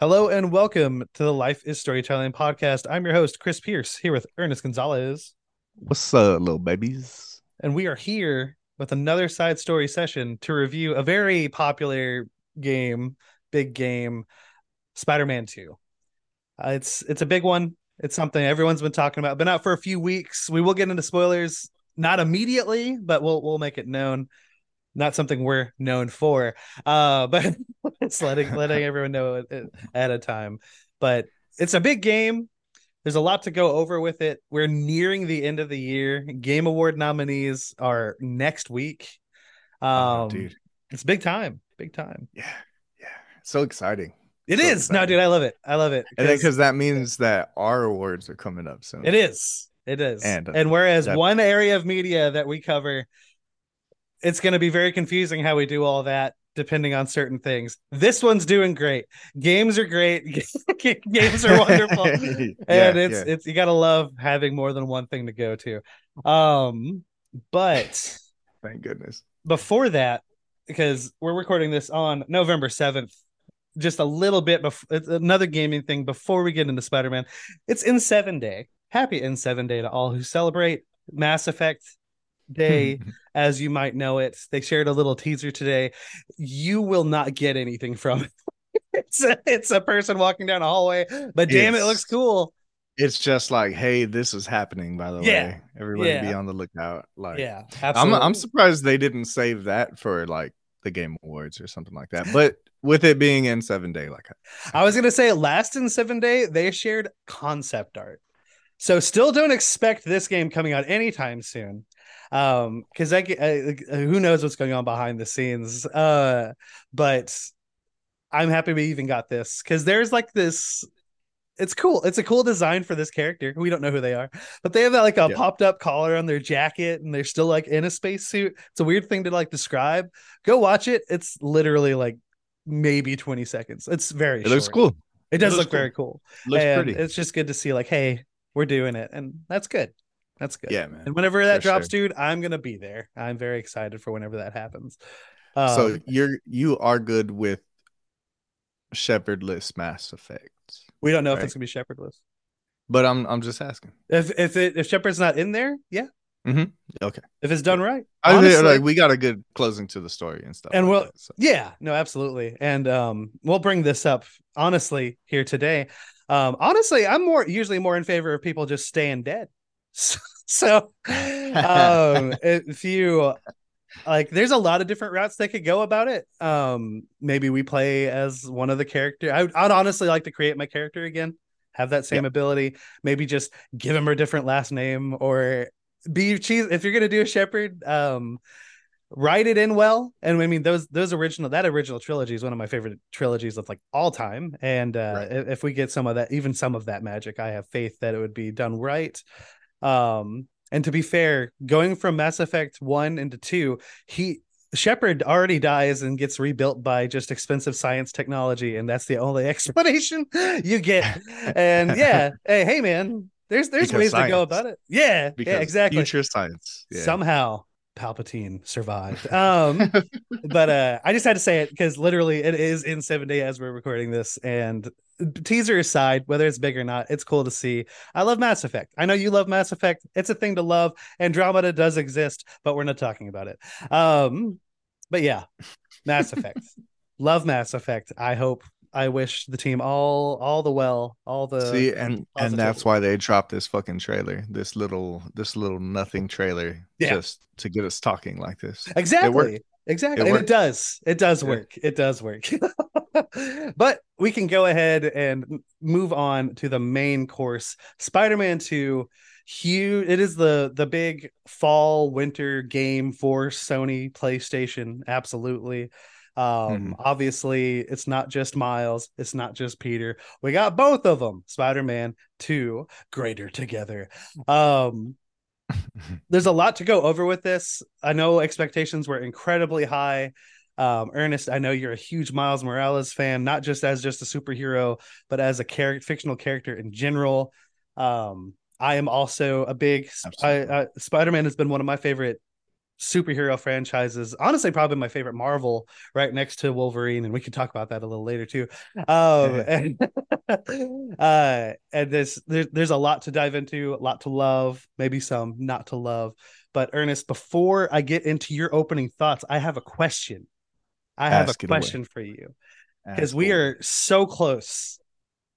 Hello and welcome to the Life is Storytelling podcast. I'm your host, Chris Pierce, here with Ernest Gonzalez. What's up, little babies? And we are here with another side story session to review a very popular game, big game, Spider-Man 2. Uh, it's it's a big one. It's something everyone's been talking about. Been out for a few weeks. We will get into spoilers not immediately, but we'll we'll make it known not something we're known for. Uh, but it's letting letting everyone know it, at a time. But it's a big game. There's a lot to go over with it. We're nearing the end of the year. Game Award nominees are next week. Um, oh, dude, it's big time. Big time. Yeah, yeah. So exciting. It so is. Exciting. No, dude, I love it. I love it. And because that means that our awards are coming up soon. It is. It is. And, uh, and whereas that... one area of media that we cover it's going to be very confusing how we do all that depending on certain things. This one's doing great. Games are great. Games are wonderful. yeah, and it's yeah. it's you got to love having more than one thing to go to. Um but thank goodness. Before that because we're recording this on November 7th just a little bit before another gaming thing before we get into Spider-Man. It's N7 day. Happy N7 day to all who celebrate Mass Effect day as you might know it. They shared a little teaser today. You will not get anything from it. It's a, it's a person walking down a hallway but damn it's, it looks cool. It's just like hey this is happening by the yeah. way. Everybody yeah. be on the lookout. Like yeah absolutely. I'm, I'm surprised they didn't save that for like the game awards or something like that. But with it being N7 day like i was gonna say last N7 day they shared concept art. So still don't expect this game coming out anytime soon um because I, I, who knows what's going on behind the scenes. Uh but i'm happy we even got this because there's like this it's cool. It's a cool design for this character. We don't know who they are but they have that like a yeah. popped up collar on their jacket and they're still like in a spacesuit. It's a weird thing to like describe. Go watch it. It's literally like maybe 20 seconds. It's very it looks cool. It does it look cool. very cool. Looks and pretty. it's just good to see like hey we're doing it. And that's good that's good. Yeah, man. And whenever that for drops, sure. dude, I'm gonna be there. I'm very excited for whenever that happens. Um, so you're you are good with Shepardless Mass Effect. We don't know right? if it's gonna be Shepardless. But I'm I'm just asking. If if it if Shepard's not in there, yeah. Mm-hmm. Okay. If it's done right, I honestly, like we got a good closing to the story and stuff. And like we'll that, so. yeah, no, absolutely. And um, we'll bring this up honestly here today. Um, honestly, I'm more usually more in favor of people just staying dead. So, um, if you like, there's a lot of different routes they could go about it. Um, maybe we play as one of the character. I, would honestly like to create my character again, have that same yep. ability. Maybe just give him a different last name or be cheese. If you're gonna do a Shepard, um, write it in well and i mean those those original that original trilogy is one of my favorite trilogies of like all time and uh right. if we get some of that even some of that magic i have faith that it would be done right um, and to be fair, going from Mass Effect 1 into 2, he Shepard already dies and gets rebuilt by just expensive science technology, and that's the only explanation you get. And yeah, hey, hey man, there's there's because ways science. to go about it. Yeah, because yeah, exactly. Future science. Yeah. Somehow Palpatine survived. Um, but uh, I just had to say it because literally it is N7 day as we're recording this. And teaser aside, whether it's big or not, it's cool to see. I love Mass Effect. I know you love Mass Effect. It's a thing to love. Andromeda does exist, but we're not talking about it. Um, but yeah, Mass Effect. love Mass Effect. I hope I wish the team all all the well, all the see, and and that's why they dropped this fucking trailer, this little this little nothing trailer, yeah. just to get us talking like this. Exactly, exactly, it and it does, it does yeah. work, it does work. but we can go ahead and move on to the main course, Spider-Man Two. Huge! It is the the big fall winter game for Sony PlayStation. Absolutely. Um, mm-hmm. obviously, it's not just Miles, it's not just Peter. We got both of them, Spider-Man 2, greater together. Um, there's a lot to go over with this. I know expectations were incredibly high. Um, Ernest, I know you're a huge Miles Morales fan, not just as just a superhero, but as a character, fictional character in general. Um, I am also a big I, I, Spider-Man has been one of my favorite superhero franchises. Honestly, probably my favorite Marvel, right next to Wolverine, and we can talk about that a little later too. Um, and uh, and this there's there's a lot to dive into, a lot to love, maybe some not to love. But Ernest, before I get into your opening thoughts, I have a question. I have Ask a question away. for you because we are so close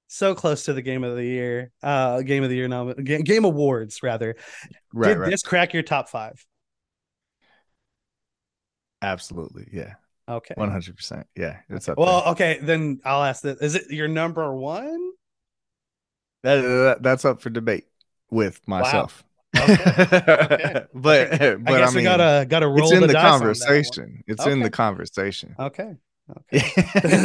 so close to the game of the year uh game of the year now game, game awards rather right, did right. this crack your top five Absolutely. Yeah. Okay. 100%. Yeah. It's okay. Well, there. okay. Then I'll ask this. Is it your number one? That, that That's up for debate with myself. Wow. Okay. okay. but but I, guess I mean, we gotta gotta roll. It's in the, the conversation. It's okay. in the conversation. Okay. Okay.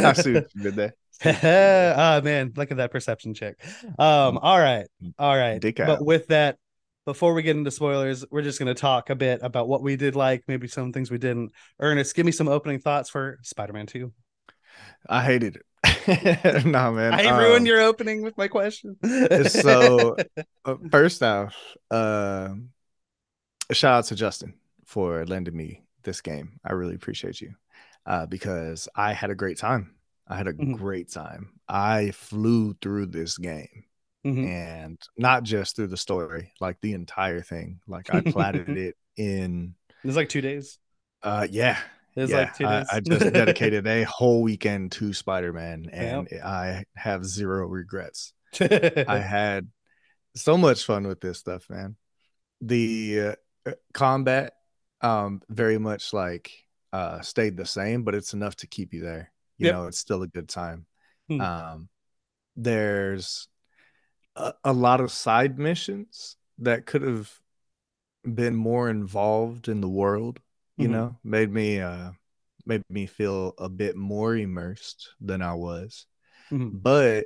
I see what you did there. oh man, look at that perception check. Um, all right, all right. Dick but out. with that, before we get into spoilers, we're just going to talk a bit about what we did like, maybe some things we didn't. Ernest, give me some opening thoughts for Spider-Man 2. I hated it. no, man. I um, ruined your opening with my question. so, uh, first off, uh, shout out to Justin for lending me this game. I really appreciate you uh, because I had a great time. I had a mm-hmm. great time. I flew through this game mm-hmm. and not just through the story, like the entire thing. Like I platted it in. It was like two days. Uh, yeah. It was yeah. like two days. I, I just dedicated a whole weekend to Spider Man, and yep. I have zero regrets. I had so much fun with this stuff, man. The uh, combat, um, very much like uh, stayed the same, but it's enough to keep you there. You yep. know, it's still a good time. Hmm. Um, there's a, a lot of side missions that could have been more involved in the world you mm-hmm. know made me uh made me feel a bit more immersed than i was mm-hmm. but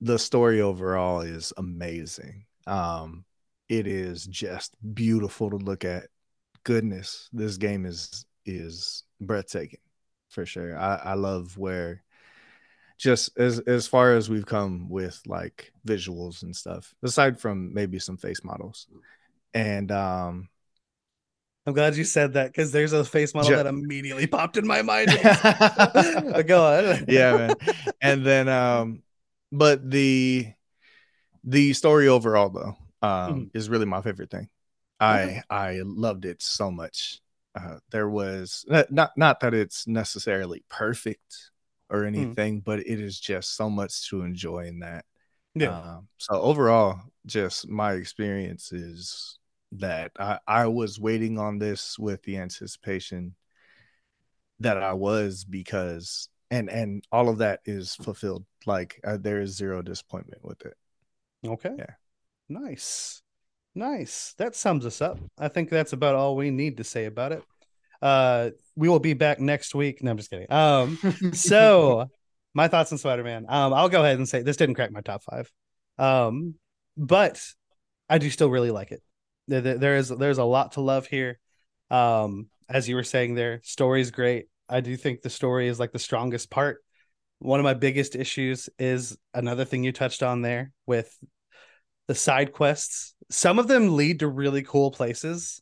the story overall is amazing um it is just beautiful to look at goodness this game is is breathtaking for sure i i love where just as as far as we've come with like visuals and stuff aside from maybe some face models. And um i'm glad you said that because there's a face model that immediately popped in my mind. Go on. Yeah man. And then um but the the story overall though um mm is really my favorite thing. I i loved it so much. Uh, there was not not that it's necessarily perfect or hmm. anything, mm. but it is just so much to enjoy in that. Yeah. Um, so overall, just my experience is that I, I was waiting on this with the anticipation that I was because and and all of that is fulfilled. Like uh, there is zero disappointment with it. Okay. Yeah. Nice. Nice. That sums us up. I think that's about all we need to say about it. Uh, we will be back next week. No, I'm just kidding. Um, so my thoughts on Spider-Man. Um, I'll go ahead and say this didn't crack my top five. Um, but I do still really like it. There, there is there's a lot to love here. Um, as you were saying there, story's great. I do think the story is like the strongest part. One of my biggest issues is another thing you touched on there with the side quests. Some of them lead to really cool places.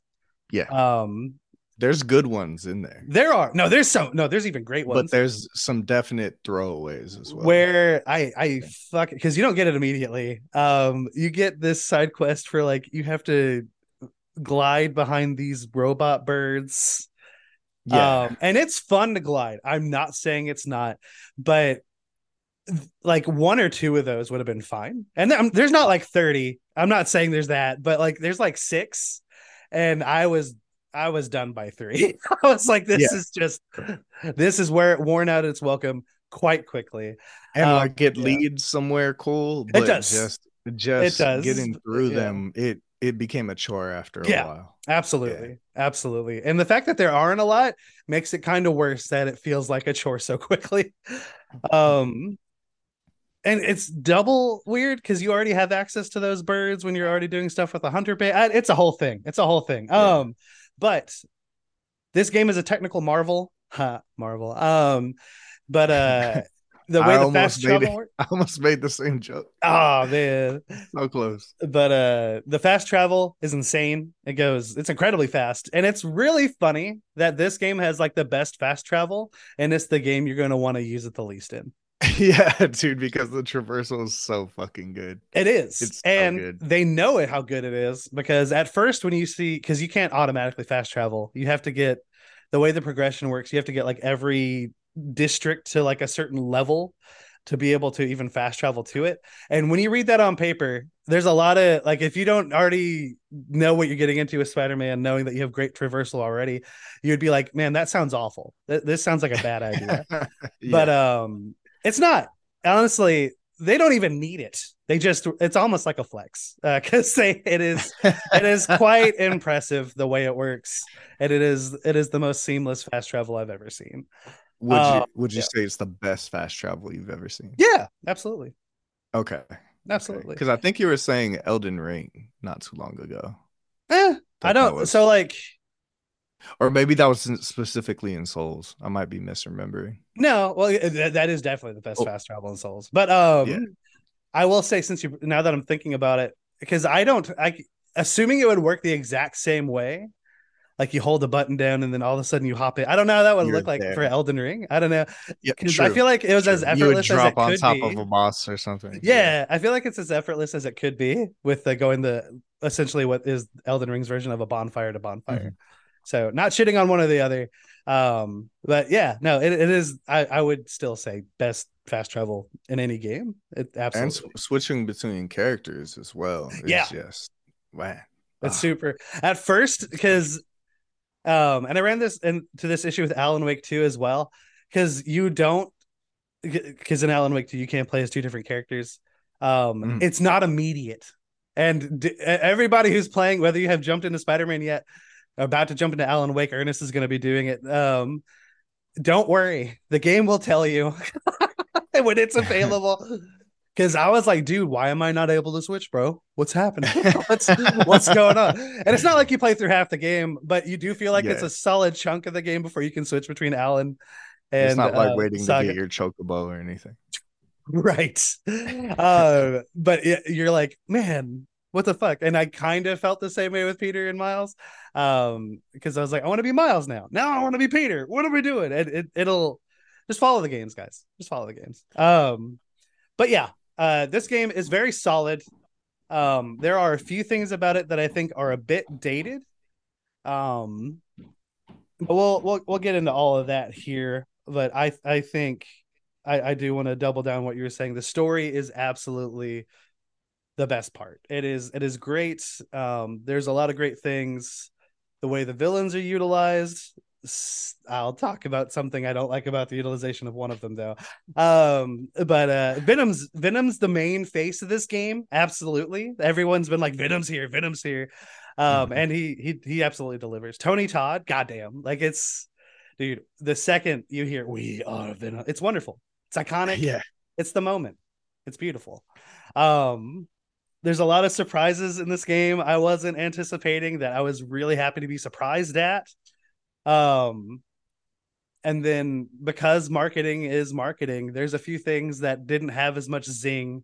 Yeah. Um, there's good ones in there. There are no, there's some no, there's even great ones. But there's some definite throwaways as well. Where I I fuck because you don't get it immediately. Um, you get this side quest for like you have to glide behind these robot birds. Yeah, um, and it's fun to glide. I'm not saying it's not, but like one or two of those would have been fine. And there's not like 30. I'm not saying there's that, but like there's like six. And I was I was done by three. I was like, this yeah. is just this is where it worn out its welcome quite quickly. And um, like it yeah. leads somewhere cool, but it does. just just it does. getting through yeah. them, it it became a chore after a yeah, while. Absolutely. Absolutely. And the fact that there aren't a lot makes it kind of worse that it feels like a chore so quickly. Um and it's double weird because you already have access to those birds when you're already doing stuff with a hunter bait. It's a whole thing. It's a whole thing. Um, but this game is a technical marvel. Ha, marvel. Um, but uh the way I the fast travel works. I almost made the same joke. Oh man, so close. But uh, the fast travel is insane. It goes, it's incredibly fast, and it's really funny that this game has like the best fast travel, and it's the game you're going to want to use it the least in. yeah, dude, because the traversal is so fucking good. It is. It's and so they know it how good it is because at first when you see because you can't automatically fast travel, you have to get the way the progression works, you have to get like every district to like a certain level to be able to even fast travel to it. And when you read that on paper, there's a lot of like if you don't already know what you're getting into with Spider-Man, knowing that you have great traversal already, you'd be like, man, that sounds awful. This sounds like a bad idea. yeah. But um it's not. Honestly, they don't even need it. They just it's almost like a flex because uh, they it is it is quite impressive the way it works, and it is it is the most seamless fast travel I've ever seen. Would uh, you would you yeah. say it's the best fast travel you've ever seen? Yeah, absolutely. Okay, absolutely. Because okay. I think you were saying Elden Ring not too long ago. Eh, I don't. So like or maybe that was specifically in Souls. I might be misremembering. No, well, that is definitely the best oh. fast travel in Souls. But um, yeah. I will say, since you now that I'm thinking about it, because I don't, I assuming it would work the exact same way. Like you hold the button down and then all of a sudden you hop in. I don't know how that would You're look like there. for Elden Ring. I don't know. Because I feel like it was true. as effortless as it could on top be. of a boss or something. Yeah, yeah, I feel like it's as effortless as it could be with the going the essentially what is Elden Ring's version of a bonfire to bonfire. Mm-hmm. So not shitting on one or the other. Um, but yeah, no, it, it is. I, I would still say best fast travel in any game. It absolutely and switching between characters as well. yeah, just wow, that's ah. super. At first, because um, and I ran this into this issue with Alan Wake too as well, because you don't because in Alan Wake 2 you can't play as two different characters. Um, mm. it's not immediate. And d- everybody who's playing, whether you have jumped into Spider Man yet about to jump into Alan Wake. Ernest is going to be doing it. Um, don't worry, the game will tell you when it's available. Because I was like, dude, why am I not able to switch, bro? What's happening? what's what's going on? And it's not like you play through half the game, but you do feel like yeah. it's a solid chunk of the game before you can switch between Alan and. It's not like uh, waiting Saga. to get your chocobo or anything. Right. uh, but you're like, man, what the fuck? And I kind of felt the same way with Peter and Miles. Um, because I was like, I want to be Miles now. Now I want to be Peter. What are we doing? And it, it'll just follow the games, guys. Just follow the games. Um, but yeah, uh, this game is very solid. Um, there are a few things about it that I think are a bit dated. Um, but we'll we'll we'll get into all of that here, but I I think I, I do want to double down what you were saying. The story is absolutely the best part. It is it is great. Um, there's a lot of great things. The way the villains are utilized. I'll talk about something I don't like about the utilization of one of them though. Um, but uh, Venom's Venom's the main face of this game. Absolutely, everyone's been like Venom's here, Venom's here, um, mm-hmm. and he he he absolutely delivers. Tony Todd, goddamn, like it's dude. The second you hear "We are Venom," it's wonderful. It's iconic. Yeah, it's the moment. It's beautiful. Um, there's a lot of surprises in this game I wasn't anticipating that I was really happy to be surprised at. Um and then because marketing is marketing, there's a few things that didn't have as much zing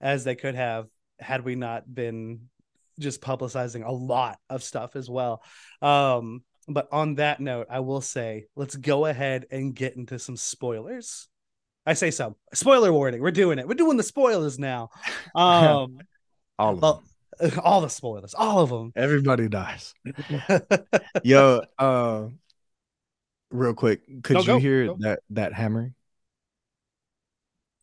as they could have had we not been just publicizing a lot of stuff as well. Um but on that note, I will say let's go ahead and get into some spoilers. I say so. Spoiler warning. We're doing it. We're doing the spoilers now. Um, all of them. All the spoilers. All of them. Everybody dies. Yo, uh, real quick, could no, you go, hear go. that that hammering?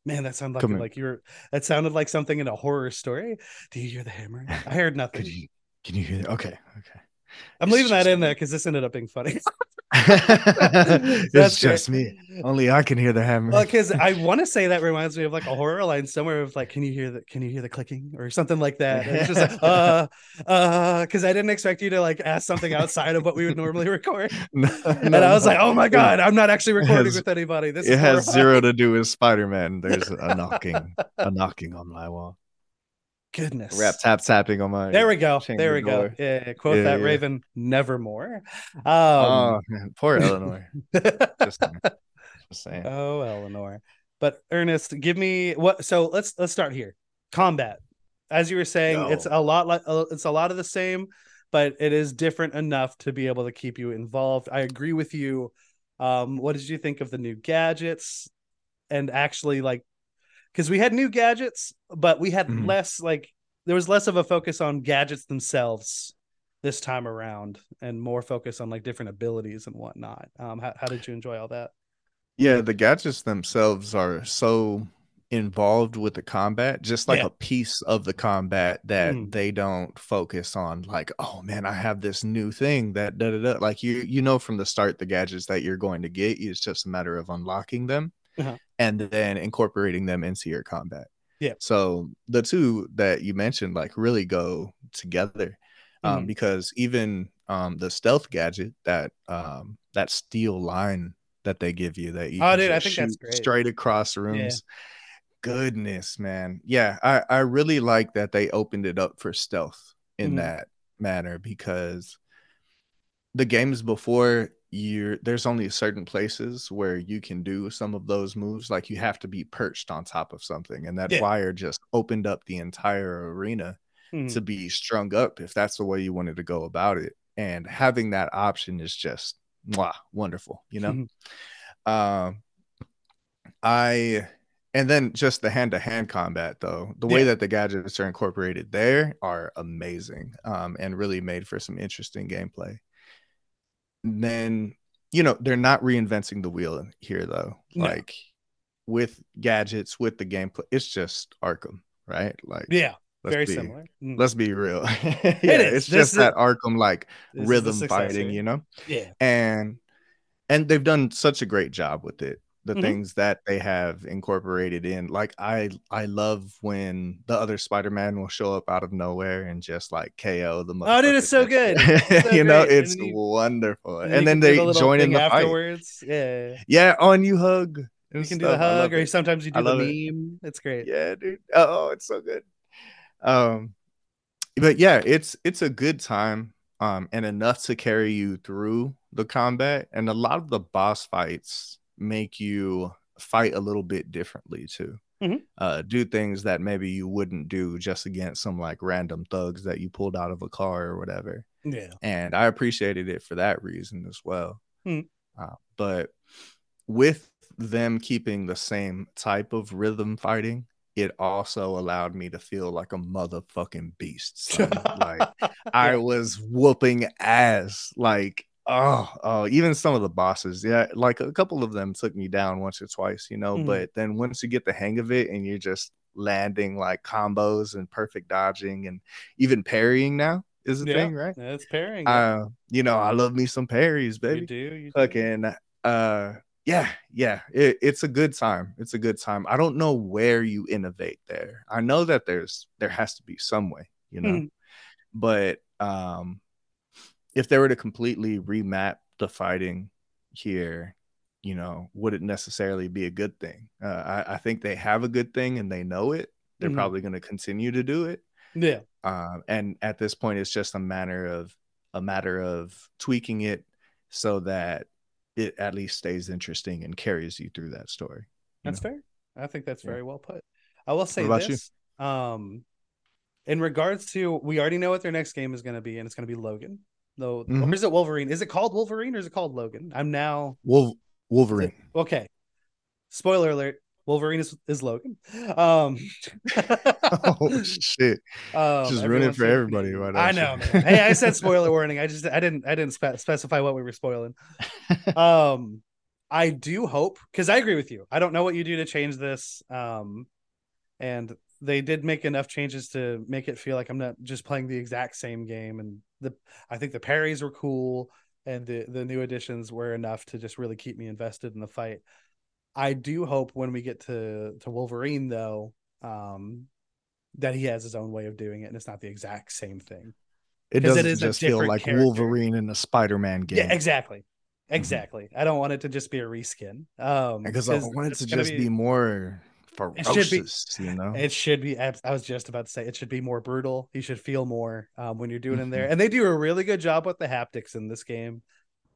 Man, that sounded like, like you're. That sounded like something in a horror story. Do you hear the hammering? I heard nothing. You, can you hear? That? Okay, okay. I'm it's leaving that in there because this ended up being funny. it's just me. Only I can hear the hammer. Well, because I want to say that reminds me of like a horror line somewhere of like, can you hear the can you hear the clicking or something like that? And it's just like, uh, uh, because I didn't expect you to like ask something outside of what we would normally record. No, and I was like, oh my god, I'm not actually recording has, with anybody. This it has zero to do with Spider Man. There's a knocking, a knocking on my wall. Goodness. Rap tap tapping on my. There we go. There we door. go. Yeah. Quote yeah, that yeah. Raven nevermore. Um, oh, man. poor Eleanor. just, just saying. Oh, Eleanor. But Ernest, give me what? So let's let's start here. Combat, as you were saying, Yo. it's a lot like uh, it's a lot of the same, but it is different enough to be able to keep you involved. I agree with you. Um, what did you think of the new gadgets? And actually, like, because we had new gadgets, but we had mm-hmm. less like there was less of a focus on gadgets themselves this time around and more focus on like different abilities and whatnot. Um, how, how did you enjoy all that? Yeah, the gadgets themselves are so involved with the combat, just like yeah. a piece of the combat that mm. they don't focus on. Like, oh man, I have this new thing that da da da. Like you, you know from the start the gadgets that you're going to get. It's just a matter of unlocking them uh-huh. And then incorporating them into your combat. Yeah. So the two that you mentioned like really go together, um, mm. because even um the stealth gadget that um that steel line that they give you that you oh, dude, I think that's great. straight across rooms. Yeah. Goodness, man. Yeah, I, I really like that they opened it up for stealth in mm that manner because the games before you're there's only certain places where you can do some of those moves like you have to be perched on top of something and that yeah. wire just opened up the entire arena mm to be strung up if that's the way you wanted to go about it and having that option is just mwah, wonderful, you know. Um, I and then just the hand to hand combat though, the yeah. way that the gadgets are incorporated there are amazing, um, and really made for some interesting gameplay. Then you know they're not reinventing the wheel here though, no. like with gadgets with the gameplay, it's just Arkham, right? Like yeah, Very be, similar. Mm. Let's be real. yeah, it it's just that Arkham like rhythm fighting, you know? Yeah. And and they've done such a great job with it. The mm-hmm. things that they have incorporated in. Like I I love when the other Spider-Man will show up out of nowhere and just like KO the Oh, dude, it's so good. so you know, it's and wonderful. And, and then they join in the afterwards. Fight. Yeah. Yeah, on you hug. You can do the hug, or sometimes you do the meme. It. It's great. Yeah, dude. Oh, it's so good um but yeah it's it's a good time um and enough to carry you through the combat and a lot of the boss fights make you fight a little bit differently too mm-hmm. uh do things that maybe you wouldn't do just against some like random thugs that you pulled out of a car or whatever yeah and i appreciated it for that reason as well mm-hmm. uh, but with them keeping the same type of rhythm fighting it also allowed me to feel like a motherfucking beast. like I was whooping ass. Like oh, oh, even some of the bosses, yeah, like a couple of them took me down once or twice, you know. Mm. But then once you get the hang of it, and you're just landing like combos and perfect dodging, and even parrying now is a yeah, thing, right? That's parrying. Uh, you know, I love me some parries, baby. You do, you do. Fucking uh yeah, yeah, it, it's a good time. It's a good time. I don't know where you innovate there. I know that there's there has to be some way, you know, mm-hmm. but um, if they were to completely remap the fighting here, you know, would it necessarily be a good thing? Uh, I, I think they have a good thing and they know it. They're mm-hmm. probably going to continue to do it. Yeah. Um, and at this point, it's just a matter of a matter of tweaking it so that it at least stays interesting and carries you through that story. That's know? fair. I think that's yeah. very well put. I will say this. You? Um in regards to we already know what their next game is going to be and it's going to be Logan. Though mm-hmm. or is it Wolverine? Is it called Wolverine or is it called Logan? I'm now Wolf- Wolverine. Okay. Spoiler alert. Wolverine is, is Logan. Um, oh shit! Um, just ruining for everybody. Right I know. hey, I said spoiler warning. I just I didn't I didn't spe- specify what we were spoiling. um, I do hope because I agree with you. I don't know what you do to change this. Um, and they did make enough changes to make it feel like I'm not just playing the exact same game. And the I think the parries were cool, and the the new additions were enough to just really keep me invested in the fight. I do hope when we get to to Wolverine though, um, that he has his own way of doing it, and it's not the exact same thing. It doesn't it just feel like character. Wolverine in a Spider-Man game. Yeah, exactly, exactly. Mm-hmm. I don't want it to just be a reskin. Um, because I want it to just be, be more ferocious. It should be, you know, it should be. I was just about to say it should be more brutal. You should feel more um, when you're doing mm-hmm. in there, and they do a really good job with the haptics in this game.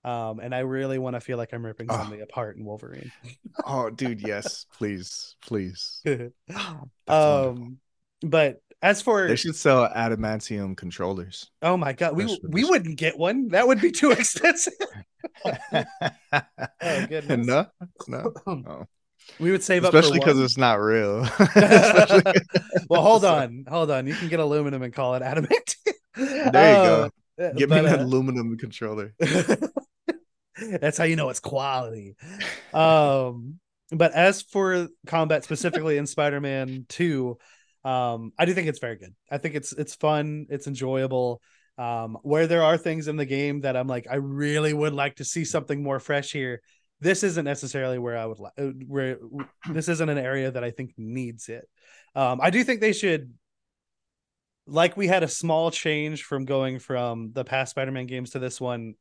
Um, and I really want to feel like I'm ripping oh. somebody apart in Wolverine. oh, dude, yes, please, please. um, but as for they should sell adamantium controllers. Oh my god, we we wouldn't get one. That would be too expensive. oh goodness. No, no. Oh. We would save up especially because it's not real. well, hold on, hold on. You can get aluminum and call it adamantium. There you uh, go. Give but, me an uh, aluminum controller. That's how you know it's quality. Um, but as for combat specifically in Spider-Man 2, um, I do think it's very good. I think it's it's fun, it's enjoyable. Um, where there are things in the game that I'm like, I really would like to see something more fresh here. This isn't necessarily where I would like uh, where this isn't an area that I think needs it. Um, I do think they should like we had a small change from going from the past Spider-Man games to this one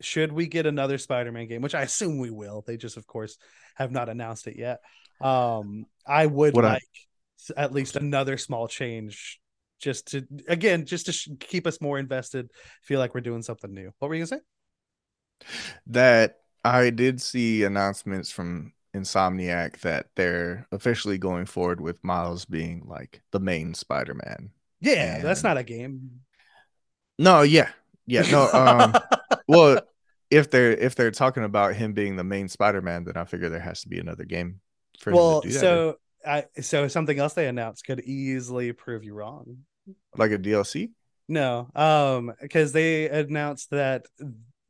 should we get another Spider-Man game, which I assume we will, they just of course have not announced it yet. Um, I would what like I... at least another small change just to again just to sh- keep us more invested, feel like we're doing something new. What were you gonna say? That I did see announcements from Insomniac that they're officially going forward with Miles being like the main Spider-Man. Yeah, and... that's not a game. No, yeah, yeah, no. Um, well, if they're if they're talking about him being the main Spider-Man, then I figure there has to be another game for well, him to do that. So I so something else they announced could easily prove you wrong. Like a DLC? No, um, because they announced that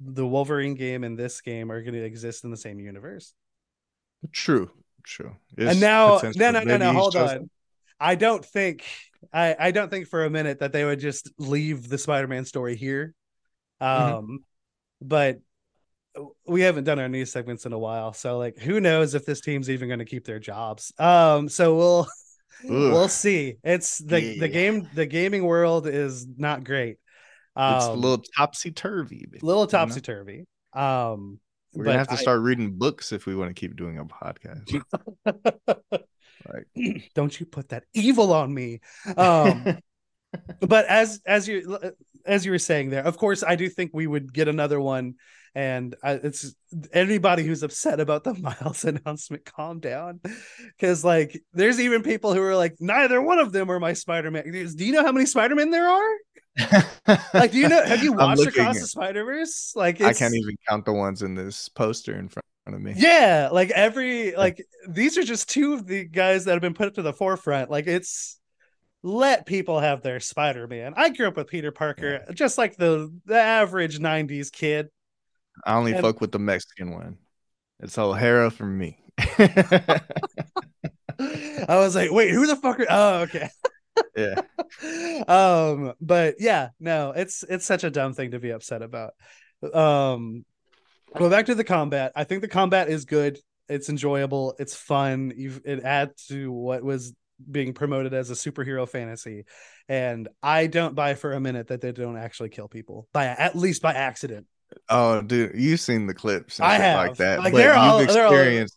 the Wolverine game and this game are going to exist in the same universe. True, true. It's and now, no, no, no, no. Hold on. I don't think I I don't think for a minute that they would just leave the Spider-Man story here. Mm-hmm. Um, mm-hmm. but we haven't done our news segments in a while so like who knows if this team's even going to keep their jobs um so we'll we'll see it's the yeah. the game the gaming world is not great um, it's a little topsy-turvy little topsy-turvy. Um we're gonna have to I, start reading books if we want to keep doing a podcast. Like don't you put that evil on me. Um but as as you as you were saying there of course i do think we would get another one. And I, it's anybody who's upset about the miles announcement calm down. Because like there's even people who are like neither one of them are my spider-man. Do you know how many spider-man there are? Like do you know have you watched across the spider-verse? Like i can't even count the ones in this poster in front of me. Yeah like every like these are just two of the guys that have been put to the forefront. Like it's let people have their spider-man i grew up with peter parker yeah. just like the the average 90s kid I only and, fuck with the Mexican one. It's O'Hara for me. I was like, wait, who the fuck are oh okay. yeah. Um, but yeah, no, it's it's such a dumb thing to be upset about. Um go back to the combat. I think the combat is good. It's enjoyable. It's fun. You've, it adds to what was being promoted as a superhero fantasy, and I don't buy for a minute that they don't actually kill people by at least by accident. Oh, dude, you've seen the clips I have. like that. Like but you've all, experienced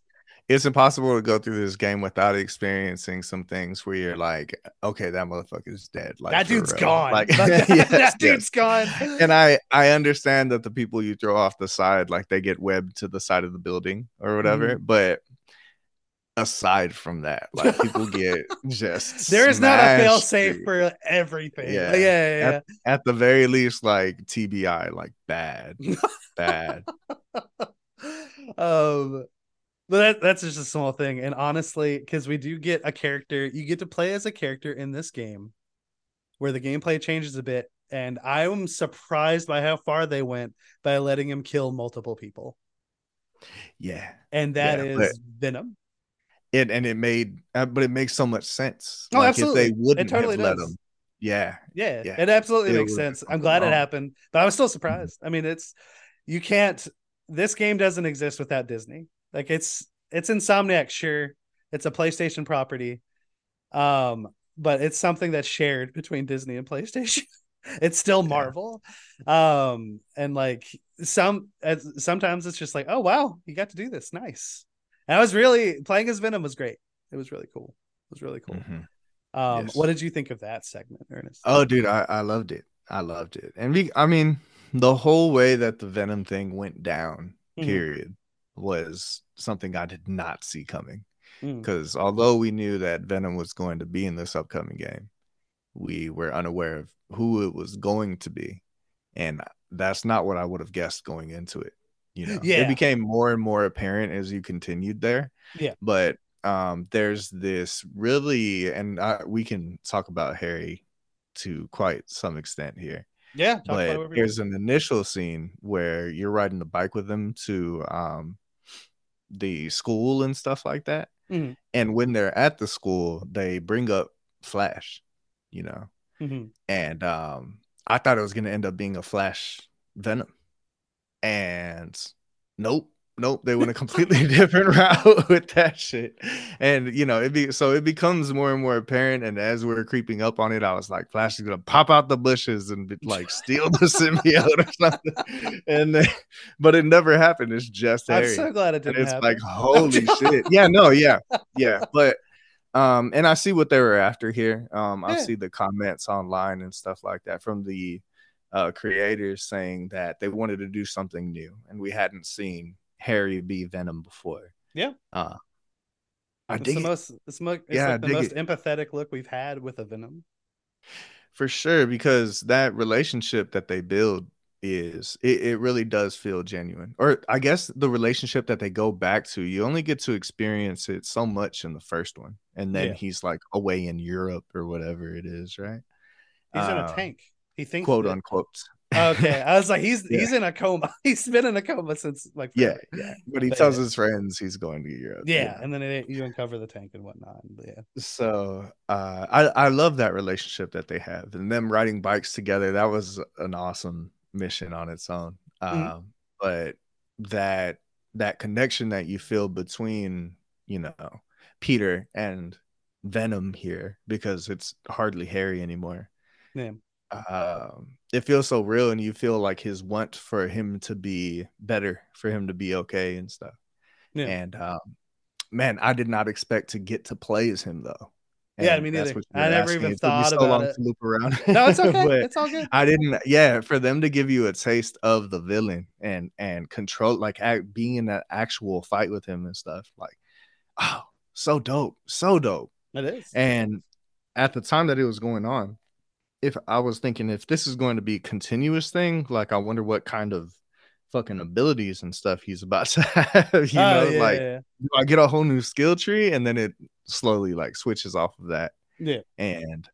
it's impossible to go through this game without experiencing some things where you're like, okay, that motherfucker's dead. Like that dude's gone. Like yes, that dude's yes. gone. And I I understand that the people you throw off the side, like they get webbed to the side of the building or whatever, mm. but aside from that, like people get just there is not a fail safe for everything. Yeah, yeah, yeah, yeah. At, at, the very least, like TBI, like bad, bad. Um, but that, that's just a small thing, and honestly, because we do get a character, you get to play as a character in this game, where the gameplay changes a bit, and I am surprised by how far they went by letting him kill multiple people. Yeah, and that yeah, is Venom it and it made uh, but it makes so much sense. Oh like absolutely if they wouldn't totally have does. let them yeah, yeah yeah. it absolutely it makes sense. i'm glad wrong. it happened but i was still surprised. Mm-hmm. i mean it's you can't this game doesn't exist without disney. Like it's it's insomniac sure. It's a playstation property. Um but it's something that's shared between disney and playstation. It's still marvel. Yeah. um and like some sometimes it's just like oh wow you got to do this. Nice and I was really playing as Venom was great. It was really cool. It was really cool. Mm-hmm. Um, yes. What did you think of that segment, Ernest? Oh, dude, I, I loved it. I loved it. And we, I mean, the whole way that the Venom thing went down, mm-hmm. period, was something I did not see coming. Because mm. although we knew that Venom was going to be in this upcoming game, we were unaware of who it was going to be. And that's not what I would have guessed going into it. You know, yeah. it became more and more apparent as you continued there. Yeah. But um, there's this really, and I, we can talk about Harry to quite some extent here. Yeah, but there's an initial scene where you're riding the bike with them to um, the school and stuff like that. Mm-hmm. And when they're at the school, they bring up Flash, you know, mm-hmm. and um, I thought it was going to end up being a Flash Venom, and nope, nope they went a completely different route with that shit. And you know it be so it becomes more and more apparent. And as we're creeping up on it i was like flash is gonna pop out the bushes and be, like steal the symbiote or something. And then, but it never happened. It's just i'm so glad it didn't and it's happen. like holy shit. Yeah no yeah yeah. But um and i see what they were after here. Um i see the comments online and stuff like that from the uh, creators saying that they wanted to do something new and we hadn't seen Harry be Venom before. Yeah. Uh, I it's dig the it. most it's, mo- it's yeah, like the most it. empathetic look we've had with a Venom. For sure, because that relationship that they build is it, it really does feel genuine. Or I guess the relationship that they go back to, you only get to experience it so much in the first one. And then yeah. he's like away in Europe or whatever it is, right? He's in a um, tank. He thinks quote that, unquote. Okay, I was like, he's yeah. he's in a coma. He's been in a coma since like yeah, yeah. But he but, tells his friends he's going to Europe. Yeah, yeah. and then it, you uncover the tank and whatnot. Yeah. So uh, I I love that relationship that they have, and them riding bikes together. That was an awesome mission on its own. Mm-hmm. Um, but that that connection that you feel between you know Peter and Venom here because it's hardly Harry anymore. Yeah um, it feels so real, and you feel like his want for him to be better, for him to be okay and stuff. Yeah. And um, man, I did not expect to get to play as him though. And yeah, I mean, neither. I never even thought so about it. Loop around. No, it's okay. it's all good. I didn't. Yeah, for them to give you a taste of the villain and and control, like act, being in that actual fight with him and stuff, like, oh, so dope, so dope. It is. And at the time that it was going on, if I was thinking if this is going to be a continuous thing, like I wonder what kind of fucking abilities and stuff he's about to have. You oh, know, yeah, like yeah. I get a whole new skill tree and then it slowly like switches off of that. Yeah. And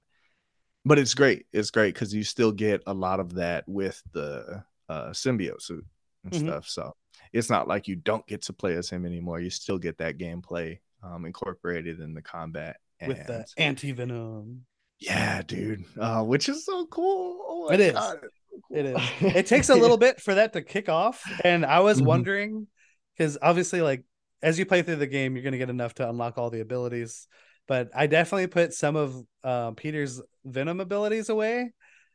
but it's great. It's great because you still get a lot of that with the uh symbiote suit and mm-hmm. stuff. So it's not like you don't get to play as him anymore. You still get that gameplay um incorporated in the combat. And... With the anti venom. Yeah, dude. Uh, which is so cool. Oh it is. God, cool. It is. It takes a little bit for that to kick off, and I was mm-hmm. wondering because obviously, like as you play through the game, you're gonna get enough to unlock all the abilities. But I definitely put some of uh, Peter's Venom abilities away,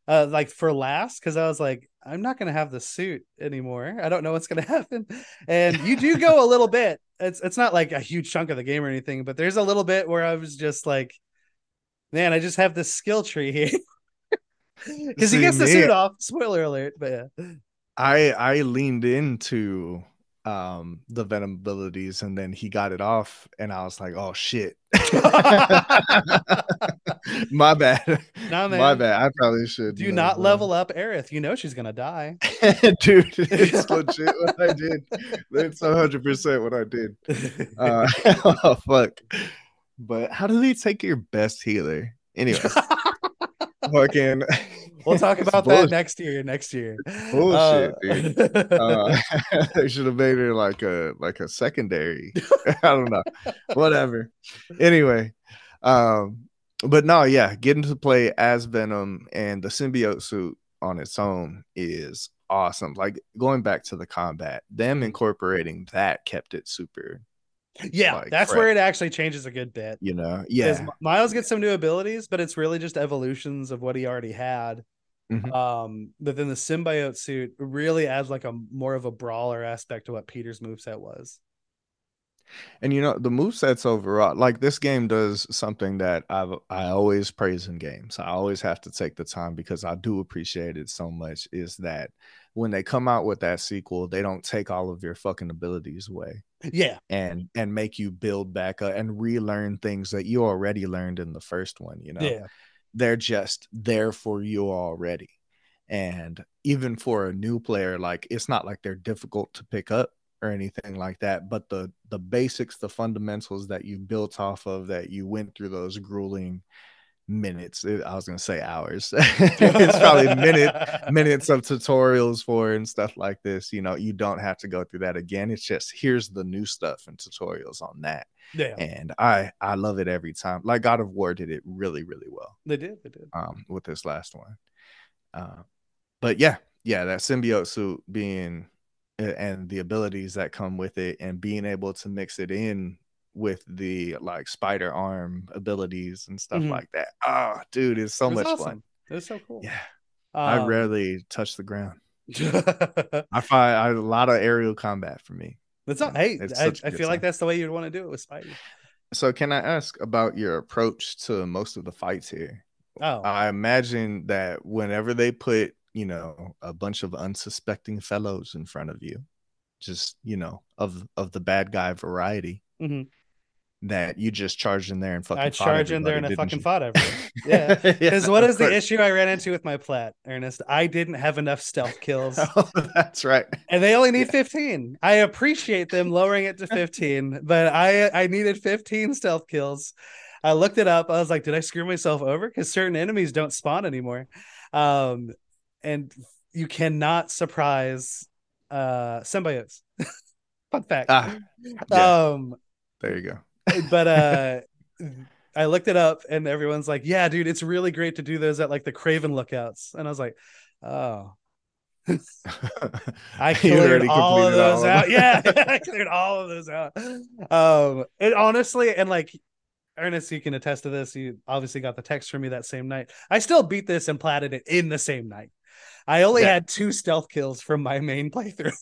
uh, like for last, because I was like, I'm not gonna have the suit anymore. I don't know what's gonna happen. And you do go a little bit. It's it's not like a huge chunk of the game or anything, but there's a little bit where I was just like man, I just have this skill tree here. Because he gets the suit off. Spoiler alert, but yeah. I I leaned into um the venom abilities and then he got it off and I was like, oh shit. My bad. Nah, man. My bad. I probably should. Do not level up Aerith. You know she's gonna die. Dude, it's legit what I did. It's hundred percent what I did. Uh, oh fuck. But how do they take your best healer? Anyway, fucking. We'll talk about that next year. Next year. Bullshit, uh, dude. Uh, they should have made her like a like a secondary. I don't know. Whatever. Anyway, um, but no, yeah, getting to play as Venom and the symbiote suit on its own is awesome. Like going back to the combat, them incorporating that kept it super yeah, like, that's where it actually changes a good bit. You know, yeah. Miles gets some new abilities, but it's really just evolutions of what he already had. Mm-hmm. Um, but then the symbiote suit really adds like a more of a brawler aspect to what Peter's moveset was. And you know, the move sets overall, like this game does something that I've I always praise in games. I always have to take the time because I do appreciate it so much. Is that when they come out with that sequel, they don't take all of your fucking abilities away. Yeah. And and make you build back up and relearn things that you already learned in the first one, you know. Yeah. They're just there for you already. And even for a new player, like it's not like they're difficult to pick up or anything like that but the the basics the fundamentals that you built off of that you went through those grueling minutes i was going to say hours. It's probably minute minutes of tutorials for and stuff like this you know you don't have to go through that again it's just here's the new stuff and tutorials on that. Yeah. And i i love it every time like god of war did it really really well they did they did. um with this last one uh, but yeah yeah that symbiote suit being and the abilities that come with it and being able to mix it in with the like spider arm abilities and stuff mm-hmm. like that. Oh, dude, it's so it much awesome. fun. It's so cool. Yeah. Um, I rarely touch the ground. I find I, a lot of aerial combat for me. That's not, hey, I, I feel time. like that's the way you'd want to do it with Spidey. So, can I ask about your approach to most of the fights here? Oh, I imagine that whenever they put you know a bunch of unsuspecting fellows in front of you just you know of of the bad guy variety mm-hmm. That you just charged in there and fucking I charged in there and I fucking you? fought everyone. Yeah, because yeah, what is the issue I ran into with my plat, Ernest? I didn't have enough stealth kills. oh, that's right. And they only need yeah. 15. I appreciate them lowering it to 15, but I I needed 15 stealth kills. I looked it up. I was like, did I screw myself over? Because certain enemies don't spawn anymore. Um, and you cannot surprise uh symbiotes. Fun fact. Ah, yeah. Um there you go. But uh I looked it up and everyone's like, yeah, dude, it's really great to do those at like the Kraven lookouts. And I was like, oh. I cleared all of those all out. yeah, I cleared all of those out. Um, it honestly, and like Ernest, you can attest to this. You obviously got the text from me that same night. I still beat this and platted it in the same night. I only yeah. had two stealth kills from my main playthrough.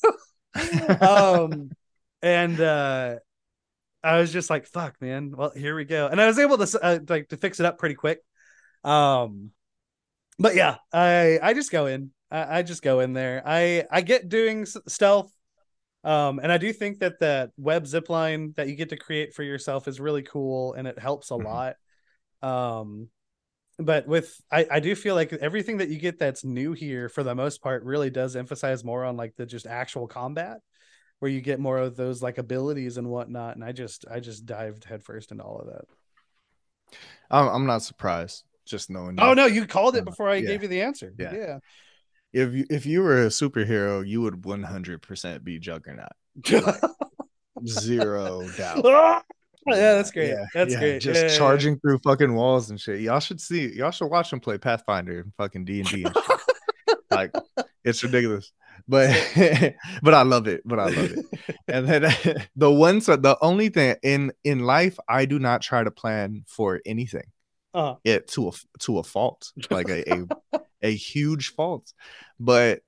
um, and uh, I was just like, "Fuck, man! Well, here we go." And I was able to uh, like to fix it up pretty quick. Um, but yeah, I I just go in. I, I just go in there. I I get doing stealth. Um, and I do think that that web zipline that you get to create for yourself is really cool and it helps a mm-hmm. lot. Um, but with I, I do feel like everything that you get that's new here for the most part really does emphasize more on like the just actual combat where you get more of those like abilities and whatnot and i just i just dived headfirst into all of that i'm I'm not surprised just knowing oh no you called it before i yeah. gave you the answer yeah yeah if you if you were a superhero you would 100% be juggernaut like, zero doubt ah! yeah, that's great. Yeah, that's yeah, great. Just charging through fucking walls and shit. Y'all should see. Y'all should watch him play Pathfinder and fucking D and D. Like it's ridiculous, but but I love it. But I love it. And then the one, so the only thing in in life, I do not try to plan for anything. Uh-huh. It to a to a fault, like a, a a huge fault. But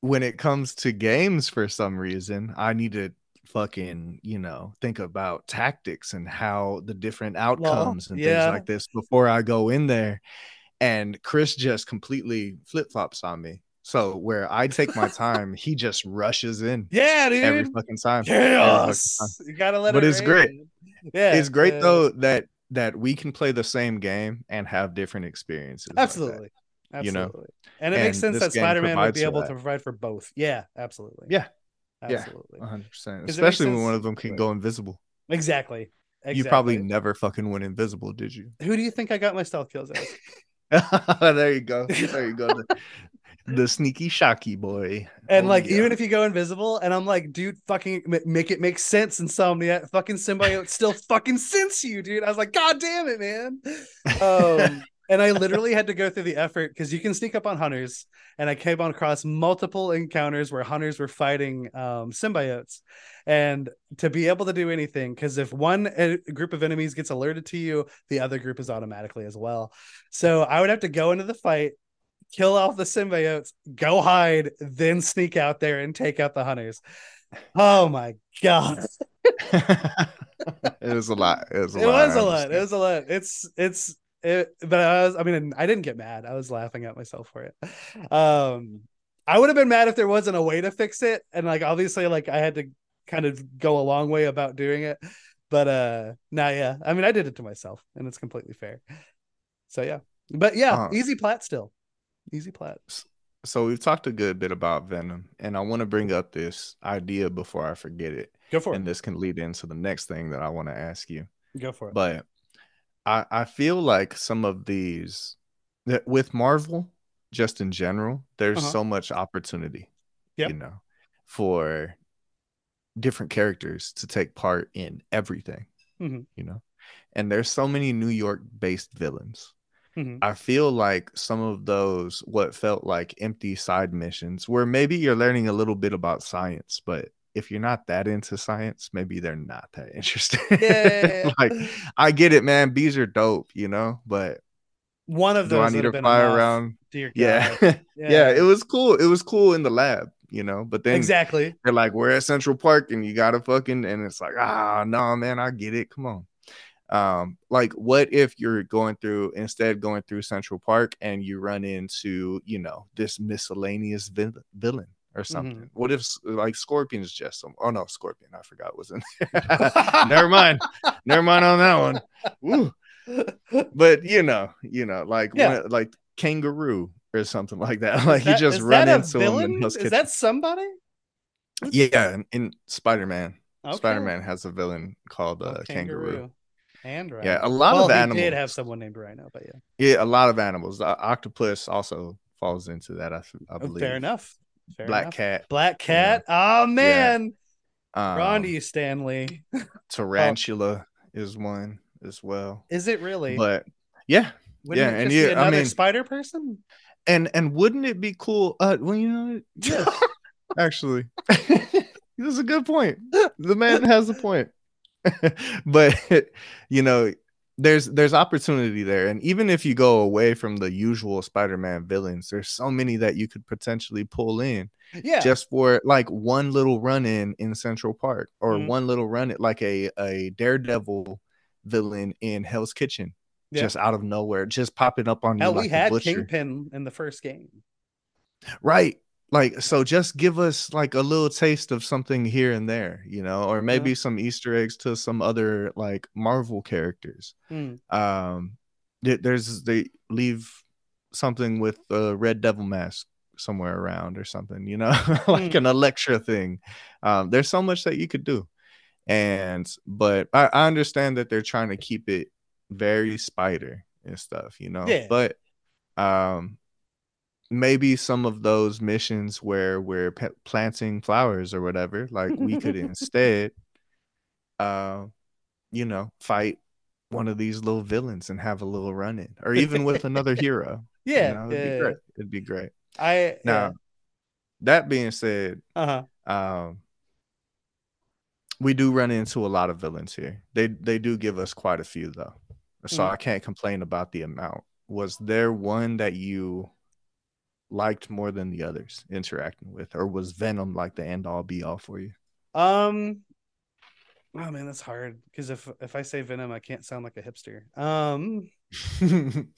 when it comes to games, for some reason, I need to fucking you know think about tactics and how the different outcomes well, and yeah. things like this before i go in there and chris just completely flip-flops on me so where i take my time he just rushes in yeah dude every fucking time, Chaos. Fucking time. you gotta let but it it's great yeah it's great yeah. though that that we can play the same game and have different experiences absolutely like Absolutely. You know, and it and makes sense that Spider-Man would be able to provide for both. Yeah, absolutely. Yeah, Absolutely. Yeah, 100%. Especially when one of them can go invisible. Exactly. exactly. You probably never fucking went invisible, did you? Who do you think I got my stealth kills as? there you go. There you go. the, the sneaky shocky boy. And oh, like, yeah. even if you go invisible, and I'm like, dude, fucking make it make sense, insomniac. Fucking symbiote still fucking sense you, dude. I was like, God damn it, man. Um, and I literally had to go through the effort because you can sneak up on hunters, and I came across multiple encounters where hunters were fighting um, symbiotes, and to be able to do anything, because if one group of enemies gets alerted to you, the other group is automatically as well. So I would have to go into the fight, kill off the symbiotes, go hide, then sneak out there and take out the hunters. Oh my god. it was a lot. It was a it lot. Was a lot. It was a lot. It's it's it, but I was I mean I didn't get mad. I was laughing at myself for it. Um I would have been mad if there wasn't a way to fix it. And like obviously like I had to kind of go a long way about doing it. But uh nah yeah. I mean I did it to myself and it's completely fair. So yeah. But yeah, uh, easy plat still. Easy plat. So we've talked a good bit about Venom, and I want to bring up this idea before I forget it. Go for it. And this can lead into the next thing that I want to ask you. Go for it. But I I feel like some of these that with Marvel, just in general, there's uh-huh. so much opportunity. Yep. You know, for different characters to take part in everything. Mm-hmm. You know, and there's so many New York based villains. Mm-hmm. I feel like some of those what felt like empty side missions where maybe you're learning a little bit about science, but if you're not that into science, maybe they're not that interested. Yeah. like I get it, man. Bees are dope, you know, but one of those do I need to fly around? Yeah. yeah. yeah. It was cool. It was cool in the lab, you know, but then exactly they're like, we're at Central Park and you gotta fucking and it's like, ah, no, man, I get it. Come on um like what if you're going through instead going through central park and you run into you know this miscellaneous vil- villain or something mm-hmm. what if like scorpion's just some oh no scorpion i forgot was in there never mind never mind on that one but you know you know like yeah. one, like kangaroo or something like that like that, you just run into him is that somebody yeah in, in spider-man okay. spider-man has a villain called uh, oh, kangaroo. kangaroo and rhino. Yeah, a lot well, of animals. did have someone named Rhino, but yeah. Yeah, a lot of animals. The octopus also falls into that. I, I oh, believe. Fair enough. Fair Black enough. cat. Black cat. Yeah. Oh man. Yeah. Um, Rondy Stanley. tarantula oh. is one as well. Is it really? But yeah, Wouldn't yeah, and yeah, I mean, spider person. And and wouldn't it be cool? Uh, well, you know, yes, actually, this is a good point. The man has a point. but you know, there's there's opportunity there, and even if you go away from the usual Spider-Man villains, there's so many that you could potentially pull in. Yeah, just for like one little run in in Central Park, or mm-hmm. one little run it like a a Daredevil villain in Hell's Kitchen. Yeah. Just out of nowhere, just popping up on Hell, you. Like we had Kingpin in the first game. Right like so just give us like a little taste of something here and there you know or maybe yeah. some easter eggs to some other like marvel characters mm. um there's they leave something with a red devil mask somewhere around or something you know like mm. an Elektra thing um there's so much that you could do and but I, I understand that they're trying to keep it very spider and stuff you know yeah. but um maybe some of those missions where we're p- planting flowers or whatever like we could instead uh you know fight one of these little villains and have a little run in or even with another hero yeah, you know, it'd, yeah, be great. it'd be great i now yeah. that being said uh-huh um we do run into a lot of villains here they they do give us quite a few though so mm. i can't complain about the amount was there one that you liked more than the others interacting with, or was Venom like the end all be all for you? Um, oh man, that's hard because if if I say Venom, I can't sound like a hipster. Um,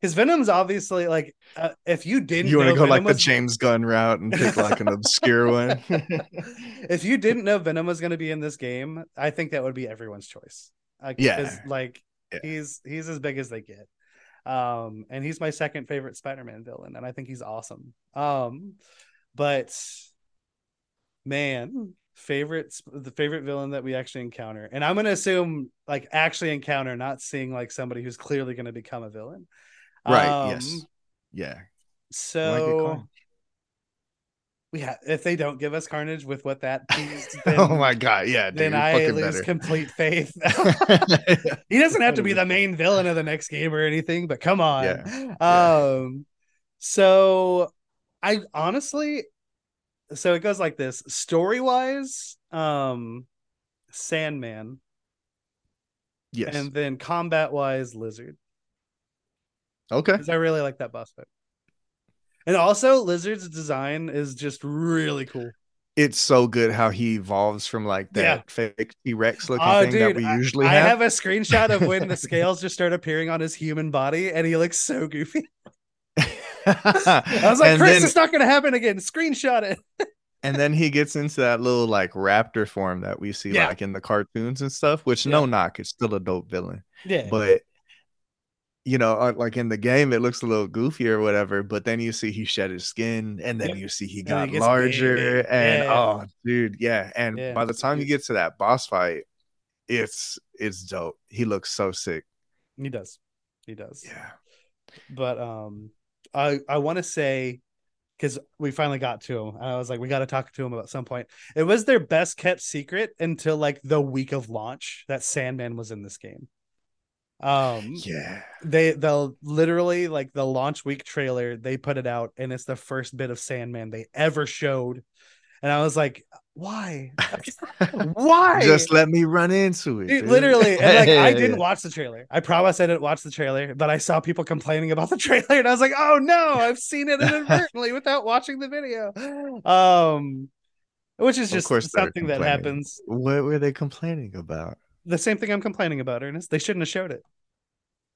because Venom's obviously like uh, if you didn't, you want to go Venom like was... the James Gunn route and pick like an obscure one. if you didn't know Venom was going to be in this game, I think that would be everyone's choice. Like, yeah, like yeah. he's he's as big as they get. Um, and he's my second favorite Spider-Man villain, and I think he's awesome. Um, but man, favorite the favorite villain that we actually encounter, and I'm gonna assume like actually encounter, not seeing like somebody who's clearly gonna become a villain. Right. Um, yes. Yeah. So yeah, if they don't give us Carnage with what that then, oh my god, yeah, dude, then I lose better. complete faith. he doesn't have to be the main villain of the next game or anything, but come on. Yeah. Um, so I honestly, so it goes like this: story wise, um, Sandman, yes, and then combat wise, Lizard. Okay, because I really like that boss fight. And also, Lizard's design is just really cool. it's so good how he evolves from like that yeah. fake T-Rex oh, looking oh, thing dude, that we usually I, have. I have a screenshot of when the scales just start appearing on his human body and he looks so goofy. I was like, Chris, then, it's not gonna happen again. Screenshot it. and then he gets into that little like raptor form that we see yeah. like in the cartoons and stuff, which yeah. no knock, it's still a dope villain. Yeah. But you know, uh, like in the game, it looks a little goofy or whatever, but then you see he shed his skin, and then yep. you see he got larger, big. and yeah. oh, dude, yeah. And yeah. by the time you get to that boss fight, it's it's dope. He looks so sick. He does, he does. Yeah. But um, I I want to say because we finally got to him. and I was like, we got to talk to him about some point. It was their best kept secret until like the week of launch that Sandman was in this game. Um, yeah, they they'll literally like the launch week trailer. They put it out, and it's the first bit of Sandman they ever showed. And I was like, why? why? Just let me run into it. Dude, literally. And like I didn't watch the trailer. I promise I didn't watch the trailer, but I saw people complaining about the trailer and I was like, oh no, I've seen it inadvertently without watching the video. Um which is just something that happens. What were they complaining about? The same thing I'm complaining about, Ernest. They shouldn't have showed it.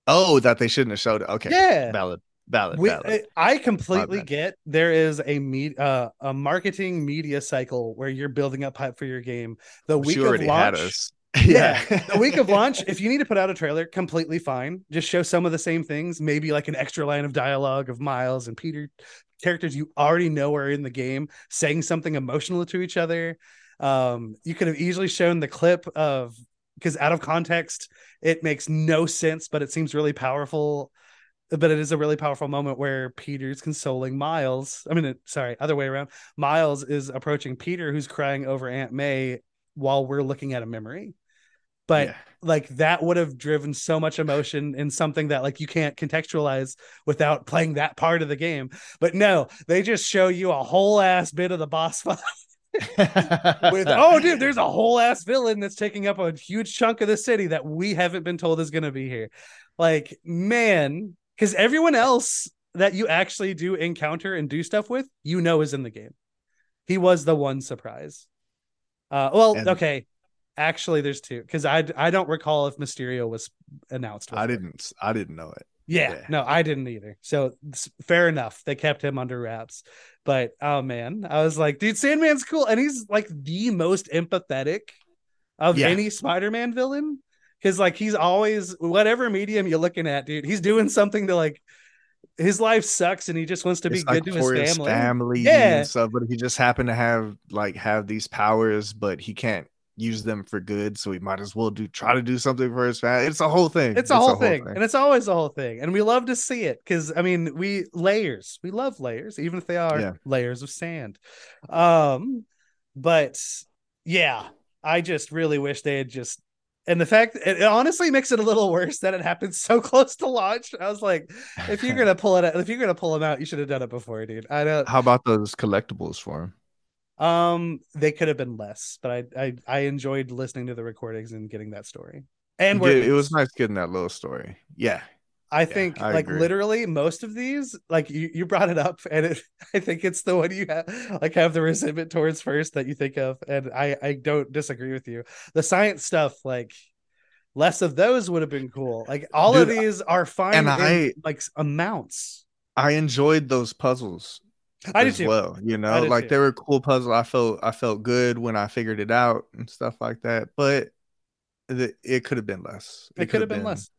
Oh, that they shouldn't have showed it. Okay. Yeah. Valid. Valid, we, valid. I completely get there is a me uh, a marketing media cycle where you're building up hype for your game. The week of launch, yeah, the week of launch. If you need to put out a trailer, completely fine. Just show some of the same things, maybe like an extra line of dialogue of Miles and Peter, characters you already know are in the game, saying something emotional to each other. Um, you could have easily shown the clip of because out of context, it makes no sense, but it seems really powerful but it is a really powerful moment where Peter's consoling Miles. I mean, sorry, other way around. Miles is approaching Peter, who's crying over Aunt May while we're looking at a memory. But yeah. like that would have driven so much emotion in something that like you can't contextualize without playing that part of the game. But no, they just show you a whole ass bit of the boss fight. with oh dude there's a whole ass villain that's taking up a huge chunk of the city that we haven't been told is going to be here like man because everyone else that you actually do encounter and do stuff with, you know, is in the game. He was the one surprise. Uh, well, and okay. Actually, there's two because I I don't recall if Mysterio was announced. I didn't. I didn't know it. Yeah, yeah, no, I didn't either. So fair enough. They kept him under wraps. But oh man, I was like, dude, Sandman's cool, and he's like the most empathetic of yeah. any Spider-Man villain because like he's always whatever medium you're looking at, dude. He's doing something to like his life sucks and he just wants to it's be like good to his family. family yeah. and stuff, but he just happened to have like have these powers, but he can't use them for good, so we might as well do try to do something for his family. It's a whole thing. It's a, whole, a whole thing. thing. and it's always a whole thing, and we love to see it because I mean, we layers, we love layers, even if they are yeah. layers of sand. Um, but yeah, I just really wish they had just and the fact it honestly makes it a little worse that it happened so close to launch. I was like, if you're gonna pull it out, if you're gonna pull them out, you should have done it before, dude. I don't. How about those collectibles for him? Um, they could have been less, but I I, I enjoyed listening to the recordings and getting that story. And it was nice getting that little story. Yeah, I think I like agree. literally most of these, like you, you brought it up, and it, I think it's the one you have like have the resentment towards first that you think of, and I I don't disagree with you. The science stuff, like less of those would have been cool. Like all Dude, of these are fine and in, I like amounts. I enjoyed those puzzles. I did too. well, you know, like too. they were cool puzzles. I felt I felt good when I figured it out and stuff like that. But the, it could have been less. It, it could have been, been less.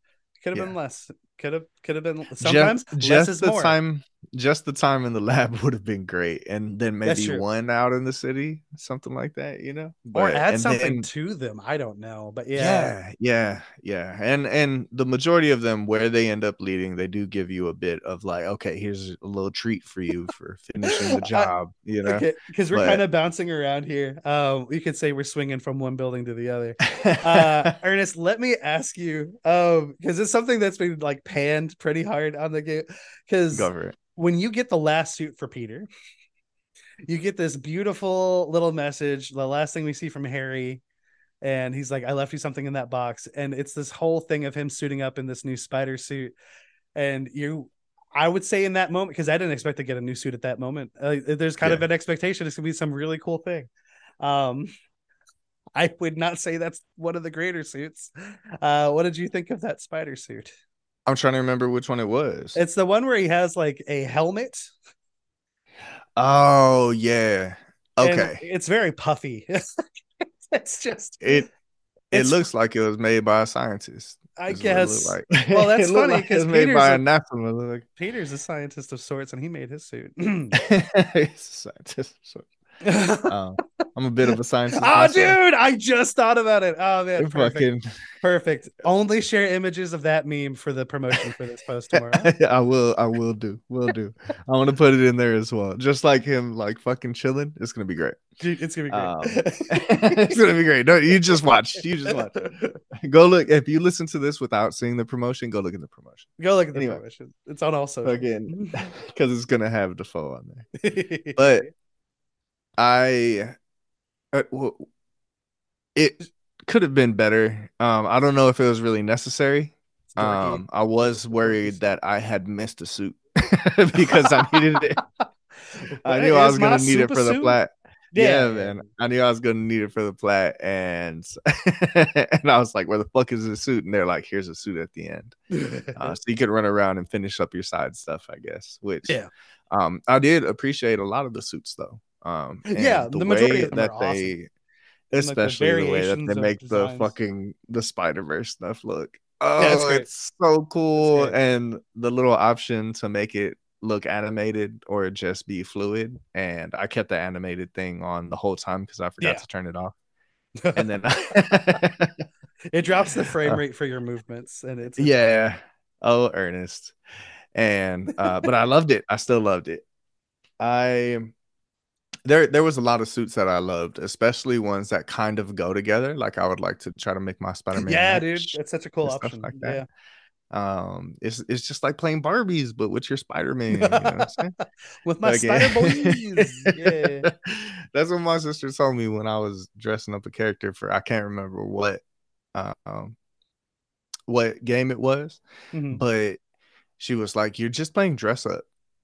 Could have yeah. been less could have could have been sometimes just, just the more. time just the time in the lab would have been great and then maybe one out in the city something like that you know? But, or add something then, to them i don't know but yeah. yeah yeah yeah and and the majority of them where they end up leading they do give you a bit of like okay here's a little treat for you for finishing the job you know? because we're kind of bouncing around here. Um we could say we're swinging from one building to the other. Uh ernest let me ask you um because it's something that's been like panned pretty hard on the game because when you get the last suit for Peter, you get this beautiful little message. The last thing we see from Harry, and he's like, "I left you something in that box," and it's this whole thing of him suiting up in this new spider suit, and you I would say in that moment because I didn't expect to get a new suit at that moment. Uh, there's kind yeah. of an expectation it's gonna be some really cool thing. Um, I would not say that's one of the greater suits. Uh, what did you think of that spider suit? I'm trying to remember which one it was. It's the one where he has like a helmet. Oh yeah. Okay. And it's very puffy. it's just it. It looks like it was made by a scientist. I guess. Like. Well, that's funny because like made by a, a Peter's a scientist of sorts, and he made his suit. He's a scientist of sorts. um, I'm a bit of a science. oh, myself. dude, I just thought about it. Oh man, perfect. Fucking... perfect. Only share images of that meme for the promotion for this post tomorrow. I will. I will do. Will do. I want to put it in there as well. Just like him, like fucking chilling. It's gonna be great. Dude, it's gonna be great. Um, it's gonna be great. No, you just watch. You just watch. Go look. If you listen to this without seeing the promotion, go look at the promotion. Go look at the anyway, promotion. It's on also again because it's gonna have Dafoe on there. But I, uh, it could have been better. Um, I don't know if it was really necessary. Um, I was worried that I had missed a suit because I needed it. I knew I was gonna need it for the flat. Yeah. yeah, man. I knew I was gonna need it for the flat, and and I was like, "Where the fuck is the suit?" And they're like, "Here's a suit at the end, uh, so you could run around and finish up your side stuff, I guess." Which, yeah, um, I did appreciate a lot of the suits though. Um, yeah, the, the majority of them that they, awesome. especially like the, the, way that they make the fucking the Spider Verse stuff look. Oh, yeah, it's, it's, so cool, and the little option to make it look animated or just be fluid. And I kept the animated thing on the whole time because I forgot yeah. to turn it off. And then it drops the frame uh, rate for your movements, and it's yeah. Oh, Ernest, and uh, but I loved it. I still loved it. I there there was a lot of suits that I loved, especially ones that kind of go together. Like I would like to try to make my Spider-Man. Yeah, dude, that's such a cool option. Like that. Yeah. Um, it's it's just like playing Barbies, but with your Spider-Man. You know with my Spider Boys. yeah. That's what my sister told me when I was dressing up a character for I can't remember what um what game it was, mm-hmm. but she was like, You're just playing dress up.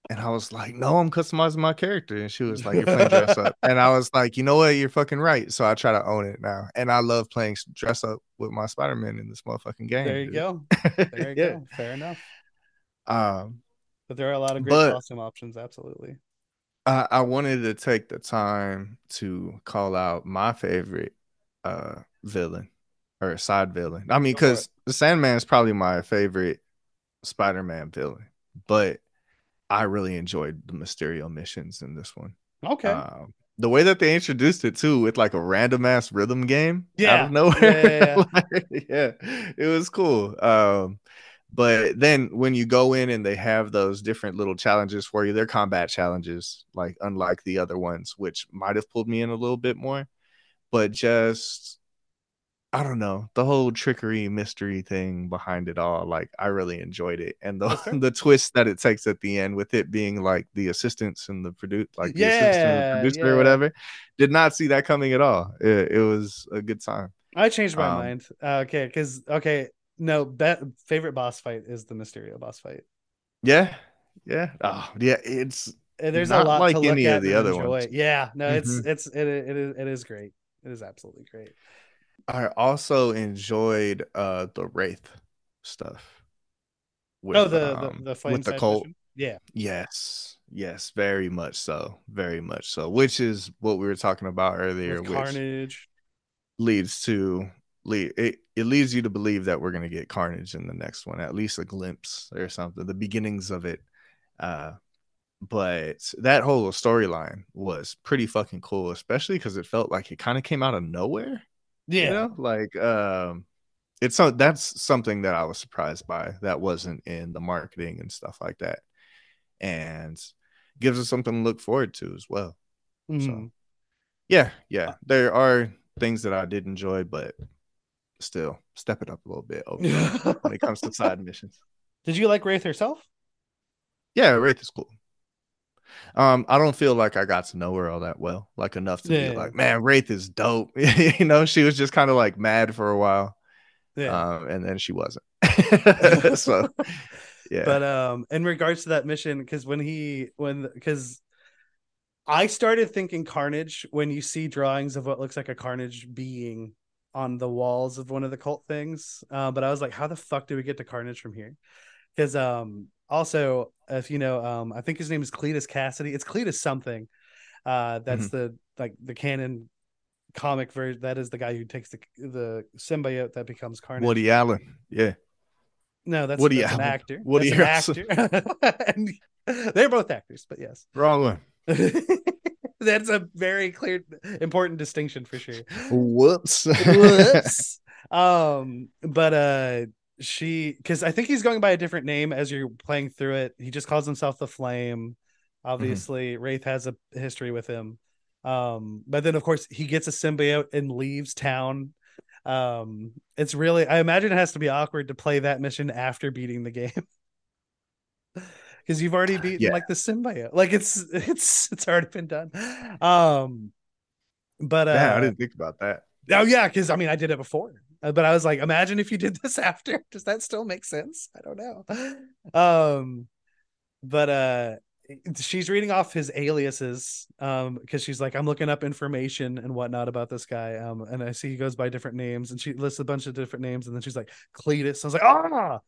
And I was like, no, I'm customizing my character. And she was like, you're playing dress up. And I was like, you know what? You're fucking right. So I try to own it now. And I love playing dress up with my Spider Man in this motherfucking game. There you dude. go. There you yeah. go. Fair enough. Um, but there are a lot of great but, costume options. Absolutely. I, I wanted to take the time to call out my favorite uh villain or side villain. I mean, because the Sandman is probably my favorite Spider Man villain, but I really enjoyed the Mysterio missions in this one. Okay. Um, the way that they introduced it too, with like a random ass rhythm game yeah. out of nowhere. Yeah, yeah, like, yeah, it was cool. Um, but then when you go in and they have those different little challenges for you, they're combat challenges, like unlike the other ones, which might have pulled me in a little bit more. But just I don't know the whole trickery mystery thing behind it all. Like I really enjoyed it, and the the twist that it takes at the end with it being like the assistants and the produce, like the yeah, assistant producer yeah. or whatever, did not see that coming at all. It, it was a good time. I changed my um, mind. Uh, okay, because okay, no, be- favorite boss fight is the Mysterio boss fight. Yeah, yeah, oh yeah. It's there's a lot like to look any at of the other enjoy. ones. Yeah, no, it's mm-hmm. it's it, it is it is great. It is absolutely great. I also enjoyed uh the Wraith stuff. With, oh, the um, the, the with the cult. Mission? Yeah. Yes. Yes, very much so. Very much so. Which is what we were talking about earlier. With Carnage leads to lead it, it leads you to believe that we're gonna get Carnage in the next one, at least a glimpse or something, the beginnings of it. Uh but that whole storyline was pretty fucking cool, especially because it felt like it kind of came out of nowhere. Yeah. You know, like um it's so that's something that I was surprised by that wasn't in the marketing and stuff like that. And gives us something to look forward to as well. Mm-hmm. So yeah, yeah. Uh there are things that I did enjoy, but still step it up a little bit when it comes to side missions. Did you like Wraith herself? Yeah, Wraith is cool. Um, I don't feel like I got to know her all that well, like enough to yeah. be like, man, Wraith is dope. you know, she was just kind of like mad for a while. Yeah. Um, and then she wasn't. so yeah. But um, in regards to that mission, because when he when because I started thinking Carnage when you see drawings of what looks like a Carnage being on the walls of one of the cult things. Uh, but I was like, how the fuck do we get to Carnage from here? Because um, also, if you know, um, I think his name is Cletus Kasady. It's Cletus something. Uh, that's mm-hmm. the like the canon comic version. That is the guy who takes the the symbiote that becomes Carnage. Woody Allen. Yeah. No, that's, Woody that's Allen. an actor. Woody that's an actor. they're both actors, but yes. Wrong one. that's a very clear, important distinction for sure. Whoops. Whoops. Um, but uh, she because I think he's going by a different name as you're playing through it. He just calls himself the Flame. Obviously, mm-hmm. Wraith has a history with him. Um, but then of course he gets a symbiote and leaves town. Um, it's really I imagine it has to be awkward to play that mission after beating the game. Because you've already beaten yeah. like the symbiote. Like it's it's it's already been done. Um but uh yeah, I didn't think about that. Oh yeah, because I mean I did it before. Uh, but I was like, imagine if you did this after. Does that still make sense? I don't know. Um, but uh, she's reading off his aliases um because she's like i'm looking up information and whatnot about this guy um and i see he goes by different names and she lists a bunch of different names and then she's like cletus i was like ah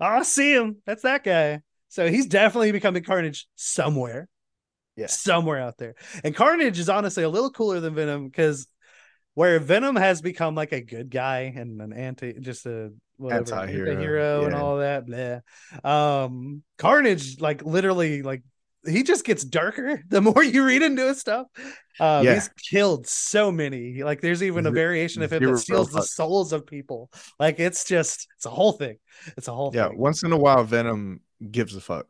oh, i see him that's that guy so he's definitely becoming carnage somewhere yeah somewhere out there and carnage is honestly a little cooler than venom because where Venom has become like a good guy and an anti, just a whatever anti-hero, hero yeah. and all that. Blah. Um, Carnage, like literally, like he just gets darker the more you read into his stuff. Um, yeah. he's killed so many. Like there's even a variation of him that steals the souls of people. Like it's just it's a whole thing. It's a whole thing. yeah. Thing. Once in a while, Venom gives a fuck.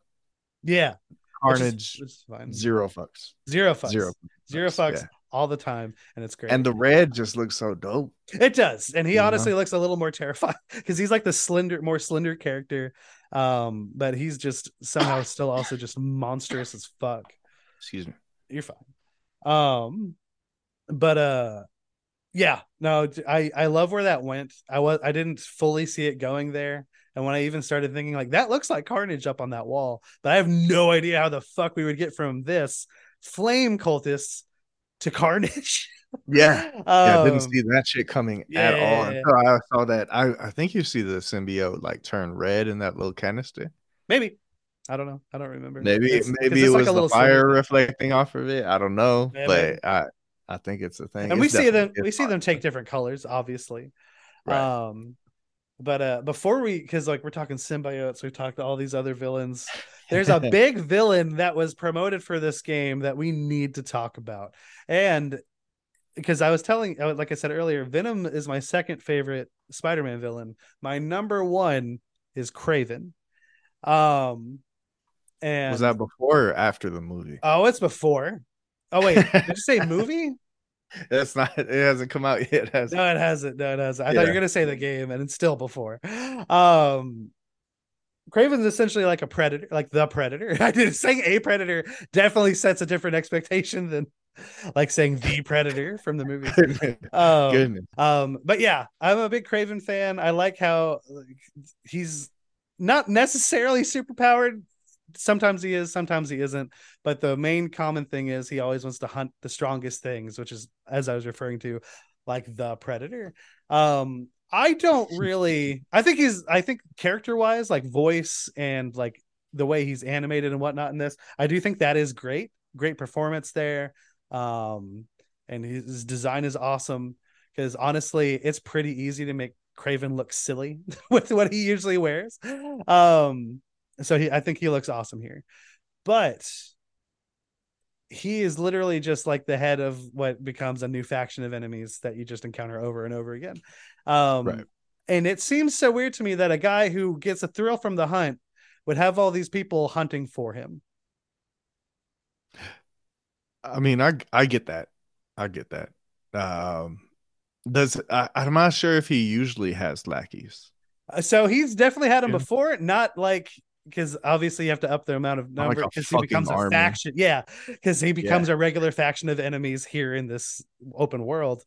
Yeah. Carnage, which is, which is zero fucks. Zero fucks. Zero. Zero fucks. Yeah all the time, and it's great. And the red just looks so dope. It does, and he you honestly know? looks a little more terrifying because he's like the slender, more slender character. Um, but he's just somehow still also just monstrous as fuck. Excuse me. You're fine. Um, but uh, yeah, no, I I love where that went. I was I didn't fully see it going there. And when I even started thinking like that looks like carnage up on that wall, but I have no idea how the fuck we would get from this flame cultists to Carnage. yeah, um, yeah, I didn't um, see that shit coming yeah. at all until I saw that. I I think you see the symbiote like turn red in that little canister. Maybe. I don't know. I don't remember. Maybe it's, maybe it was like the fire symbiote. reflecting off of it. I don't know, yeah, but maybe. I I think it's a thing. And it's we see them we see them take different colors, obviously. Right. Um, but uh, before we, because like we're talking symbiotes, we've talked to all these other villains. There's a big villain that was promoted for this game that we need to talk about, and because I was telling, uh, like I said earlier, Venom is my second favorite Spider-Man villain. My number one is Kraven. Um, and was that before or after the movie? Oh, it's before. Oh wait, did you say movie? That's not. It hasn't come out yet. Has no, it hasn't. No, it hasn't. I yeah. thought you were gonna say the game, and it's still before. Um, Kraven's essentially like a predator, like the predator. I did saying a predator definitely sets a different expectation than like saying the predator from the movie. um, Goodness. Um, but yeah, I'm a big Kraven fan. I like how he's not necessarily super powered sometimes he is, sometimes he isn't. But the main common thing is he always wants to hunt the strongest things, which is as I was referring to, like the predator. Um, I don't really. I think he's. I think character wise, like voice and like the way he's animated and whatnot in this, I do think that is great. Great performance there. Um, and his design is awesome because honestly, it's pretty easy to make Kraven look silly with what he usually wears. Um, so he, I think he looks awesome here, but he is literally just like the head of what becomes a new faction of enemies that you just encounter over and over again. Um, right. And it seems so weird to me that a guy who gets a thrill from the hunt would have all these people hunting for him. I mean, I I get that. I get that. Um, does I, I'm not sure if he usually has lackeys. Uh, so he's definitely had them yeah. before, not like because obviously you have to up the amount of number because like he becomes army. a faction. Yeah, because he becomes yeah. a regular faction of enemies here in this open world.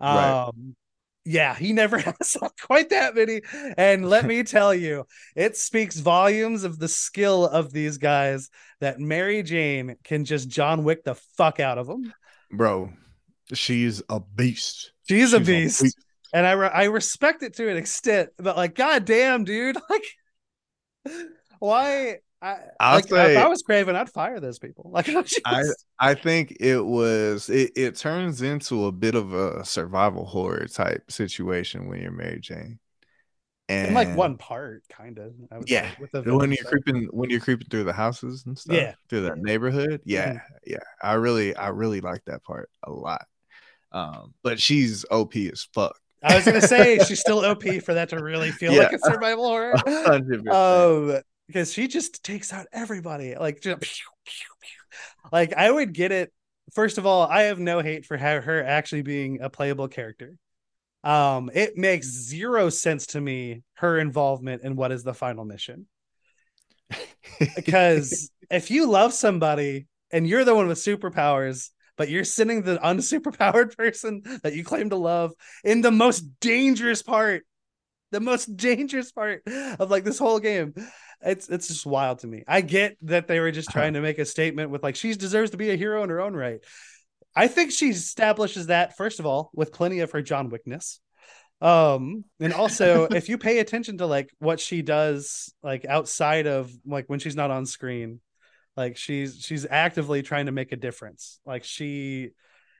Um, right. yeah, he never has quite that many. And let me tell you, it speaks volumes of the skill of these guys that Mary Jane can just John Wick the fuck out of them. Bro, she's a beast. She's, she's a, beast. a beast. And I re- I respect it to an extent, but like, god damn, dude, like, why? I, I'll like, say, if I was Kraven, I'd fire those people. Like, I, I think it was it, it turns into a bit of a survival horror type situation when you're Mary Jane. And in like one part, kind of. Yeah, when you're creeping when you're creeping through the houses and stuff, yeah, through that neighborhood. Yeah, mm-hmm. yeah. I really, I really like that part a lot. Um, but she's OP as fuck. I was gonna say she's still OP for that to really feel yeah. like a survival horror. 100%. Um, because she just takes out everybody. Like, just, pew, pew, pew. like I would get it. First of all, I have no hate for her actually being a playable character. Um, it makes zero sense to me her involvement in what is the final mission. because if you love somebody and you're the one with superpowers, but you're sending the unsuperpowered person that you claim to love in the most dangerous part, the most dangerous part of like this whole game it's it's just wild to me. I get that they were just uh-huh. trying to make a statement with like she deserves to be a hero in her own right. I think she establishes that first of all with plenty of her John Wickness. Um, and also if you pay attention to like what she does like outside of like when she's not on screen, like she's she's actively trying to make a difference. Like she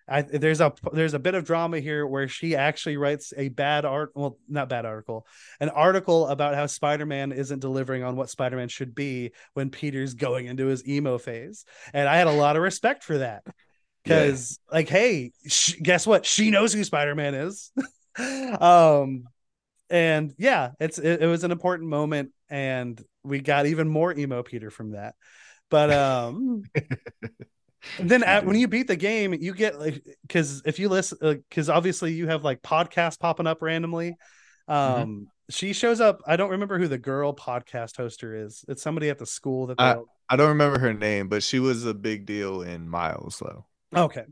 I, there's a there's a bit of drama here where she actually writes a bad art well not bad article an article about how Spider-Man isn't delivering on what Spider-Man should be when Peter's going into his emo phase. And I had a lot of respect for that. Because yeah. like hey sh- guess what? She knows who Spider-Man is. Um and yeah it's it, it was an important moment and we got even more emo Peter from that. But um And then at, when you beat the game, you get like because if you listen, because uh, obviously you have like podcasts popping up randomly. Mm-hmm. Um, mm-hmm. she shows up. I don't remember who the girl podcast hoster is. It's somebody at the school that I, I don't remember her name, but she was a big deal in Miles though. Okay.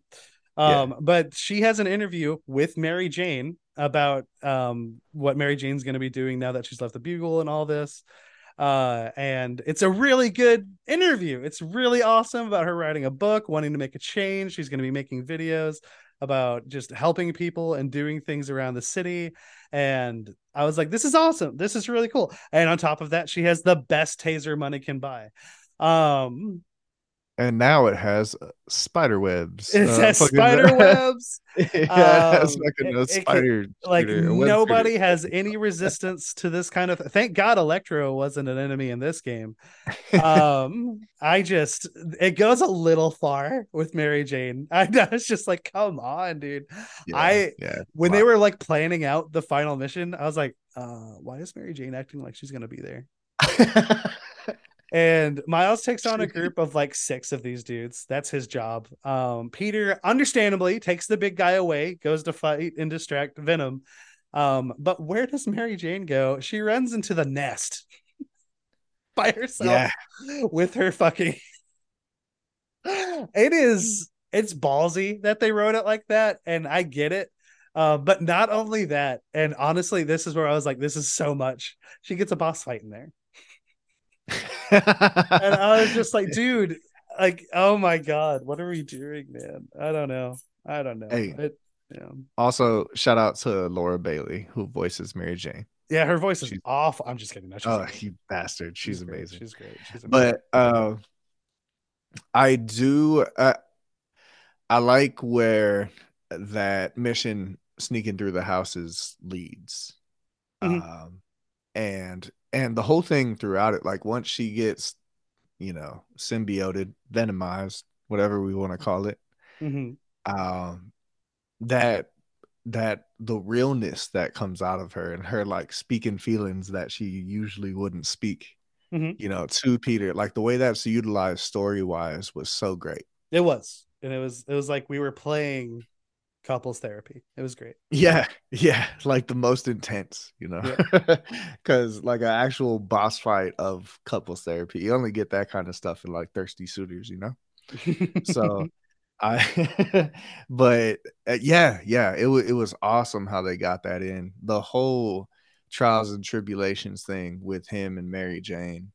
Um, yeah. but she has an interview with Mary Jane about um what Mary Jane's going to be doing now that she's left the Bugle and all this. Uh, and it's a really good interview. It's really awesome about her writing a book, wanting to make a change. She's going to be making videos about just helping people and doing things around the city. And I was like, this is awesome. This is really cool. And on top of that, she has the best taser money can buy. Um, and now it has uh, spider webs. It uh, has spider webs. yeah, um, it has like a spider. Can, like nobody has any resistance to this kind of. Th- Thank God, Electro wasn't an enemy in this game. Um, I just it goes a little far with Mary Jane. I, I was just like, come on, dude. Yeah, I yeah, when wow. they were like planning out the final mission, I was like, uh, why is Mary Jane acting like she's gonna be there? And Miles takes on a group of like six of these dudes. That's his job. Um, Peter, understandably, takes the big guy away, goes to fight and distract Venom. Um, but where does Mary Jane go? She runs into the nest by herself yeah. with her fucking. it is it's ballsy that they wrote it like that, and I get it. Uh, but not only that, and honestly, this is where I was like, this is so much. She gets a boss fight in there and I was just like, dude, like, oh my god, what are we doing, man? I don't know. I don't know. Hey, it, yeah. Also, shout out to Laura Bailey who voices Mary Jane. Yeah, her voice is she's, awful. I'm just kidding. No, oh, great. you bastard! She's, she's amazing. Great. She's great. She's amazing. But uh, I do. Uh, I like where that mission sneaking through the houses leads. Mm-hmm. Um, and and the whole thing throughout it like once she gets you know symbioted venomized whatever we want to call it mm-hmm. um that that the realness that comes out of her and her like speaking feelings that she usually wouldn't speak mm-hmm. you know to peter like the way that's utilized story wise was so great it was and it was it was like we were playing couples therapy. It was great. Yeah, yeah, like the most intense, you know, because yeah. like an actual boss fight of couples therapy, you only get that kind of stuff in like thirsty suitors, you know. so, I, but uh, yeah, yeah, it was it was awesome how they got that in the whole trials and tribulations thing with him and Mary Jane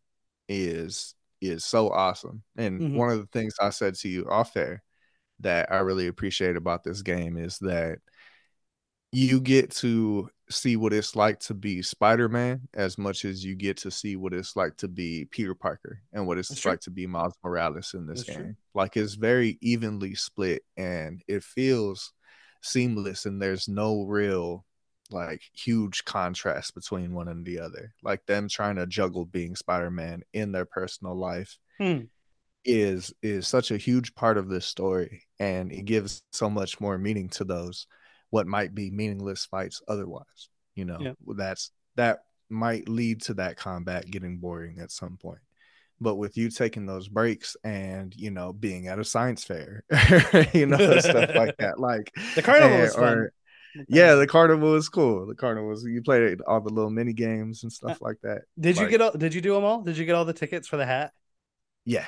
is is so awesome. And mm-hmm. one of the things I said to you off there that I really appreciate about this game is that you get to see what it's like to be Spider-Man as much as you get to see what it's like to be Peter Parker and what it's That's like true. to be Miles Morales in this That's game. True. Like it's very evenly split and it feels seamless and there's no real like huge contrast between one and the other. Like them trying to juggle being Spider-Man in their personal life hmm. Is is such a huge part of this story, and it gives so much more meaning to those what might be meaningless fights otherwise. You know, yeah. that's that might lead to that combat getting boring at some point. But with you taking those breaks and you know being at a science fair, you know stuff like that, like the carnival eh, was fun. Or, yeah, the carnival was cool. The carnival was you played all the little mini games and uh, stuff like that. Did like, you get all? Did you do them all? Did you get all the tickets for the hat? Yeah,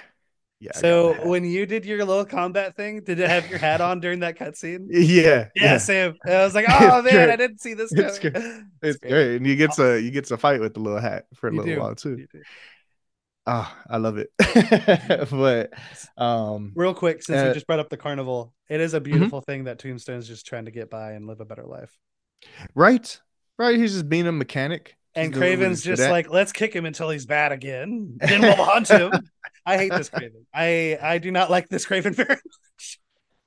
yeah. So when you did your little combat thing, did it have your hat on during that cutscene? Yeah, yeah, yeah. Same. And I was like, oh man, great. I didn't see this. It's, great. it's, it's great. great. and you get to you get to fight with the little hat for a you little do. while too. Oh, I love it. but um real quick, since uh, we just brought up the carnival, it is a mm-hmm. beautiful mm-hmm. thing that Tombstone's just trying to get by and live a better life. Right. Right. He's just being a mechanic. And Kraven's just like, let's kick him until he's bad again. Then we'll hunt him. I hate this Kraven. I I do not like this Kraven very much.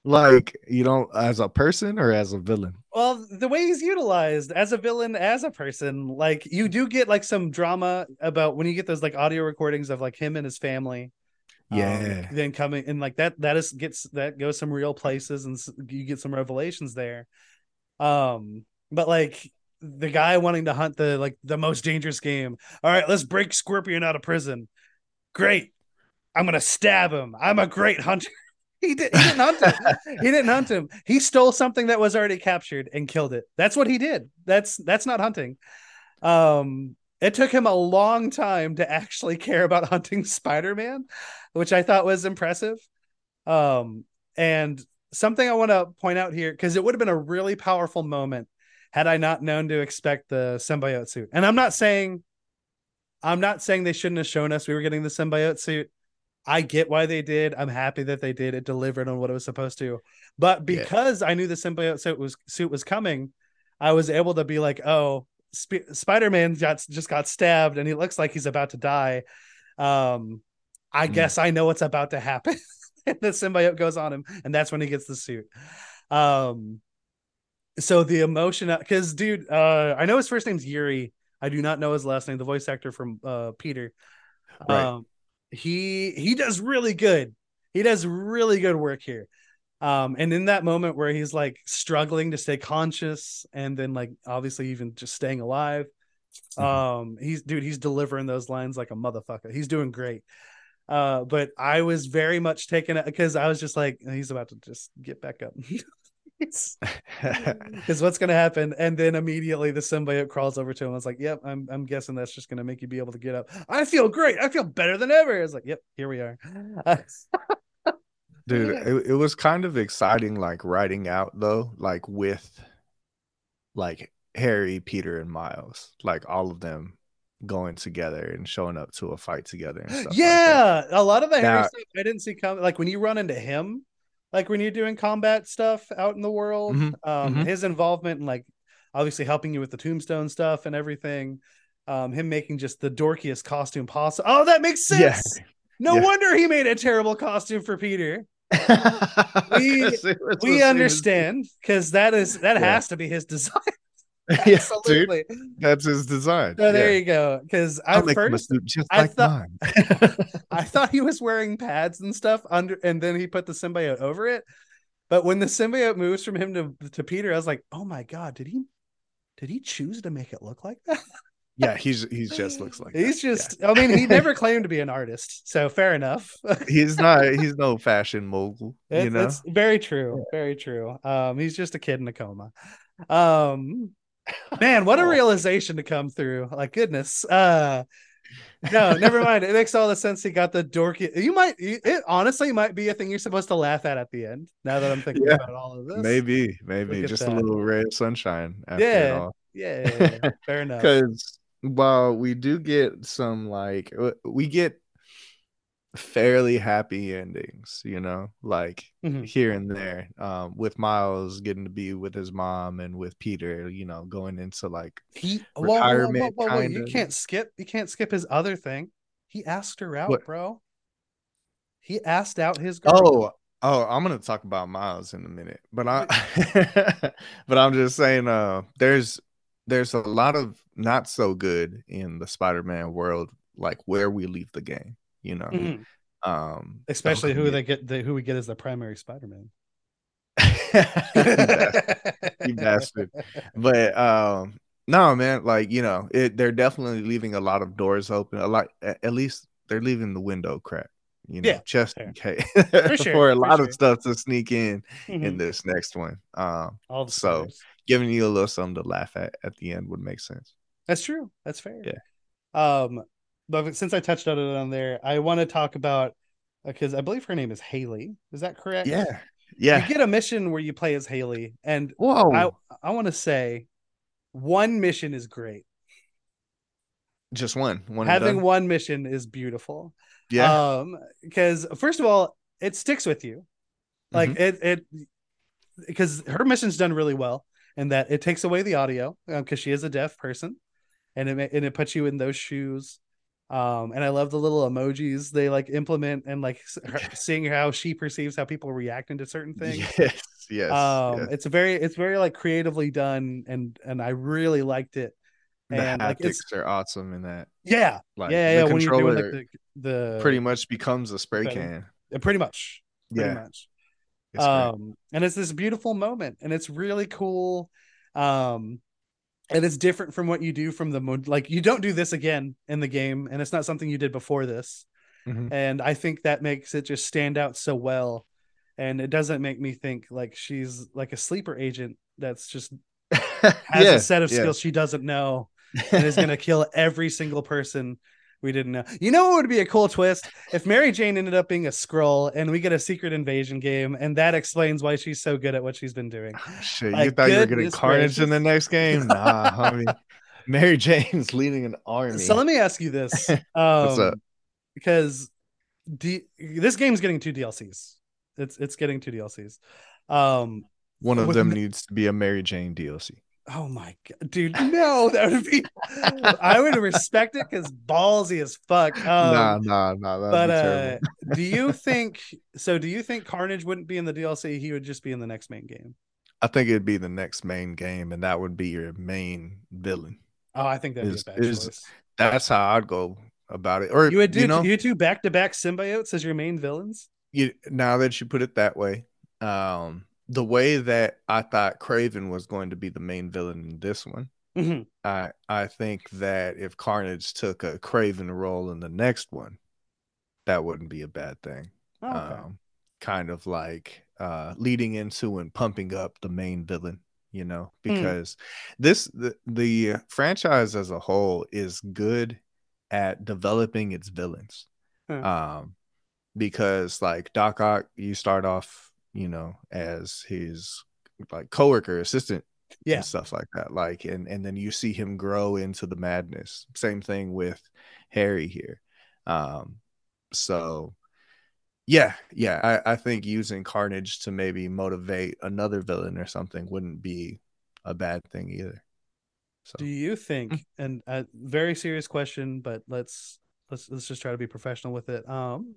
Like you don't as a person or as a villain. Well, the way he's utilized as a villain, as a person, like you do get like some drama about when you get those like audio recordings of like him and his family. Yeah. Um, then coming and like that that is gets that goes some real places and you get some revelations there. Um, but like the guy wanting to hunt the like the most dangerous game. All right, let's break Scorpion out of prison. Great. I'm gonna stab him. I'm a great hunter. He, did, didn't hunt him. he didn't hunt him. He stole something that was already captured and killed it. That's what he did. That's that's not hunting. Um, it took him a long time to actually care about hunting Spider-Man, which I thought was impressive. Um, and something I want to point out here because it would have been a really powerful moment had I not known to expect the symbiote suit. And I'm not saying I'm not saying they shouldn't have shown us we were getting the symbiote suit. I get why they did. I'm happy that they did. It delivered on what it was supposed to. But because yeah. I knew the symbiote suit was suit was coming, I was able to be like, "Oh, Sp- Spider-Man got just got stabbed and he looks like he's about to die." Um, I mm. guess I know what's about to happen. the symbiote goes on him, and that's when he gets the suit. Um, so the emotion, because dude, uh, I know his first name's Yuri. I do not know his last name. The voice actor from uh Peter. Right. Um, he he does really good. He does really good work here. Um, and in that moment where he's like struggling to stay conscious and then like obviously even just staying alive, mm-hmm. um, he's dude, he's delivering those lines like a motherfucker. He's doing great. Uh, but I was very much taken because I was just like, he's about to just get back up. because what's gonna happen? And then immediately the symbiote crawls over to him. I was like, "Yep, I'm I'm guessing that's just gonna make you be able to get up." I feel great. I feel better than ever. I was like, "Yep, here we are." Dude, it, it was kind of exciting, like writing out though, like with like Harry, Peter, and Miles, like all of them going together and showing up to a fight together and stuff. Yeah, like a lot of the now, Harry stuff I didn't see coming. Like when you run into him, like when you're doing combat stuff out in the world mm-hmm, um mm-hmm. his involvement in like obviously helping you with the tombstone stuff and everything um him making just the dorkiest costume possible oh that makes sense yeah. no yeah. wonder he made a terrible costume for peter we we understand because that is that yeah. has to be his design Absolutely. Yeah, dude, that's his design. So there you go. Because I first just I like thought, I thought he was wearing pads and stuff under, and then he put the symbiote over it. But when the symbiote moves from him to, to Peter, I was like, oh my god, did he did he choose to make it look like that? yeah, he's he's just looks like he's that. just. Yeah. I mean, he never claimed to be an artist, so fair enough. he's not. He's no fashion mogul. It, you know, it's very true. Yeah. Very true. Um, he's just a kid in a coma. Um, Man, what a realization to come through. Like goodness. Uh no, never mind. It makes all the sense. He got the dorky. You might, it honestly might be a thing you're supposed to laugh at at the end. Now that I'm thinking yeah, about all of this, maybe, maybe just that. a little ray of sunshine. Yeah, yeah, yeah, yeah, fair enough. Because while we do get some like, we get fairly happy endings, you know, like mm-hmm. here and there. Um, with Miles getting to be with his mom and with Peter, you know, going into like he retirement. Whoa, whoa, whoa, you can't skip. You can't skip his other thing. He asked her out, what? bro. He asked out his girl. Oh, oh, I'm gonna talk about Miles in a minute, but I, but I'm just saying, uh, there's there's a lot of not so good in the Spider-Man world, like where we leave the game you know. Mm-hmm. Um, especially who they get the, who we get as the primary Spider-Man. you bastard. But um no man, like you know, it they're definitely leaving a lot of doors open. A lot at least they're leaving the window crack, you know, yeah, just in case for, sure, for a for lot sure. of stuff to sneak in mm-hmm. in this next one. Um All so stories. giving you a little something to laugh at at the end would make sense. That's true. That's fair. Yeah. Um but since I touched on it on there, I want to talk about because uh, I believe her name is Hailey. Is that correct? Yeah. Yeah. You get a mission where you play as Hailey, and whoa, I I want to say one mission is great. Just one. One. Having one mission is beautiful. Yeah. Um, because first of all, it sticks with you. Like mm-hmm. it it because her mission's done really well, and that it takes away the audio because um, she is a deaf person, and it and it puts you in those shoes um and i love the little emojis they like implement and like seeing how she perceives how people react into certain things. Yes yes, um yes. it's very it's very like creatively done and and i really liked it. The and, haptics like, it's, are awesome in that yeah like, yeah yeah when you're doing like the, the pretty much becomes a spray can. Pretty much pretty yeah. much. Um and it's this beautiful moment and it's really cool. Um and it's different from what you do from the mode like you don't do this again in the game and it's not something you did before this mm-hmm. and i think that makes it just stand out so well and it doesn't make me think like she's like a sleeper agent that's just has yeah, a set of yeah. skills she doesn't know and is going to kill every single person we didn't know. You know what would be a cool twist if Mary Jane ended up being a Skrull and we get a secret invasion game, and that explains why she's so good at what she's been doing. Oh, shit, like, you thought you were getting Carnage gracious. in the next game? Nah, homie. Mary Jane's leading an army. So let me ask you this: um, What's up? Because D- this game's getting two DLCs. It's it's getting two DLCs. Um, one of them needs to be a Mary Jane DLC. Oh my god, dude! No, that would be. I would respect it because ballsy as fuck. Um, nah, nah, nah. But uh, do you think so? Do you think Carnage wouldn't be in the DLC? He would just be in the next main game. I think it'd be the next main game, and that would be your main villain. Oh, I think that'd is, be a bad is, choice. That's how I'd go about it. Or you would do you, know, you two back to back symbiotes as your main villains. You now that you put it that way, um, the way that I thought Kraven was going to be the main villain in this one, mm-hmm. I I think that if Carnage took a Kraven role in the next one, that wouldn't be a bad thing. Okay. Um, kind of like uh, leading into and pumping up the main villain, you know, hmm. because mm. this the, the franchise as a whole is good at developing its villains. Mm. Um, because like Doc Ock, you start off you know, as his like coworker, assistant, yeah, and stuff like that. Like, and and then you see him grow into the madness. Same thing with Harry here. Um, so yeah, yeah, I, I think using Carnage to maybe motivate another villain or something wouldn't be a bad thing either. So. Do you think? Mm. And a very serious question, but let's let's let's just try to be professional with it. Um,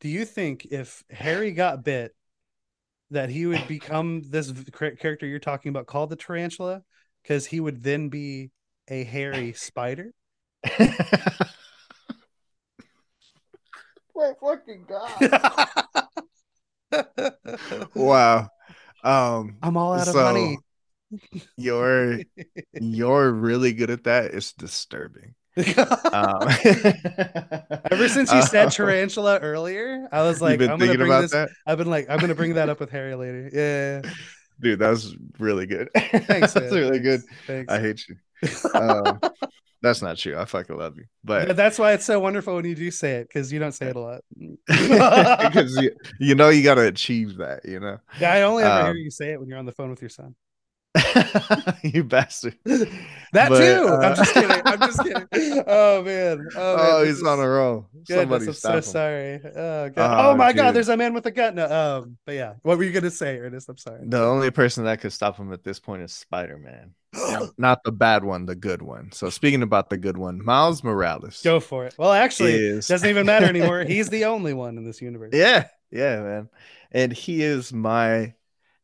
do you think if Harry got bit that he would become this character you're talking about called the tarantula because he would then be a hairy spider? My fucking god. Wow. Um i'm all out so of money. you're you're really good at that. It's disturbing um, Ever since you said tarantula earlier, I was like, I'm gonna bring this. That? I've been like, I'm gonna bring that up with Harry later. Yeah, dude, that was really good. Thanks. That's really good. Thanks. I hate you. Um, that's not true. I fucking love you, but that's why it's so wonderful when you do say it because you don't say it a lot. Because you, you know you got to achieve that, you know. Yeah, I only ever um, hear you say it when you're on the phone with your son. you bastard. That but, too. Uh... I'm just kidding. I'm just kidding. Oh man. Oh, man. oh he's on a roll. Somebody I'm so him. sorry. Oh, God. oh, oh my dude. god, there's a man with a gun. No, um, but yeah, what were you gonna say, Ernest? I'm sorry. The only person that could stop him at this point is Spider-Man. Not the bad one, the good one. So speaking about the good one, Miles Morales. Go for it. Well, actually, is... doesn't even matter anymore. He's the only one in this universe. Yeah, yeah, man. And he is my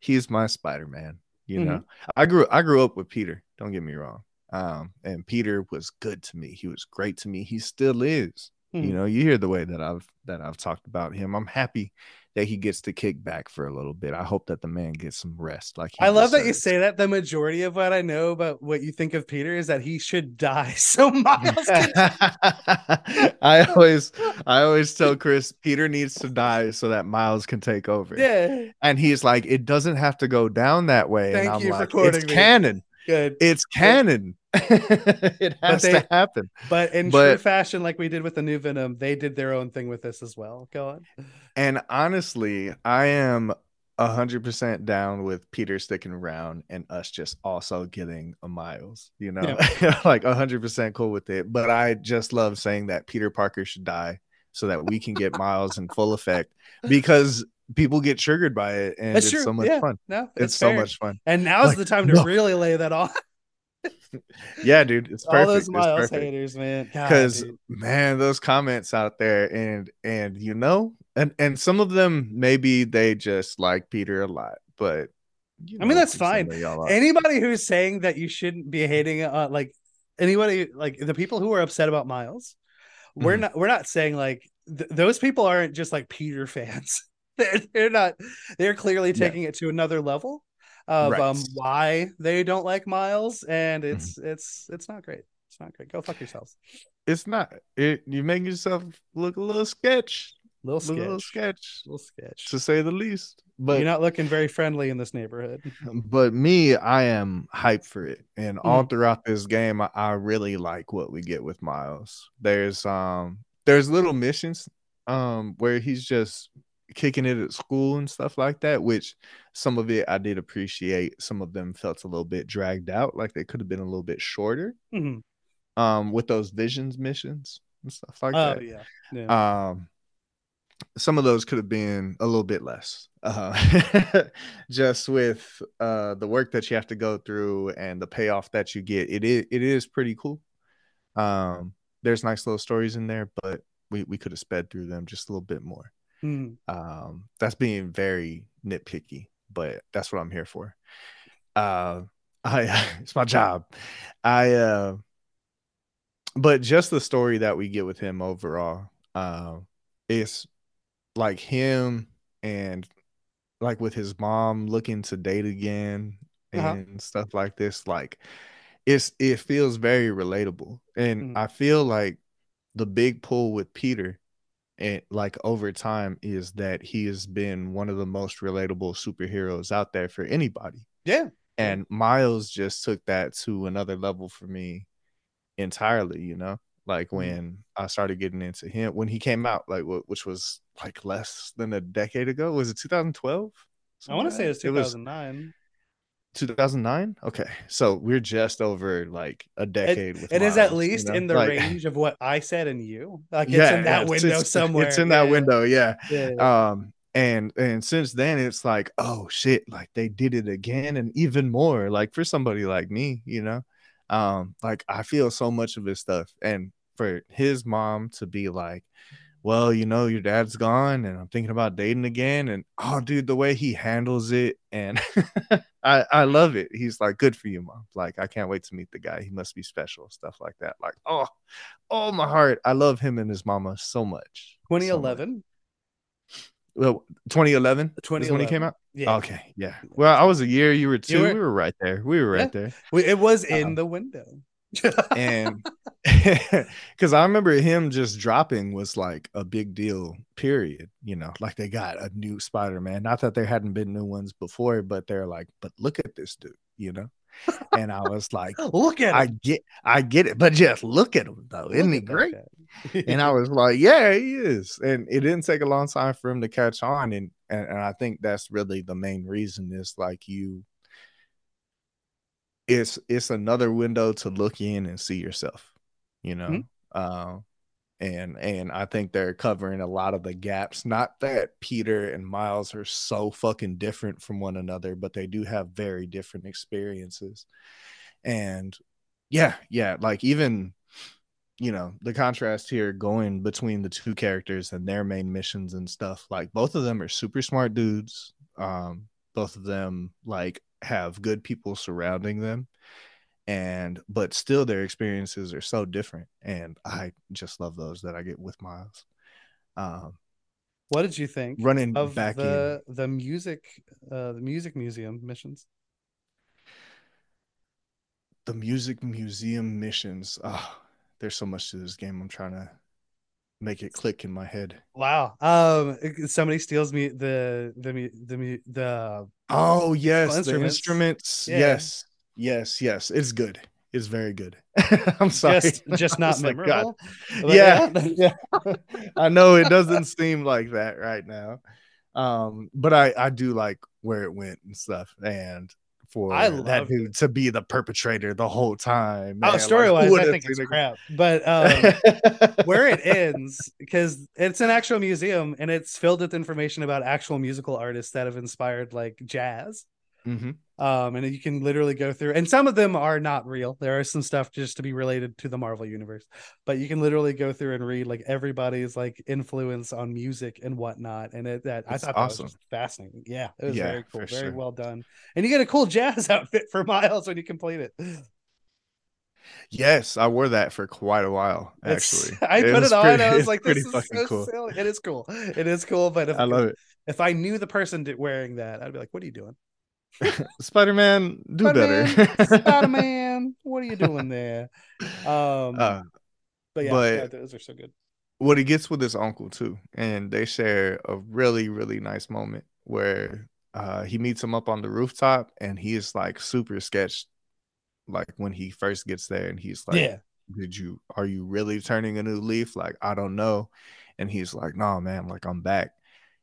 he's my Spider-Man. You mm-hmm. know, I grew I grew up with Peter. Don't get me wrong. Um, and Peter was good to me. He was great to me. He still is. Mm-hmm. You know, you hear the way that I've that I've talked about him. I'm happy that he gets to kick back for a little bit. I hope that the man gets some rest. Like I love that you say that. The majority of what I know about what you think of Peter is that he should die. So Miles, can- I always, I always tell Chris Peter needs to die so that Miles can take over. Yeah, and he's like, it doesn't have to go down that way. Thank and I'm you like, for quoting it's me. canon. Good. It's canon. it has they, to happen. But in but, true fashion, like we did with the new Venom, they did their own thing with this as well. Go on. And honestly, I am hundred percent down with Peter sticking around and us just also getting a Miles. You know, yeah. like hundred percent cool with it. But I just love saying that Peter Parker should die so that we can get Miles in full effect because people get triggered by it and That's it's true. so much yeah. fun. No, it's, so much fun. And now's like, the time to no. really lay that on. Yeah, dude, it's perfect. All those Miles haters, man. Because man, those comments out there, and and you know, and and some of them maybe they just like Peter a lot, but you know, I mean that's fine. Anybody who's saying that you shouldn't be hating, uh, like anybody, like the people who are upset about Miles, we're mm-hmm. not we're not saying like th- those people aren't just like Peter fans. they're they're not. They're clearly taking yeah. it to another level of right. um why they don't like Miles, and mm-hmm. it's mm-hmm. it's it's not great. It's not great. Go fuck yourselves. It's not. It you make yourself look a little sketch. Little sketch. Little sketch. Little sketch. To say the least. But you're not looking very friendly in this neighborhood. But me, I am hyped for it. And mm. all throughout this game, I, I really like what we get with Miles. There's um there's little missions um where he's just kicking it at school and stuff like that, which some of it I did appreciate. Some of them felt a little bit dragged out, like they could have been a little bit shorter. Mm-hmm. Um, with those visions missions and stuff like oh, that. Yeah. yeah. Um, some of those could have been a little bit less. Uh, just with uh the work that you have to go through and the payoff that you get, it is it is pretty cool. Um, there's nice little stories in there, but we we could have sped through them just a little bit more. Mm. Um, that's being very nitpicky, but that's what I'm here for. Uh, I it's my job. I uh, but just the story that we get with him overall, uh, it's like him and like with his mom looking to date again uh-huh. and stuff like this. Like it's it feels very relatable, and mm. I feel like the big pull with Peter and like over time is that he has been one of the most relatable superheroes out there for anybody. Yeah. And Miles just took that to another level for me entirely, you know? Like mm-hmm. when I started getting into him when he came out, like which was like less than a decade ago. Was it 2012? I want to say it was 2009. 2009 okay so we're just over like a decade it, it is at least you know? in the like, range of what i said and you like it's yeah, in that yeah, window it's, somewhere it's in that window yeah. yeah. um and and since then it's like oh shit like they did it again and even more like for somebody like me you know um like i feel so much of his stuff and for his mom to be like well, you know, your dad's gone and I'm thinking about dating again. And oh, dude, the way he handles it. And I, I love it. He's like, good for you, mom. Like, I can't wait to meet the guy. He must be special, stuff like that. Like, oh, oh, my heart. I love him and his mama so much. 2011. So well, 2011, 2011 when he came out. Yeah. Okay. Yeah. Well, I was a year. You were two. You were, we were right there. We were right yeah. there. It was in um, the window. And because I remember him just dropping was like a big deal, period. You know, like they got a new Spider Man. Not that there hadn't been new ones before, but they're like, but look at this dude, you know? And I was like, look at him. I get I get it, but just look at him though. Isn't he great? and I was like, yeah, he is. And it didn't take a long time for him to catch on. And, and, and I think that's really the main reason is like you it's it's another window to look in and see yourself, you know. Mm-hmm. Uh, and and I think they're covering a lot of the gaps. Not that Peter and Miles are so fucking different from one another, but they do have very different experiences. And yeah, yeah, like even you know the contrast here going between the two characters and their main missions and stuff like both of them are super smart dudes um both of them like have good people surrounding them and but still their experiences are so different and i just love those that i get with miles. Um what did you think running of back the in, the music uh the music museum missions? The music museum missions oh there's so much to this game. I'm trying to make it click in my head. Wow. Um somebody steals me the the the the Oh yes, instruments. the instruments. Yeah. Yes. Yes, yes. It's good. It's very good. I'm sorry. Just, just not memorable. Like, yeah. yeah. I know it doesn't seem like that right now. Um, but I I do like where it went and stuff. And for I that dude it. to be the perpetrator the whole time. Oh, man. Oh, story wise, like, I think it's crap. But um, where it ends, because it's an actual museum and it's filled with information about actual musical artists that have inspired like jazz. Mm-hmm. Um, and you can literally go through, and some of them are not real. There are some stuff just to be related to the Marvel universe, but you can literally go through and read like everybody's like influence on music and whatnot. And it that That's I thought awesome. that was fascinating. Yeah, it was yeah, very cool, very sure. well done. And you get a cool jazz outfit for Miles when you complete it. Yes, I wore that for quite a while. Actually, it's, I it put it on. Pretty, I was like, "This is so cool. silly." It is cool. It is cool. But if, I love it. If I knew the person wearing that, I'd be like, "What are you doing?" Spider Man, do Spider-Man, better. Spider Man, what are you doing there? Um, uh, but yeah, but yeah, those are so good. What he gets with his uncle too, and they share a really really nice moment where uh, he meets him up on the rooftop, and he is like super sketched, like when he first gets there, and he's like, "Yeah, did you? Are you really turning a new leaf? Like I don't know." And he's like, "No, man, like I'm back."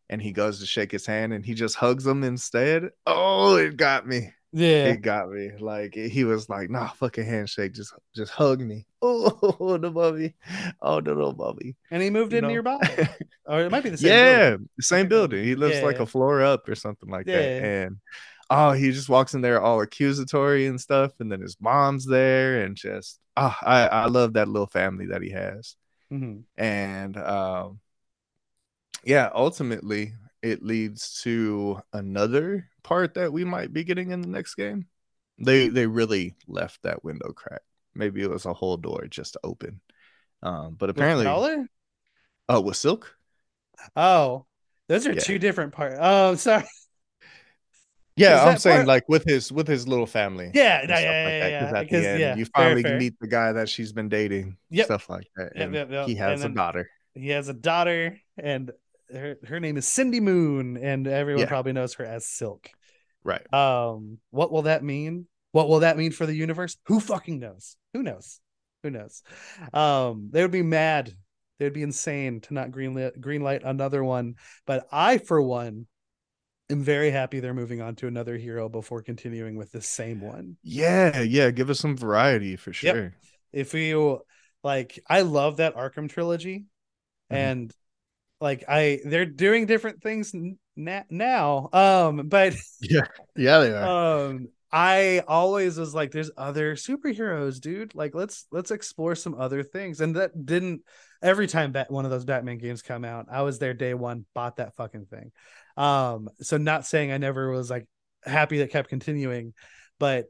And he goes to shake his hand and he just hugs him instead. Oh, it got me. Yeah, it got me. Like he was like, "Nah, fucking handshake, just just hug me." Oh, the bubby, oh the little bubby. And he moved you in know? nearby, or it might be the same. Yeah, building. same building. He lives yeah. like a floor up or something like yeah. that. And oh, he just walks in there all accusatory and stuff, and then his mom's there, and just ah, oh, I I love that little family that he has. Mm-hmm. And um yeah, ultimately it leads to another part that we might be getting in the next game. They they really left that window crack. Maybe it was a whole door just open. Um, but apparently, oh, with Silk. Oh, those are yeah. two different parts. Oh, sorry. Yeah, I'm saying part... like with his with his little family. Yeah, yeah, yeah, like yeah, yeah. Because end, yeah, you finally fair, fair. meet the guy that she's been dating. Yep. stuff like that. Yep, yep, yep. he has a daughter. He has a daughter, and her, her name is Cindy Moon, and everyone yeah. probably knows her as Silk. Right. Um, what will that mean? What will that mean for the universe? Who fucking knows? Who knows? Who knows? Um, they would be mad. They would be insane to not greenlight greenlight another one. But I, for one, am very happy they're moving on to another hero before continuing with the same one. Yeah, yeah. Give us some variety for sure. Yep. If you like, I love that Arkham trilogy. Mm-hmm. And like i they're doing different things na- now um but yeah yeah they are. um i always was like there's other superheroes dude. Like let's let's explore some other things. And that didn't every time bat- one of those batman games come out i was there day one bought that fucking thing. Um so not saying i never was like happy that kept continuing but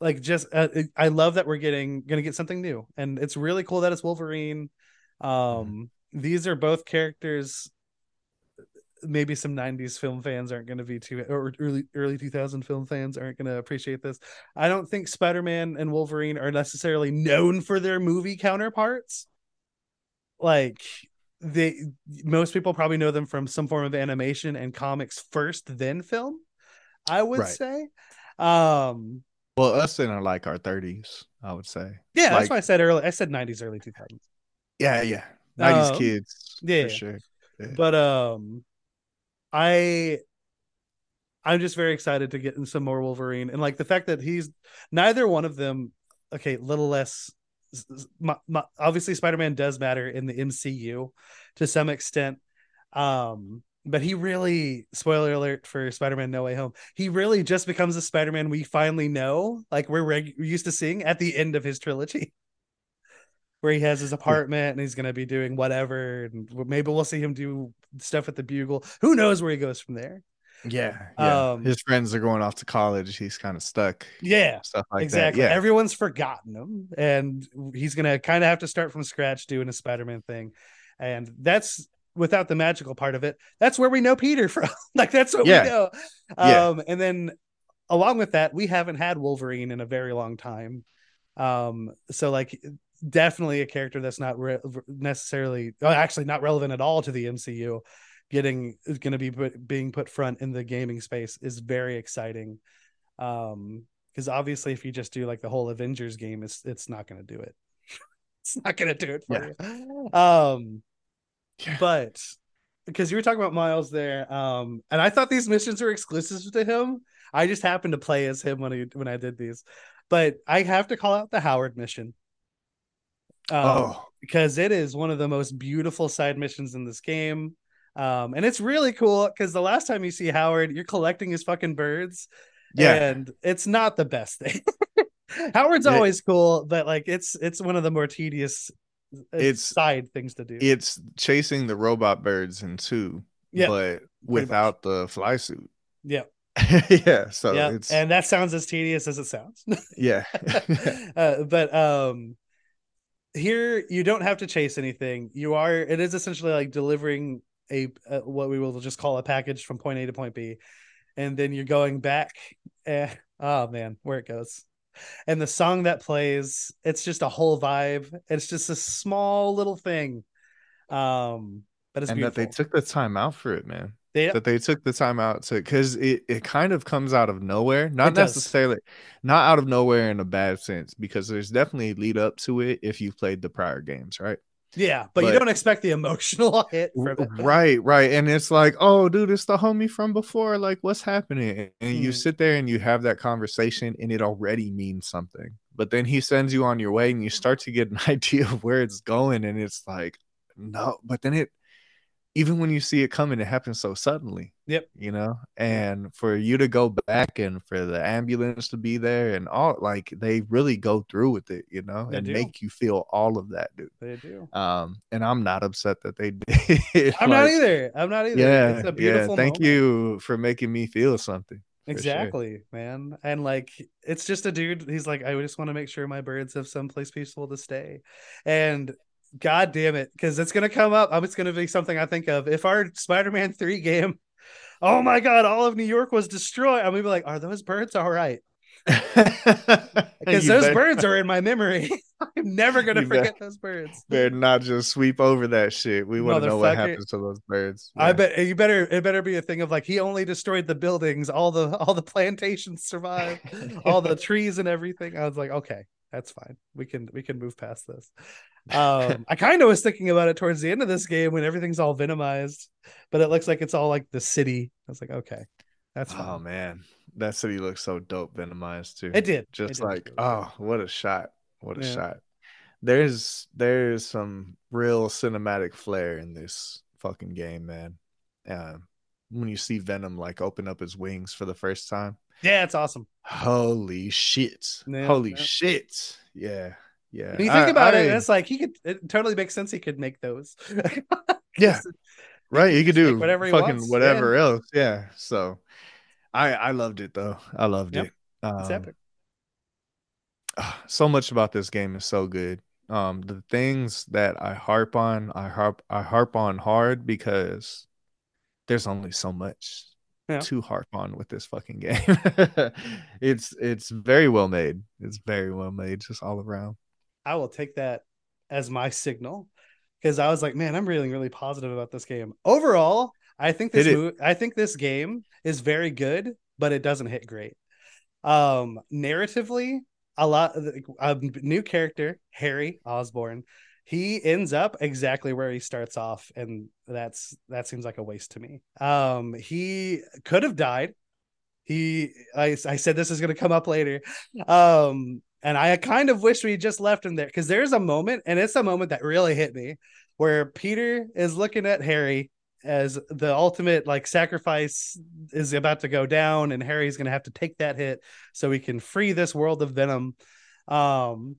like just uh, i love that we're getting gonna get something new. And it's really cool that it's wolverine. Um mm-hmm these are both characters maybe some 90s film fans aren't going to be too or early early 2000 film fans aren't going to appreciate this. I don't think spider-man and wolverine are necessarily known for their movie counterparts. Like they most people probably know them from some form of animation and comics first then film i would right. say. Um well us in our like our 30s i would say. Yeah like, that's why i said early i said 90s early 2000s yeah yeah 90s um, kids yeah for sure yeah. but um I I'm just very excited to get in some more Wolverine and like the fact that he's neither one of them. Okay, little less. My, my, obviously, Spider-Man does matter in the MCU to some extent, um, but he really spoiler alert for Spider-Man No Way Home. He really just becomes a Spider-Man we finally know, like we're reg- used to seeing at the end of his trilogy where he has his apartment and he's going to be doing whatever and maybe we'll see him do stuff at the bugle. Who knows where he goes from there? Yeah, yeah. Um, his friends are going off to college. He's kind of stuck. Yeah stuff like exactly. that yeah. Everyone's forgotten him and he's going to kind of have to start from scratch doing a spider-man thing. And that's without the magical part of it that's where we know peter from. Like that's what yeah. we know um yeah. and then along with that we haven't had wolverine in a very long time. Um so like definitely a character that's not re- necessarily actually not relevant at all to the MCU getting is going to be put, being put front in the gaming space is very exciting. Um because obviously if you just do like the whole Avengers game it's it's not going to do it. It's not going to do it for yeah. you. Um yeah. but because you were talking about Miles there um and I thought these missions were exclusive to him. I just happened to play as him when I when I did these. But I have to call out the Howard mission um, oh. because it is one of the most beautiful side missions in this game. Um, and it's really cool because the last time you see Howard, you're collecting his fucking birds. Yeah. And it's not the best thing. Howard's it, always cool, but like it's it's one of the more tedious uh, it's side things to do. It's chasing the robot birds in two, yeah, but without the fly suit. Yeah. yeah. So yeah. it's and that sounds as tedious as it sounds. yeah. uh, but um here you don't have to chase anything. You are it is essentially like delivering a, a, what we will just call a package from point A to point B, and then you're going back. Eh, oh man, where it goes. And the song that plays, it's just a whole vibe. It's just a small little thing. Um, but it's and beautiful. that they took the time out for it, man yep. that they took the time out to because it, it kind of comes out of nowhere not necessarily not out of nowhere in a bad sense because there's definitely lead up to it if you've played the prior games right yeah but, but you don't expect the emotional hit right right and it's like oh dude it's the homie from before like what's happening and hmm. you sit there and you have that conversation and it already means something but then he sends you on your way and you start to get an idea of where it's going and it's like no but then it even when you see it coming, it happens so suddenly. Yep. You know, and for you to go back and for the ambulance to be there and all, like they really go through with it, you know, they and do. make you feel all of that, dude. They do. Um, and I'm not upset that they did. I'm like, not either. I'm not either. Yeah. yeah. Thank moment. you for making me feel something. Exactly, sure. man. And like it's just a dude, he's like, I just want to make sure my birds have someplace peaceful to stay. And God damn it, because it's gonna come up. I'm, It's gonna be something I think of. If our Spider-Man 3 game, oh my god, all of New York was destroyed, I'm gonna be like, are those birds all right? Because those better, birds are in my memory. I'm never gonna forget those birds. They're not just sweep over that shit. We want to know what happens to those birds. Yeah. I bet eh, you better. It better be a thing of like he only destroyed the buildings, all the all the plantations survived, all the trees and everything. I was like, okay, that's fine. We can we can move past this. Um, I kind of was thinking about it towards the end of this game when everything's all venomized, but it looks like it's all like the city. I was like, okay, that's fine. oh man, that city looks so dope venomized too. It did. Just it did. like oh, what a shot! What a yeah. shot! There's there's some real cinematic flair in this fucking game, man. Uh, when you see Venom like open up his wings for the first time. Yeah, it's awesome. Holy shit! Yeah, Holy yeah. shit! Yeah, yeah. When you think I, about I, it, it's like he could. It totally makes sense. He could make those. yeah. Right. He could do whatever fucking wants. whatever yeah. else. Yeah. So, I I loved it though. I loved yep. it. Um, it's epic. So much about this game is so good. Um, the things that I harp on, I harp I harp on hard because there's only so much yeah. to harp on with this fucking game. it's it's very well made. It's very well made, just all around. I will take that as my signal because I was like, man, I'm really really positive about this game. Overall, I think this mo- I think this game is very good, but it doesn't hit great. Um, narratively, a lot a new character, Harry Osborn he ends up exactly where he starts off and that's that seems like a waste to me. Um he could have died. He i, I said this is going to come up later. Um and i kind of wish we just left him there because there's a moment and it's a moment that really hit me where peter is looking at harry as the ultimate like sacrifice is about to go down and harry's going to have to take that hit so he can free this world of venom. Um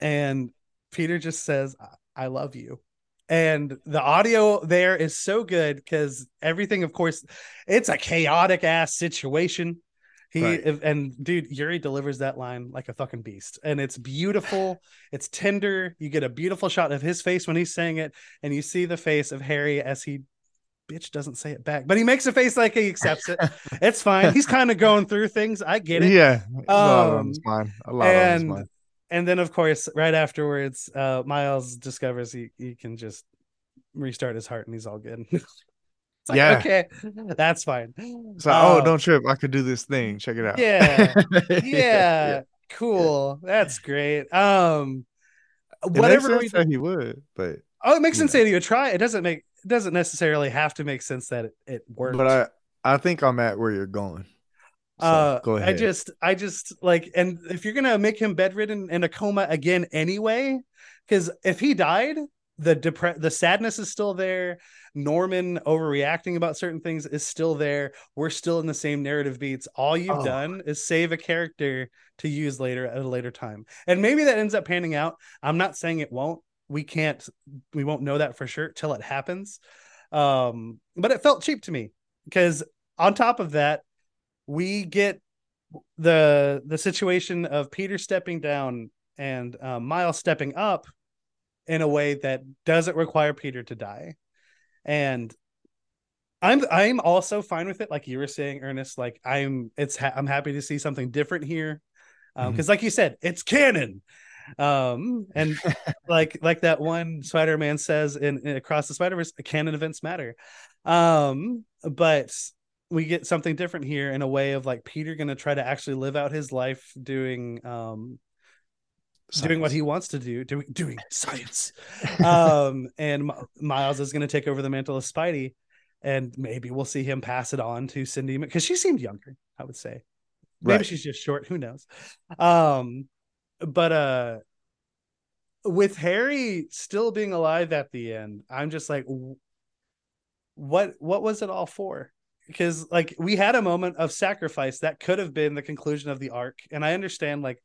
and Peter just says, I love you. And the audio there is so good because everything, of course, it's a chaotic ass situation. He right. and dude, Yuri delivers that line like a fucking beast, and it's beautiful. it's tender. You get a beautiful shot of his face when he's saying it, and you see the face of Harry as he bitch doesn't say it back, but he makes a face like he accepts it. it's fine. He's kind of going through things. I get it. Yeah. A lot um, of mine. A lot and, and then of course right afterwards uh miles discovers he, he can just restart his heart and he's all good. Like, yeah. Okay that's fine. So oh um, don't trip. I could do this thing. Check it out. Yeah. Yeah, yeah. cool. That's great. Um whatever we do, he would but oh it makes sense know. that he would try. It doesn't make it doesn't necessarily have to make sense that it, it worked. But i i think i'm at where you're going so, uh, go ahead. I just, I just like, and if you're gonna make him bedridden in a coma again anyway, because if he died, the depre- the sadness is still there. Norman overreacting about certain things is still there. We're still in the same narrative beats. All you've oh. done is save a character to use later at a later time, and maybe that ends up panning out. I'm not saying it won't. We can't. We won't know that for sure till it happens. Um, but it felt cheap to me because on top of that, we get the the situation of Peter stepping down and uh, Miles stepping up in a way that doesn't require Peter to die, and I'm I'm also fine with it. Like you were saying, Ernest, like I'm it's ha- I'm happy to see something different here, because um, mm-hmm. like you said, it's canon. Um, and like like that one Spider-Man says in, in Across the Spider-Verse, canon events matter. Um, but we get something different here in a way of like Peter going to try to actually live out his life doing um science. doing what he wants to do doing doing science um and M- Miles is going to take over the mantle of Spidey and maybe we'll see him pass it on to Cindy because she seemed younger I would say maybe right. she's just short who knows um but uh with Harry still being alive at the end I'm just like what what was it all for because like we had a moment of sacrifice that could have been the conclusion of the arc and i understand like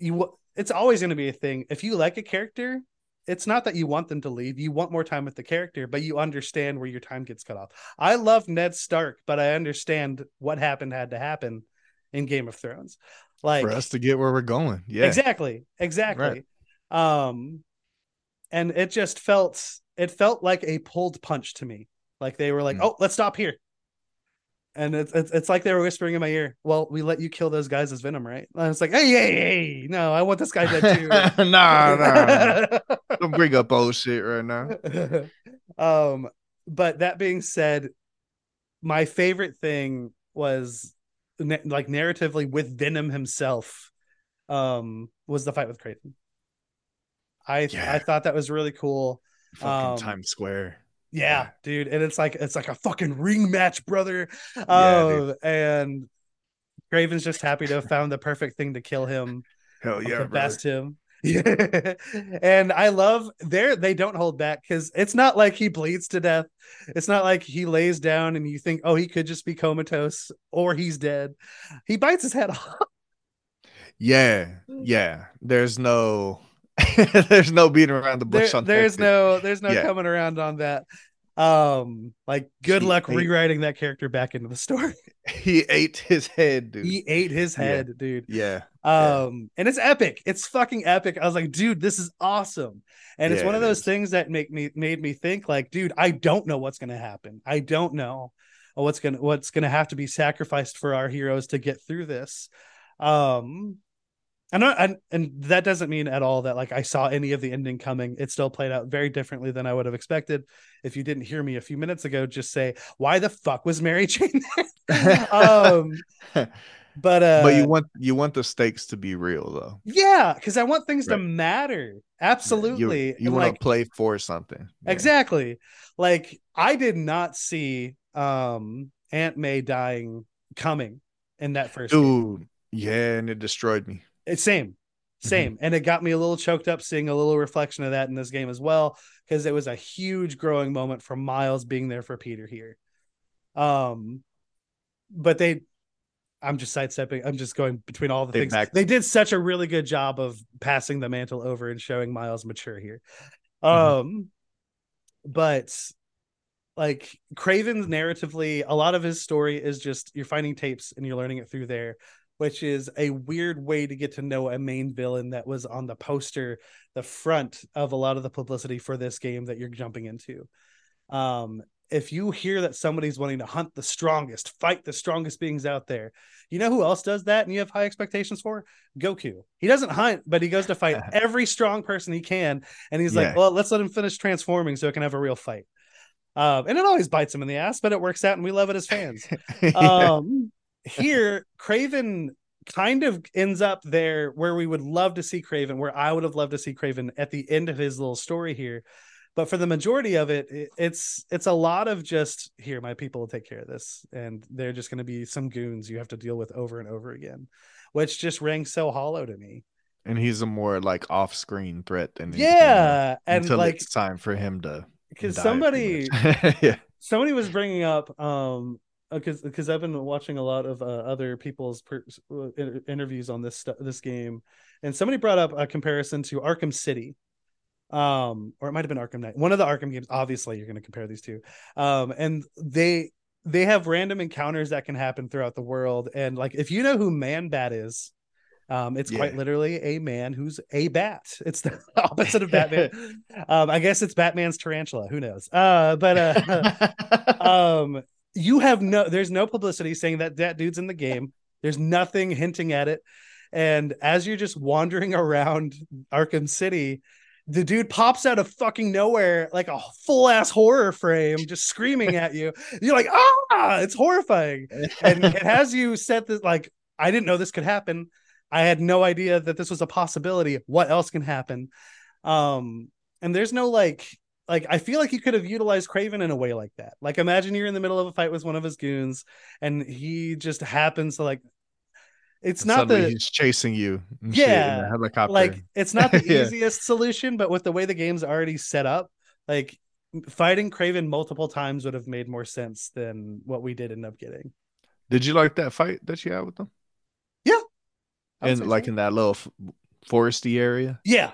you it's always going to be a thing. If you like a character it's not that you want them to leave you want more time with the character but you understand where your time gets cut off. I love ned stark but i understand what happened had to happen in game of thrones. Like for us to get where we're going yeah. Exactly exactly. Right. um and it just felt it felt like a pulled punch to me like they were like, mm. "Oh, let's stop here." And it's, it's it's like they were whispering in my ear. Well, we let you kill those guys as Venom, right? And it's like, hey, hey, hey, no, I want this guy dead too. nah, nah, don't bring up old shit right now. um, but that being said, my favorite thing was like narratively with Venom himself. Um, was the fight with Kraven. I yeah. I thought that was really cool. Fucking um, Times Square. Yeah, dude, and it's like it's like a fucking ring match, brother. Yeah, uh, and Kraven's just happy to have found the perfect thing to kill him. Hell yeah, best him. Yeah, and I love there they don't hold back because it's not like he bleeds to death. It's not like he lays down and you think, oh, he could just be comatose or he's dead. He bites his head off. Yeah, yeah. There's no there's no beating around the bush there, on there's no there's no yeah. coming around on that Um, like good he luck ate, rewriting that character back into the story. He ate his head, dude. He ate his head, yeah. dude. Yeah. Um, yeah. and it's epic. It's fucking epic. I was like, dude, this is awesome. And it's one of those is. things that make me made me think, like, dude, I don't know what's gonna happen. I don't know what's gonna what's gonna have to be sacrificed for our heroes to get through this. Um, and, and and that doesn't mean at all that like I saw any of the ending coming. It still played out very differently than I would have expected. If you didn't hear me a few minutes ago, just say, "Why the fuck was Mary Jane there?" um, but uh, but you want you want the stakes to be real though. Yeah, because I want things right. to matter. Absolutely, you, you want like, to play for something. Yeah. Exactly. Like I did not see um Aunt May dying coming in that first. Dude, game. yeah, and it destroyed me. It's same, mm-hmm. same, mm-hmm. and it got me a little choked up seeing a little reflection of that in this game as well because it was a huge growing moment for Miles being there for Peter here. Um, but they, I'm just sidestepping. I'm just going between all the things. They did such a really good job of passing the mantle over and showing Miles mature here. Mm-hmm. Um, but like Kraven's narratively, a lot of his story is just you're finding tapes and you're learning it through there which is a weird way to get to know a main villain that was on the poster, the front of a lot of the publicity for this game that you're jumping into. Um, if you hear that somebody's wanting to hunt the strongest, fight the strongest beings out there, you know who else does that and you have high expectations for? Goku. He doesn't hunt, but he goes to fight every strong person he can. And he's yeah. like, well, let's let him finish transforming so it can have a real fight. Um, and it always bites him in the ass, but it works out and we love it as fans. yeah. Um, here Kraven kind of ends up there where we would love to see Kraven, where I would have loved to see Kraven at the end of his little story here. But for the majority of it, it's it's a lot of just here, my people will take care of this, and they're just going to be some goons you have to deal with over and over again, which just rings so hollow to me. And he's a more like off-screen threat than yeah, and until like it's time for him to because somebody yeah somebody was bringing up um because uh, because I've been watching a lot of uh, other people's per- uh, interviews on this st- this game, and somebody brought up a comparison to Arkham City, um, or it might have been Arkham Knight. One of the Arkham games. Obviously, you're going to compare these two, um, and they they have random encounters that can happen throughout the world, and like if you know who Man Bat is. Um, it's yeah. quite literally a man who's a bat. It's the opposite of Batman. um, I guess it's Batman's tarantula. Who knows? Uh, but uh, um, you have no there's no publicity saying that that dude's in the game. There's nothing hinting at it. And as you're just wandering around arkham city the dude pops out of fucking nowhere like a full ass horror frame just screaming at you. You're like ah it's horrifying. And it has you set this like i didn't know this could happen. I had no idea that this was a possibility. What else can happen? Um and there's no like like I feel like he could have utilized Kraven in a way like that. Like imagine you're in the middle of a fight with one of his goons and he just happens to like it's and not the he's chasing you yeah helicopter like it's not the yeah. easiest solution but with the way the game's already set up like fighting Kraven multiple times would have made more sense than what we did end up getting did you like that fight that you had with them yeah and like so. in that little foresty area yeah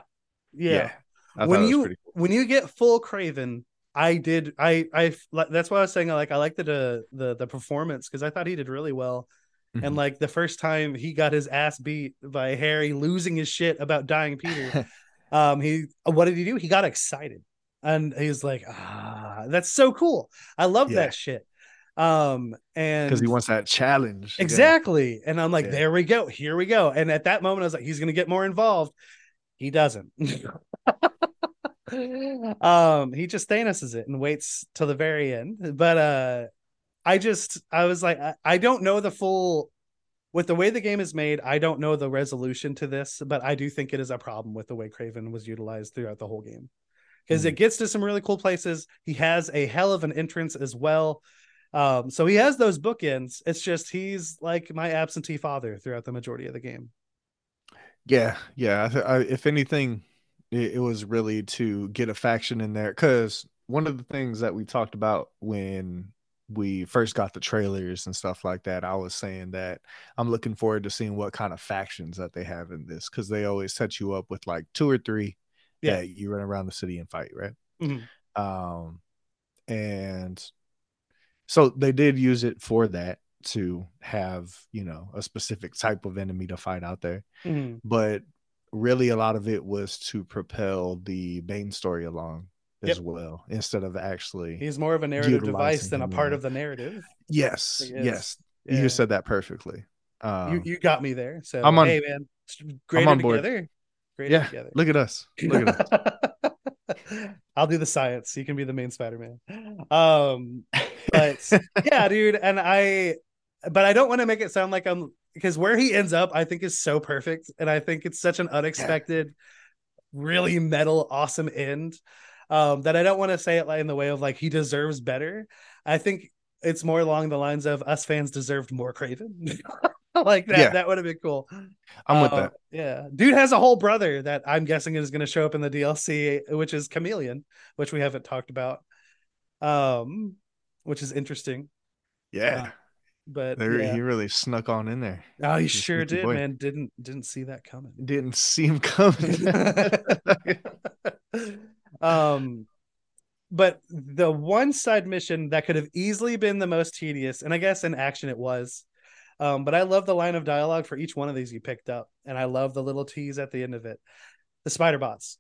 yeah, yeah. When you cool when you get full Kraven, I did. I I that's why I was saying like I like the the the performance because I thought he did really well. Mm-hmm. And like the first time he got his ass beat by Harry losing his shit about dying Peter, um, he what did he do? He got excited and he's like, ah, that's so cool. I love yeah. that shit. Um, and because he wants that challenge. Exactly. Yeah. And I'm like, yeah. there we go. Here we go. And at that moment, I was like, he's gonna get more involved. He doesn't. um he just Thanos's it and waits till the very end. But uh I just I was like I, I don't know the full with the way the game is made, I don't know the resolution to this, but I do think it is a problem with the way Kraven was utilized throughout the whole game. Because mm-hmm. it gets to some really cool places. He has a hell of an entrance as well. Um, so he has those bookends. It's just he's like my absentee father throughout the majority of the game. Yeah, yeah. I, I, if anything, it, it was really to get a faction in there because one of the things that we talked about when we first got the trailers and stuff like that, I was saying that I'm looking forward to seeing what kind of factions that they have in this because they always set you up with like two or three. Yeah, you run around the city and fight, right? Mm-hmm. Um, and so they did use it for that to have you know a specific type of enemy to fight out there mm-hmm. but really a lot of it was to propel the Bane story along as well instead of actually he's more of a narrative device than a part of the narrative yes yes yeah. you said that perfectly um, you, you got me there so I'm on, hey man greater I'm on together board. greater yeah together. look at us look at us I'll do the science. You can be the main Spider-Man. Um, but yeah, dude, and I, but I don't want to make it sound like I'm because where he ends up, I think is so perfect, and I think it's such an unexpected, really metal, awesome end. Um, that I don't want to say it like in the way of like he deserves better. I think it's more along the lines of us fans deserved more Kraven. like that. Yeah. That would have been cool. I'm uh, with that. Yeah, dude has a whole brother that I'm guessing is going to show up in the DLC, which is Chameleon, which we haven't talked about. Um, which is interesting. Yeah. Uh, but yeah. he really snuck on in there. Oh, he sure did, boy. man. Didn't didn't see that coming. Didn't see him coming. um but the one side mission that could have easily been the most tedious, and I guess in action it was, um, but I love the line of dialogue for each one of these you picked up, and I love the little tease at the end of it. The spider bots.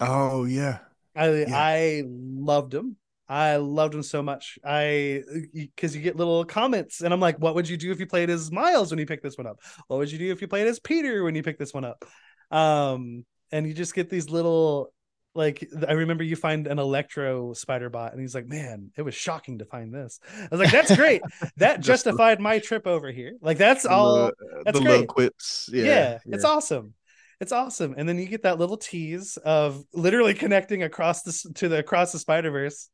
Oh yeah, I yeah. I loved them. I loved him so much. I because you get little comments, and I'm like, what would you do if you played as Miles when you pick this one up? What would you do if you played as Peter when you pick this one up? Um, and you just get these little like I remember you find an electro spider bot and he's like, Man, it was shocking to find this. I was like, That's great. That justified my trip over here. Like that's all that's the great. quips. Yeah, yeah, yeah, it's awesome. It's awesome. And then you get that little tease of literally connecting across this to the across the Spider-Verse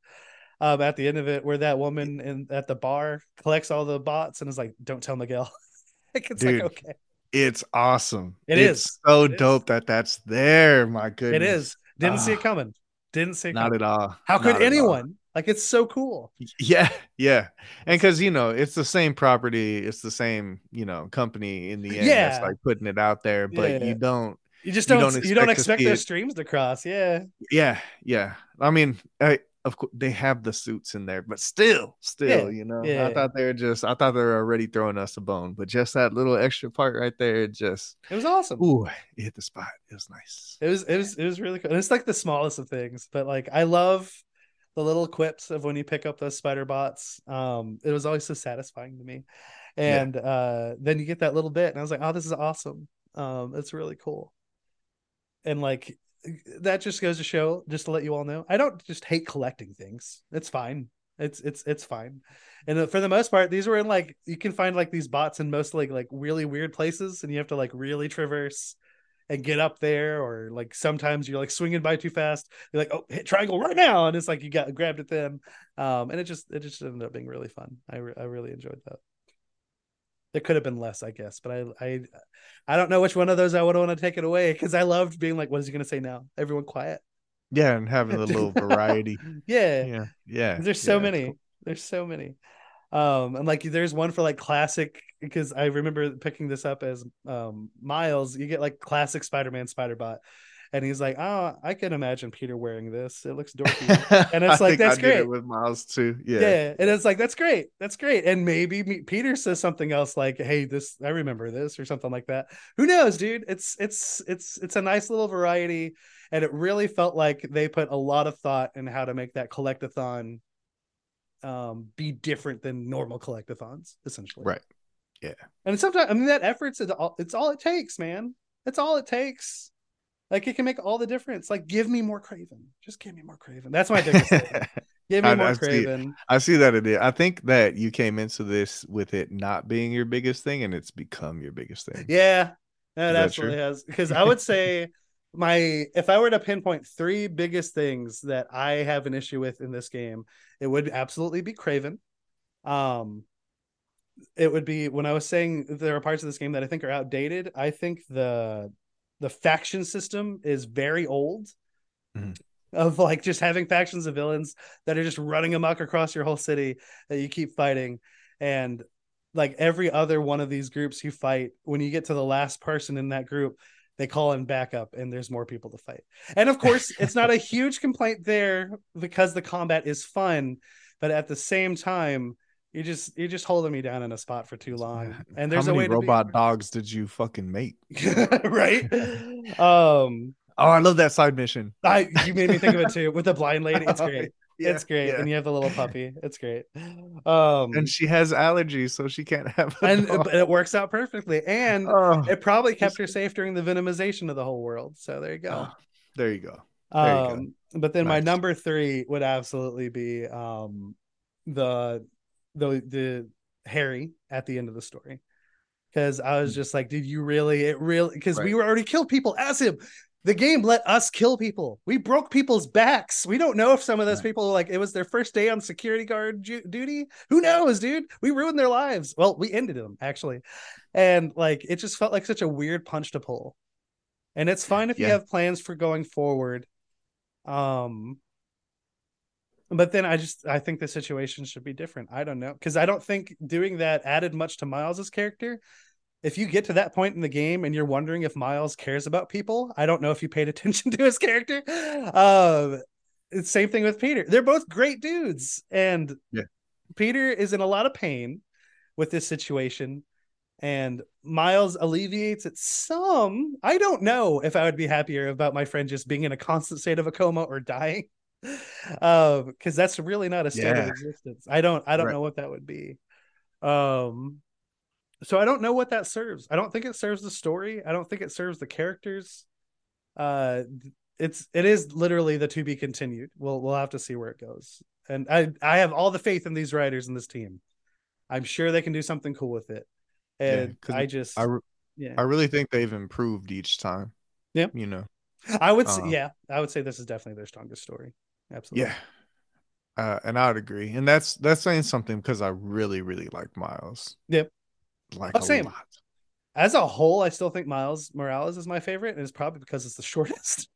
um at the end of it where that woman in at the bar collects all the bots and is like, Don't tell Miguel. it's Dude. like okay. It's awesome. It it's is. so it dope is. that that's there. My goodness. It is. Didn't uh, see it ah. coming. Didn't see it not coming. at all. How could anyone? Like it's so cool. Yeah, yeah. And because you know, it's the same property, it's the same, you know, company in the end yeah. that's like putting it out there, but yeah. you don't you just don't you don't expect, you don't expect their streams to cross. Yeah. Yeah, yeah. I mean, I of course they have the suits in there, but still, still, yeah. you know, yeah. I thought they were just, I thought they were already throwing us a bone, but just that little extra part right there, it just, it was awesome. Ooh, it hit the spot. It was nice. It was, it was, it was really cool. And it's like the smallest of things, but like I love the little quips of when you pick up those spider bots. Um, it was always so satisfying to me. And yeah. uh, then you get that little bit, and I was like, oh, this is awesome. Um, it's really cool. And like that just goes to show, just to let you all know, I don't just hate collecting things. It's fine. It's it's it's fine. And for the most part, these were in like you can find like these bots in most like like really weird places, and you have to like really traverse and get up there, or like sometimes you're like swinging by too fast. You're like, oh, hit triangle right now, and it's like you got grabbed at them. Um, and it just it just ended up being really fun. I re- I really enjoyed that. there could have been less, I guess, but I I I don't know which one of those I would want to take it away because I loved being like, what is he gonna say now? Everyone quiet. Yeah, and having a little variety. yeah. Yeah. Yeah. There's so yeah, many. Cool. There's so many. Um, and like there's one for like classic because I remember picking this up as um Miles, you get like classic Spider-Man Spider Bot and he's like, "Oh, I can imagine Peter wearing this. It looks dorky." And it's like, "That's great." with Miles too, yeah. Yeah, and it's like, "That's great. That's great." And maybe Peter says something else like, "Hey, this I remember this" or something like that. Who knows, dude? It's it's it's it's a nice little variety, and it really felt like they put a lot of thought in how to make that collectathon um be different than normal collectathons, essentially. Right. Yeah. And sometimes I mean that effort's it's all, it's all it takes, man. It's all it takes. Like it can make all the difference. Like give me more Kraven. Just give me more Kraven. That's my biggest thing. Give me I, more I Kraven. See, I see that it is. I think that you came into this with it not being your biggest thing, and it's become your biggest thing. Yeah, that absolutely has. Because I would say my if I were to pinpoint three biggest things that I have an issue with in this game, it would absolutely be Kraven. Um, it would be when I was saying there are parts of this game that I think are outdated. I think the the faction system is very old. Mm-hmm. Of like just having factions of villains that are just running amok across your whole city that you keep fighting, and like every other one of these groups you fight, when you get to the last person in that group, they call in backup and there's more people to fight. And of course, it's not a huge complaint there because the combat is fun, but at the same time, you just you're just holding me down in a spot for too long. And there's How many a way robot to dogs did you fucking make? right? Um Oh, I love that side mission. I you made me think of it too with the blind lady. It's great. Yeah, it's great. yeah. And you have the little puppy. It's great. Um And she has allergies, so she can't have. and dog. it works out perfectly. And Oh, it probably kept her safe during the venomization of the whole world. So there you go. oh, there you go. there you go. Um, but then my number three would absolutely be um the the the Harry at the end of the story. Because I was just like, did you really? It really because we were already killed people as him. The game let us kill people. We broke people's backs. We don't know if some of those people like it was their first day on security guard ju- duty. Who knows, dude? We ruined their lives. Well, we ended them actually, and like it just felt like such a weird punch to pull. And it's fine if you have plans for going forward, um, but then I just I think the situation should be different. I don't know because I don't think doing that added much to Miles's character. If you get to that point in the game and you're wondering if Miles cares about people, I don't know if you paid attention to his character. Um, it's same thing with Peter. They're both great dudes, and Yeah. Peter is in a lot of pain with this situation, and Miles alleviates it some. I don't know if I would be happier about my friend just being in a constant state of a coma or dying. Um, because that's really not a state of existence. I don't I don't Right. know what that would be. Um so I don't know what that serves. I don't think it serves the story. I don't think it serves the characters. Uh it's it is literally the to be continued. We'll we'll have to see where it goes. And I I have all the faith in these writers and this team. I'm sure they can do something cool with it. And 'cause I just I, re- yeah. I really think they've improved each time. Yep. You know. I would say um, yeah, I would say this is definitely their strongest story. Absolutely. Yeah. Uh, and I would agree, and that's that's saying something because I really, really like Miles. Yep. Like Oh, a same. lot. As a whole, I still think Miles Morales is my favorite, and it's probably because it's the shortest.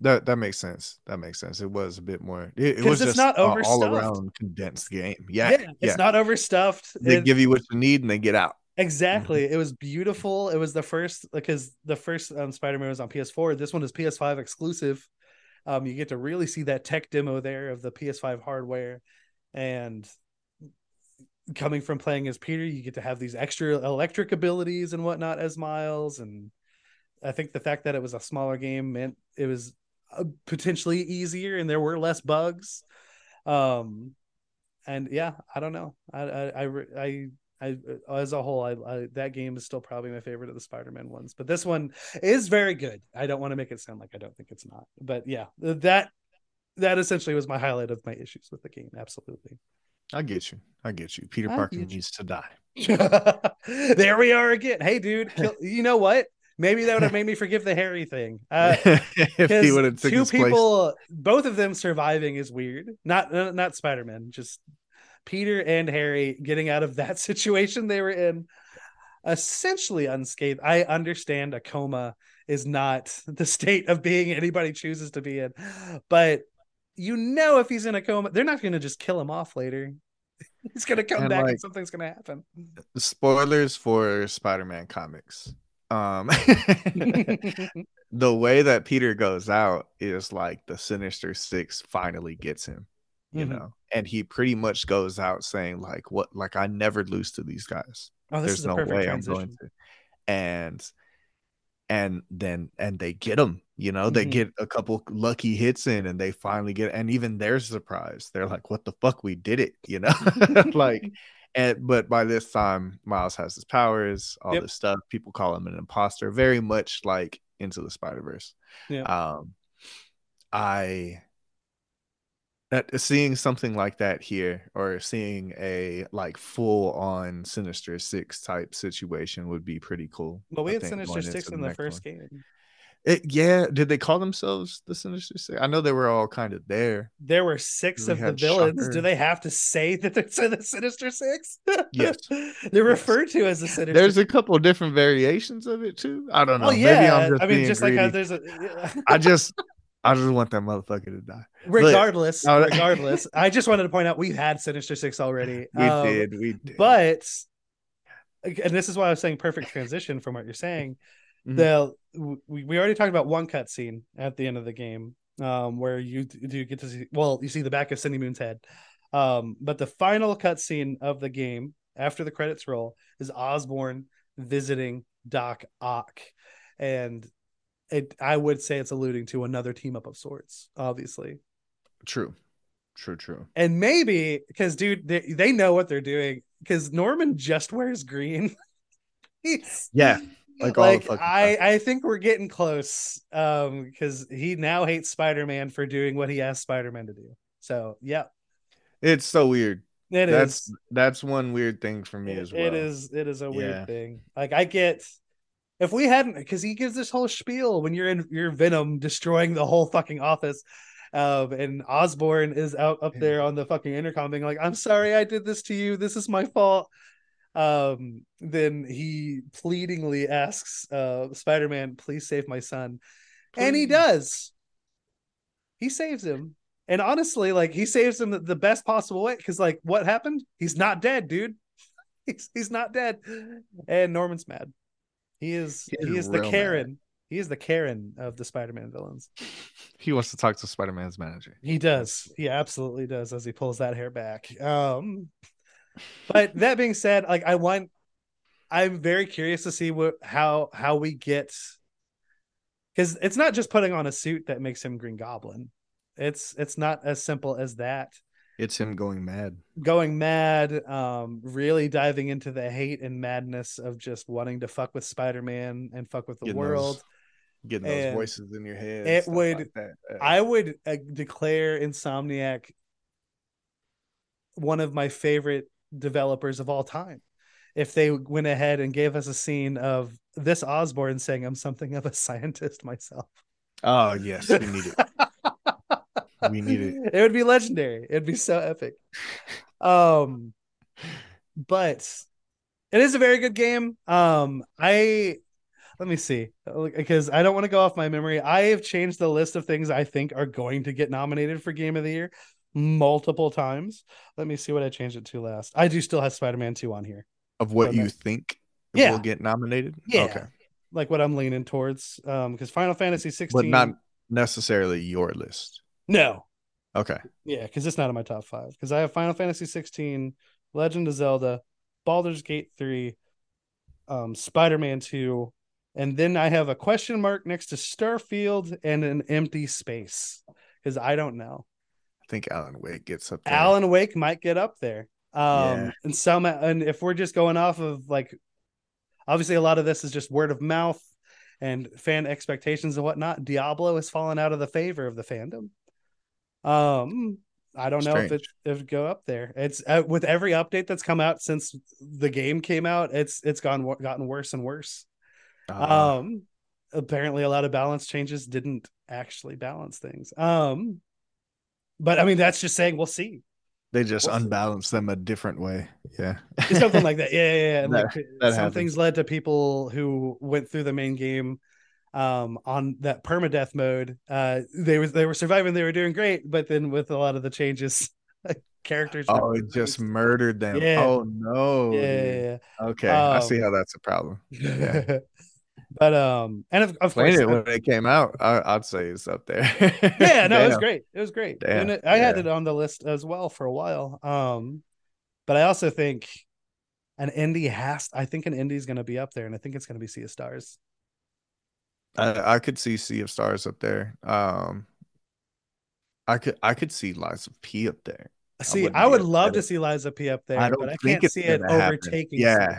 That that makes sense. That makes sense. It was a bit more. It, it was it's just not a all around condensed game. Yeah, Yeah, yeah. it's not overstuffed. they It- give you what you need and they get out. exactly. Mm-hmm. It was beautiful. It was the first because the first um, Spider-Man was on PS4. This one is PS5 exclusive. Um, you get to really see that tech demo there of the PS5 hardware, and coming from playing as Peter, you get to have these extra electric abilities and whatnot as Miles. And I think the fact that it was a smaller game meant it was uh, potentially easier and there were less bugs. Um, and yeah, I don't know. I I I I, I as a whole, I, I that game is still probably my favorite of the Spider-Man ones. But this one is very good. I don't want to make it sound like I don't think it's not. But yeah, that that essentially was my highlight of my issues with the game. Absolutely. I get you. I get you. Peter I Parker you. needs to die. there we are again. Hey, dude. Kill, you know what? Maybe that would have made me forgive the Harry thing. Uh, if he would have two his place. people, both of them surviving is weird. Not uh, not Spider Man, just Peter and Harry getting out of that situation they were in, essentially unscathed. I understand a coma is not the state of being anybody chooses to be in, but you know if he's in a coma, they're not going to just kill him off later. He's going to come And, back and something's going to happen. Spoilers for Spider-Man comics. Um, the way that Peter goes out is like the Sinister Six finally gets him, you Mhm. know, and he pretty much goes out saying like, "What? Like I never lose to these guys. Oh, this There's is no perfect way transition. I'm going to." And and then and they get him, you know, they Mhm. get a couple lucky hits in, and they finally get, and even they're surprised. They're like, "What the fuck? We did it!" You know, like. And but by this time, Miles has his powers, all Yep. this stuff. People call him an imposter, very much like into the Spider Verse. Yeah. Um, I that seeing something like that here, or seeing a like full on Sinister Six type situation would be pretty cool. Well, we I had Sinister Six in the next first one. game. It, yeah, did they call themselves the Sinister Six? I know they were all kind of there. There were six We of the villains. Shocker. Do they have to say that they're the Sinister Six? Yes. they're referred to as the Sinister. There's a couple of different variations of it too. I don't know. oh Maybe yeah, I'm just I mean, just like how greedy. there's a. I just I just want that motherfucker to die. regardless, that- regardless, I just wanted to point out we've had Sinister Six already. We Um, did, we did. but and this is why I was saying perfect transition from what you're saying. Mm-hmm. the we, we already talked about one cutscene at the end of the game um, where you do get to see well you see the back of Cindy Moon's head. Um, but the final cutscene of the game after the credits roll is Osborn visiting Doc Ock. And it I would say it's alluding to another team up of sorts obviously. True. True true. And maybe because dude they, they know what they're doing because Norman just wears green. He's, yeah like, like I, I think we're getting close um because he now hates spider-man for doing what he asked spider-man to do. So yeah it's so weird. It that's is. that's one weird thing for me it, as well. it is it is a weird yeah. thing. Like i get if we hadn't because he gives this whole spiel when you're in your venom destroying the whole fucking office um and osborn is out up there on the fucking intercom being like i'm sorry i did this to you. This is my fault um then he pleadingly asks uh spider-man please save my son. Please. and he does. He saves him. And honestly like he saves him the, best possible way because like what happened? He's not dead dude. He's, he's not dead. And norman's mad. He is he is, he is the karen mad. he is the karen of the spider-man villains. He wants to talk to spider-man's manager. He does. He absolutely does as he pulls that hair back. Um but that being said, like I want, I'm very curious to see what how how we get because it's not just putting on a suit that makes him Green Goblin. It's it's not as simple as that. It's him going mad. Going mad, um, really diving into the hate and madness of just wanting to fuck with Spider-Man and fuck with the getting world. Those, getting those voices in your head. It would like I would uh, declare Insomniac one of my favorite developers of all time if they went ahead and gave us a scene of this Osborn saying, I'm something of a scientist myself. Oh, yes, we need it. we need it. It would be legendary. It'd be so epic. Um, but it is a very good game. Um, I let me see because I don't want to go off my memory. I have changed the list of things I think are going to get nominated for Game of the Year multiple times. Let me see what I changed it to last. I do still have Spider Man 2 on here. Of what you think yeah. will get nominated? Yeah. Okay. Like what I'm leaning towards. Um, because Final Fantasy 16 But not necessarily your list. No. Okay. Yeah, because it's not in my top five. Because I have Final Fantasy 16, Legend of Zelda, Baldur's Gate 3, um, Spider-Man 2, and then I have a question mark next to Starfield and an empty space. Because I don't know think Alan Wake gets up there. Alan Wake might get up there. Um, yeah. and some, and if we're just going off of like, obviously a lot of this is just word of mouth and fan expectations and whatnot. Diablo has fallen out of the favor of the fandom. Um, I don't Strange. know if it if go up there. It's uh, with every update that's come out since the game came out. It's it's gone gotten worse and worse. Uh, um, apparently a lot of balance changes didn't actually balance things. Um, but I mean, that's just saying we'll see. They just we'll unbalance see. them a different way. Yeah. Something like that. Yeah. Yeah. yeah. like, some happens. things led to people who went through the main game um on that permadeath mode uh they were they were surviving they were doing great but then with a lot of the changes characters oh it just murdered them yeah. oh no yeah, yeah, yeah. okay um, i see how that's a problem yeah but um, and of, of course, it when it came out, I, would say it's up there. yeah, no, it was great. It was great. Damn. It, I yeah. had it on the list as well for a while. Um, but I also think an indie has. I think an indie is going to be up there, and I think it's going to be Sea of Stars. I, I could see Sea of Stars up there. Um, I could I could see Lies of P up there. See, I, I would love to see Lies of P up there, I but I can't see it overtaking. Yeah,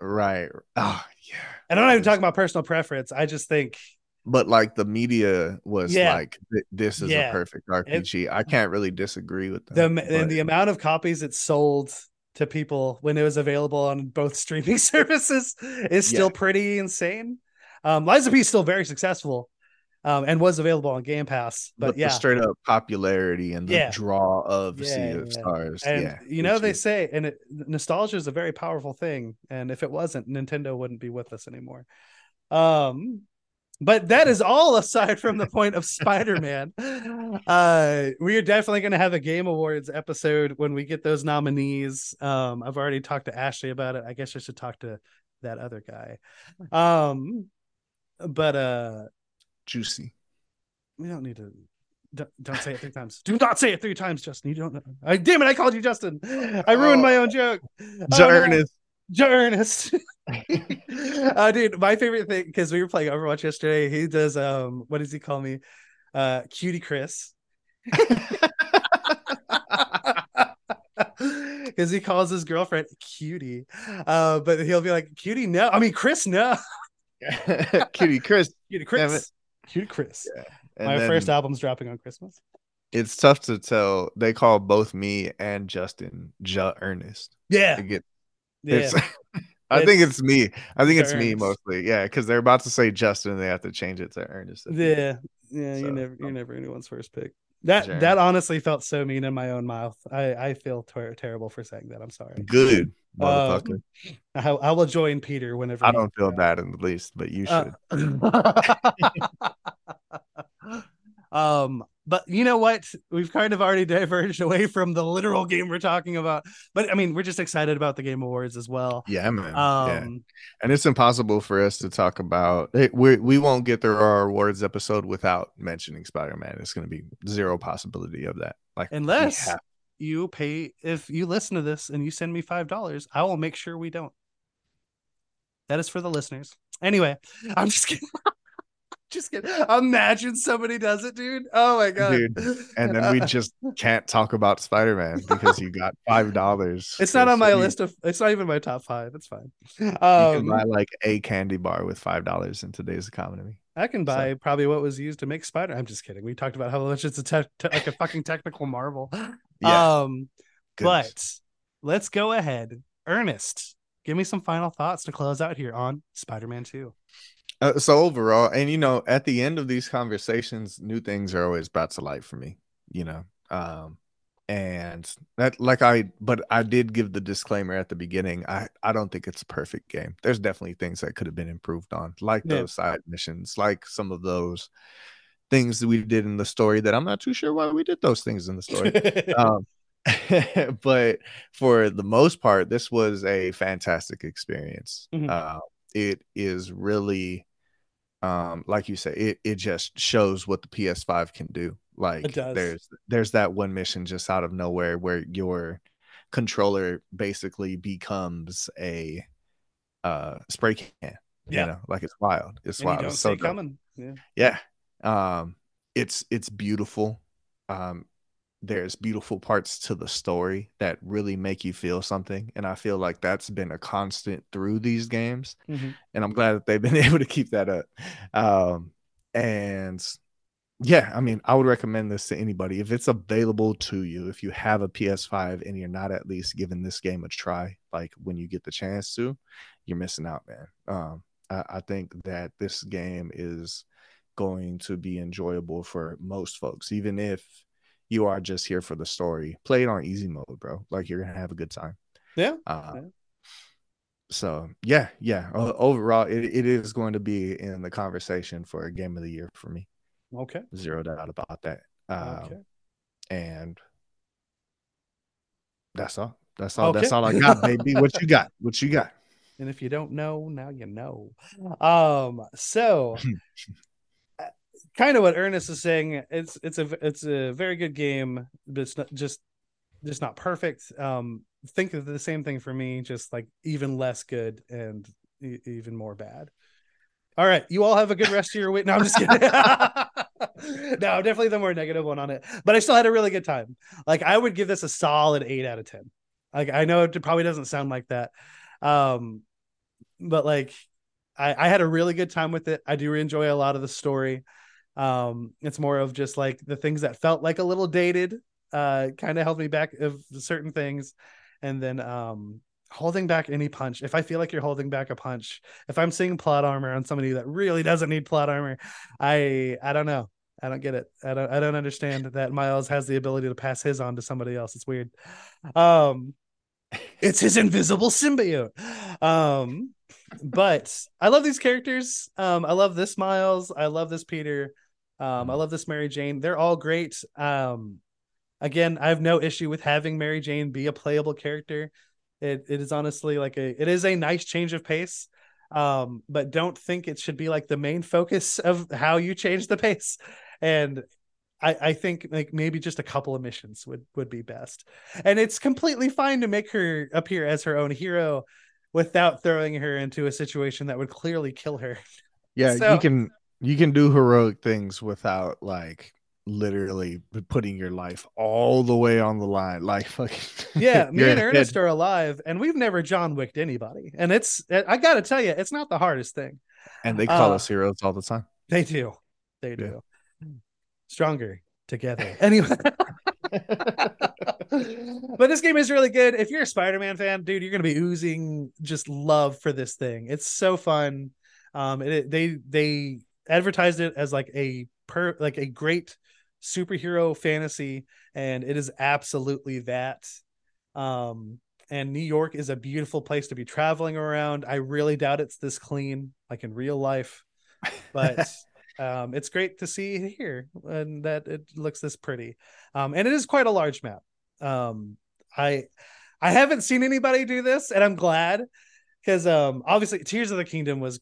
right. Oh, yeah. And I'm not even talking about personal preference. I just think. But like the media was yeah. like, this is yeah. a perfect RPG. It, I can't really disagree with them. The but... and the amount of copies it sold to people when it was available on both streaming services is still yeah. pretty insane. Um, of P is still very successful um, and was available on Game Pass. But, but yeah, straight up popularity and the yeah. draw of yeah, Sea of yeah. Stars. And yeah, you know they say, and it, nostalgia is a very powerful thing, and if it wasn't, Nintendo wouldn't be with us anymore. Um, but that is all aside from the point of Spider-Man. Uh, we are definitely going to have a Game Awards episode when we get those nominees. Um, I've already talked to Ashley about it. I guess I should talk to that other guy. Um, but uh, juicy. We don't need to. Don't, don't say it three times. Do not say it three times, Justin. You don't. I damn it! I called you Justin. I ruined oh, my own joke. Oh, Ernest. No. Ernest. uh, dude, my favorite thing because we were playing Overwatch yesterday. He does um, what does he call me? Uh, cutie Chris. Because he calls his girlfriend cutie, uh, but he'll be like, "Cutie, no." I mean, Chris, no. cutie Chris. Cutie Chris. Cutie Chris. Yeah. My first album's dropping on Christmas. It's tough to tell. They call both me and Justin Ja Ernest. Yeah. Get, yeah. I think it's me. I think it's Ernest. me mostly. Yeah, because they're about to say Justin and they have to change it to Ernest. Yeah. Yeah. So, you never you're never anyone's first pick. That that honestly felt so mean in my own mouth. I I feel ter- terrible for saying that. I'm sorry. Good motherfucker. Um, I, I, will join Peter whenever. I don't feel bad in the least, but you uh, should. Uh, um, but you know what? We've kind of already diverged away from the literal game we're talking about. But I mean, we're just excited about the Game Awards as well. Yeah, man. Um, yeah. And it's impossible for us to talk about it. We we won't get through our awards episode without mentioning Spider Man. It's going to be zero possibility of that. Like unless you pay, if you listen to this and you send me five dollars, I will make sure we don't. That is for the listeners. Anyway, I'm just kidding. Just kidding. Imagine somebody does it, dude. Oh my god, dude. And then we just can't talk about Spider Man because you got five dollars. It's not on my list of. It's not even my top five. It's fine. Um, you can um, buy like a candy bar with five dollars in today's economy. I can buy so. probably what was used to make Spider. I'm just kidding. We talked about how much it's a te- te- like a fucking technical marvel. Yeah. Um, but let's go ahead, Ernest. Give me some final thoughts to close out here on Spider-Man Two. Uh, so overall, and you know, at the end of these conversations, new things are always brought to light for me. You know, um, and that like I, but I did give the disclaimer at the beginning. I I don't think it's a perfect game. There's definitely things that could have been improved on, like yeah. those side missions, like some of those things that we did in the story that I'm not too sure why we did those things in the story. um, but for the most part, this was a fantastic experience. Mm-hmm. Uh, it is really um like you say it it just shows what the PS5 can do. Like there's there's that one mission just out of nowhere where your controller basically becomes a uh spray can yeah. you know like it's wild. It's and wild. it's so coming. Yeah. Yeah. Um it's it's beautiful. Um there's beautiful parts to the story that really make you feel something and i feel like that's been a constant through these games mm-hmm. and i'm glad that they've been able to keep that up. Um, and yeah i mean i would recommend this to anybody. If it's available to you if you have a ps5 and you're not at least giving this game a try like when you get the chance to you're missing out man. Um, I, I think that this game is going to be enjoyable for most folks even if you are just here for the story. Play it on easy mode, bro. Like you're gonna have a good time. Yeah. Uh, yeah. So yeah, yeah. Overall, it, it is going to be in the conversation for a game of the year for me. Okay. Zero doubt about that. Um, okay. And that's all. That's all. Okay. That's all I got, baby. what you got? What you got? And if you don't know, now you know. Um. So kind of what Ernest is saying. It's it's a it's a very good game, but it's not just just not perfect. Um, think of the same thing for me, just like even less good and e- even more bad. All right, you all have a good rest of your week. No, I'm just kidding. no, definitely the more negative one on it, but I still had a really good time. Like I would give this a solid eight out of ten. Like I know it probably doesn't sound like that, um, but like I, I had a really good time with it. I do enjoy a lot of the story. Um, it's more of just like the things that felt like a little dated, uh, kind of held me back of certain things, and then um, holding back any punch. If I feel like you're holding back a punch, if I'm seeing plot armor on somebody that really doesn't need plot armor, I I don't know. I don't get it. I don't I don't understand that Miles has the ability to pass his on to somebody else. It's weird. Um it's his invisible symbiote. Um but I love these characters. Um I love this Miles. I love this Peter. Um, I love this Mary Jane. They're all great. Um, again, I have no issue with having Mary Jane be a playable character. It it is honestly like a it is a nice change of pace. um, but don't think it should be like the main focus of how you change the pace. And I, I think like maybe just a couple of missions would would be best. And it's completely fine to make her appear as her own hero without throwing her into a situation that would clearly kill her. Yeah, so, you can you can do heroic things without like literally putting your life all the way on the line. Like fucking Yeah, me and Ernest are alive and we've never John Wicked anybody. And it's I gotta tell you, it's not the hardest thing. And they call uh, us heroes all the time. They do. They do. Yeah. Stronger together. Anyway. but this game is really good. If you're a Spider-Man fan, dude, you're gonna be oozing just love for this thing. It's so fun. Um, it, they they advertised it as like a per like a great superhero fantasy, and it is absolutely that. Um, and New York is a beautiful place to be traveling around. I really doubt it's this clean, like in real life, but um, it's great to see here and that it looks this pretty. Um, and it is quite a large map. Um, I I haven't seen anybody do this, and I'm glad because um, obviously Tears of the Kingdom was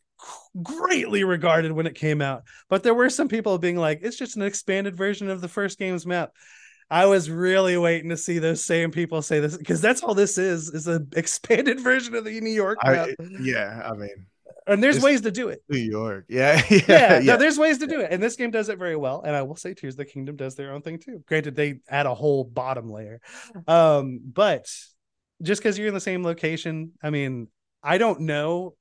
greatly regarded when it came out, but there were some people being like, "It's just an expanded version of the first game's map." I was really waiting to see those same people say this because that's all this is is an expanded version of the New York map. I, yeah, I mean, and there's ways to do it. New York, yeah, yeah, yeah. yeah. No, there's ways to do it, and this game does it very well. And I will say, Tears of the Kingdom does their own thing too. Granted, they add a whole bottom layer, um, but just because you're in the same location, I mean, I don't know.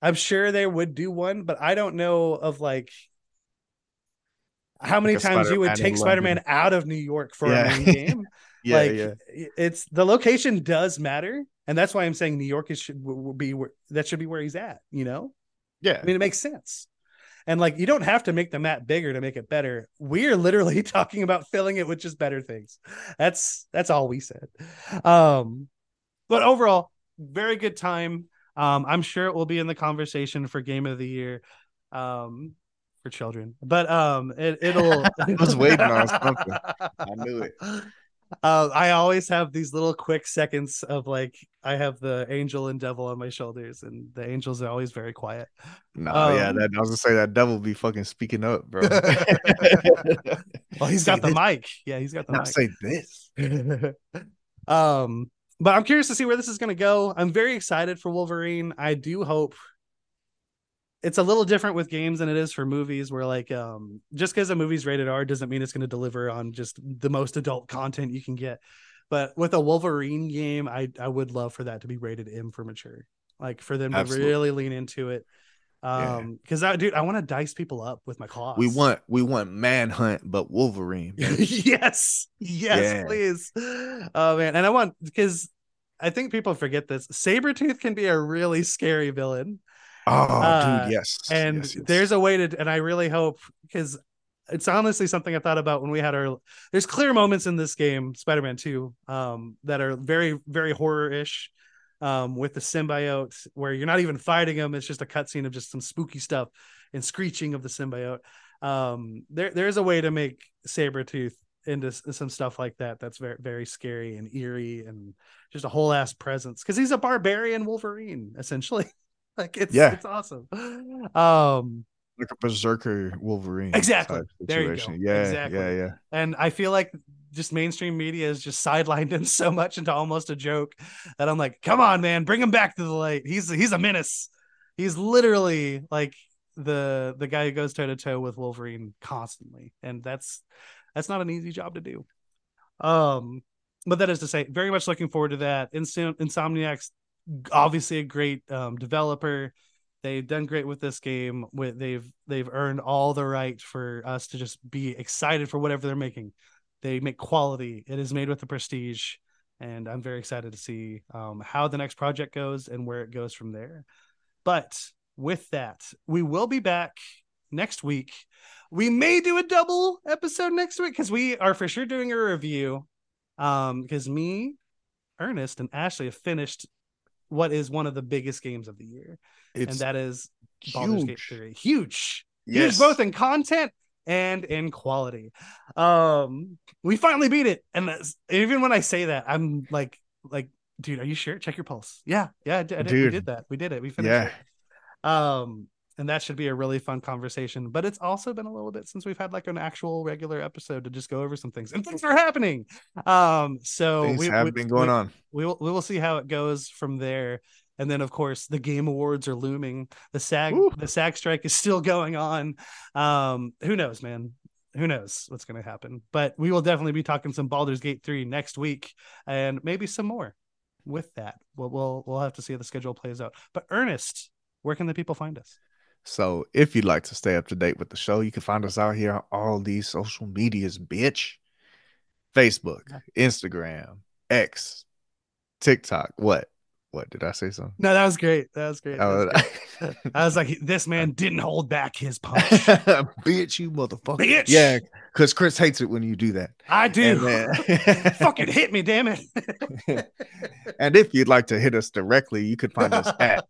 I'm sure they would do one, but I don't know of like how many like times you would take Spider-Man out of New York for yeah. a main game. yeah, like yeah. it's the location does matter, and that's why I'm saying New York is should be where that should be where he's at. You know? Yeah. I mean, it makes sense. And like, you don't have to make the map bigger to make it better. We're literally talking about filling it with just better things. That's that's all we said. Um, but overall, very good time. Um, I'm sure it will be in the conversation for game of the year. Um, for children, but um, it, it'll. I was waiting on something. I knew it. Uh, I always have these little quick seconds of like I have the angel and devil on my shoulders, and the angels are always very quiet. No, um, yeah, that I was gonna say that devil be fucking speaking up, bro. well, he's got the this. mic. Yeah, he's got the mic. Not mic. Say this. um, but I'm curious to see where this is gonna go. I'm very excited for Wolverine. I do hope it's a little different with games than it is for movies where like um just because a movie's rated r doesn't mean it's going to deliver on just the most adult content you can get but with a wolverine game i i would love for that to be rated m for mature like for them Absolutely. to really lean into it um because yeah. i dude i want to dice people up with my claws we want we want manhunt but wolverine yes yes yeah. please oh man and i want because i think people forget this saber tooth can be a really scary villain Oh, uh, dude, yes. And yes, yes. there's a way to, and I really hope because it's honestly something I thought about when we had our. There's clear moments in this game, Spider-Man Two, um, that are very, very horror-ish, um, with the symbiote, where you're not even fighting them; it's just a cutscene of just some spooky stuff and screeching of the symbiote. Um, there, there's a way to make Sabretooth into some stuff like that. That's very, very scary and eerie, and just a whole ass presence because he's a barbarian Wolverine essentially. like it's yeah, it's awesome. Um, like a berserker Wolverine. Exactly. There you go. Yeah, exactly. yeah, yeah. And I feel like just mainstream media is just sidelined him so much into almost a joke that I'm like, come on, man, bring him back to the light. He's he's a menace. He's literally like the the guy who goes toe to toe with Wolverine constantly, and that's that's not an easy job to do. Um, but that is to say, very much looking forward to that. Insom- Insomniac's obviously a great um, developer. They've done great with this game. With they've they've earned all the right for us to just be excited for whatever they're making. They make quality. It is made with the prestige, and I'm very excited to see um, how the next project goes and where it goes from there. But with that, we will be back next week. We may do a double episode next week because we are for sure doing a review. Um, because me, Ernest, and Ashley have finished what is one of the biggest games of the year, it's and that is huge. Gate 3. Huge, yes. huge both in content and in quality. Um, we finally beat it, and even when I say that, I'm like, like, dude, are you sure? Check your pulse. Yeah, yeah, I did, we did that. We did it. We finished. Yeah. It. Um, and that should be a really fun conversation. But it's also been a little bit since we've had like an actual regular episode to just go over some things, and things are happening. Um, so things we, have we, been going we, on. We will we will see how it goes from there. And then, of course, the game awards are looming. The SAG Ooh. the SAG strike is still going on. Um, who knows, man? Who knows what's going to happen? But we will definitely be talking some Baldur's Gate three next week, and maybe some more. With that, we'll we'll, we'll have to see how the schedule plays out. But Ernest, where can the people find us? So if you'd like to stay up to date with the show, you can find us out here on all these social medias, bitch. Facebook, Instagram, X, TikTok. What? What did I say something? No, that was great. That was great. That was oh, great. I was like, this man didn't hold back his punch. Bitch, you motherfucker. Bitch. Yeah, because Chris hates it when you do that. I do. Fucking hit me, damn it. and if you'd like to hit us directly, you could find us at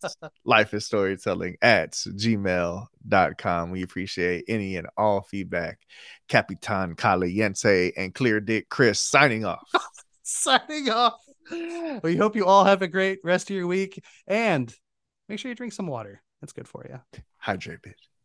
life is storytelling at gmail.com. We appreciate any and all feedback. Capitan Caliente and Clear Dick Chris signing off. signing off. We hope you all have a great rest of your week and make sure you drink some water. That's good for you. Hydrate, bitch.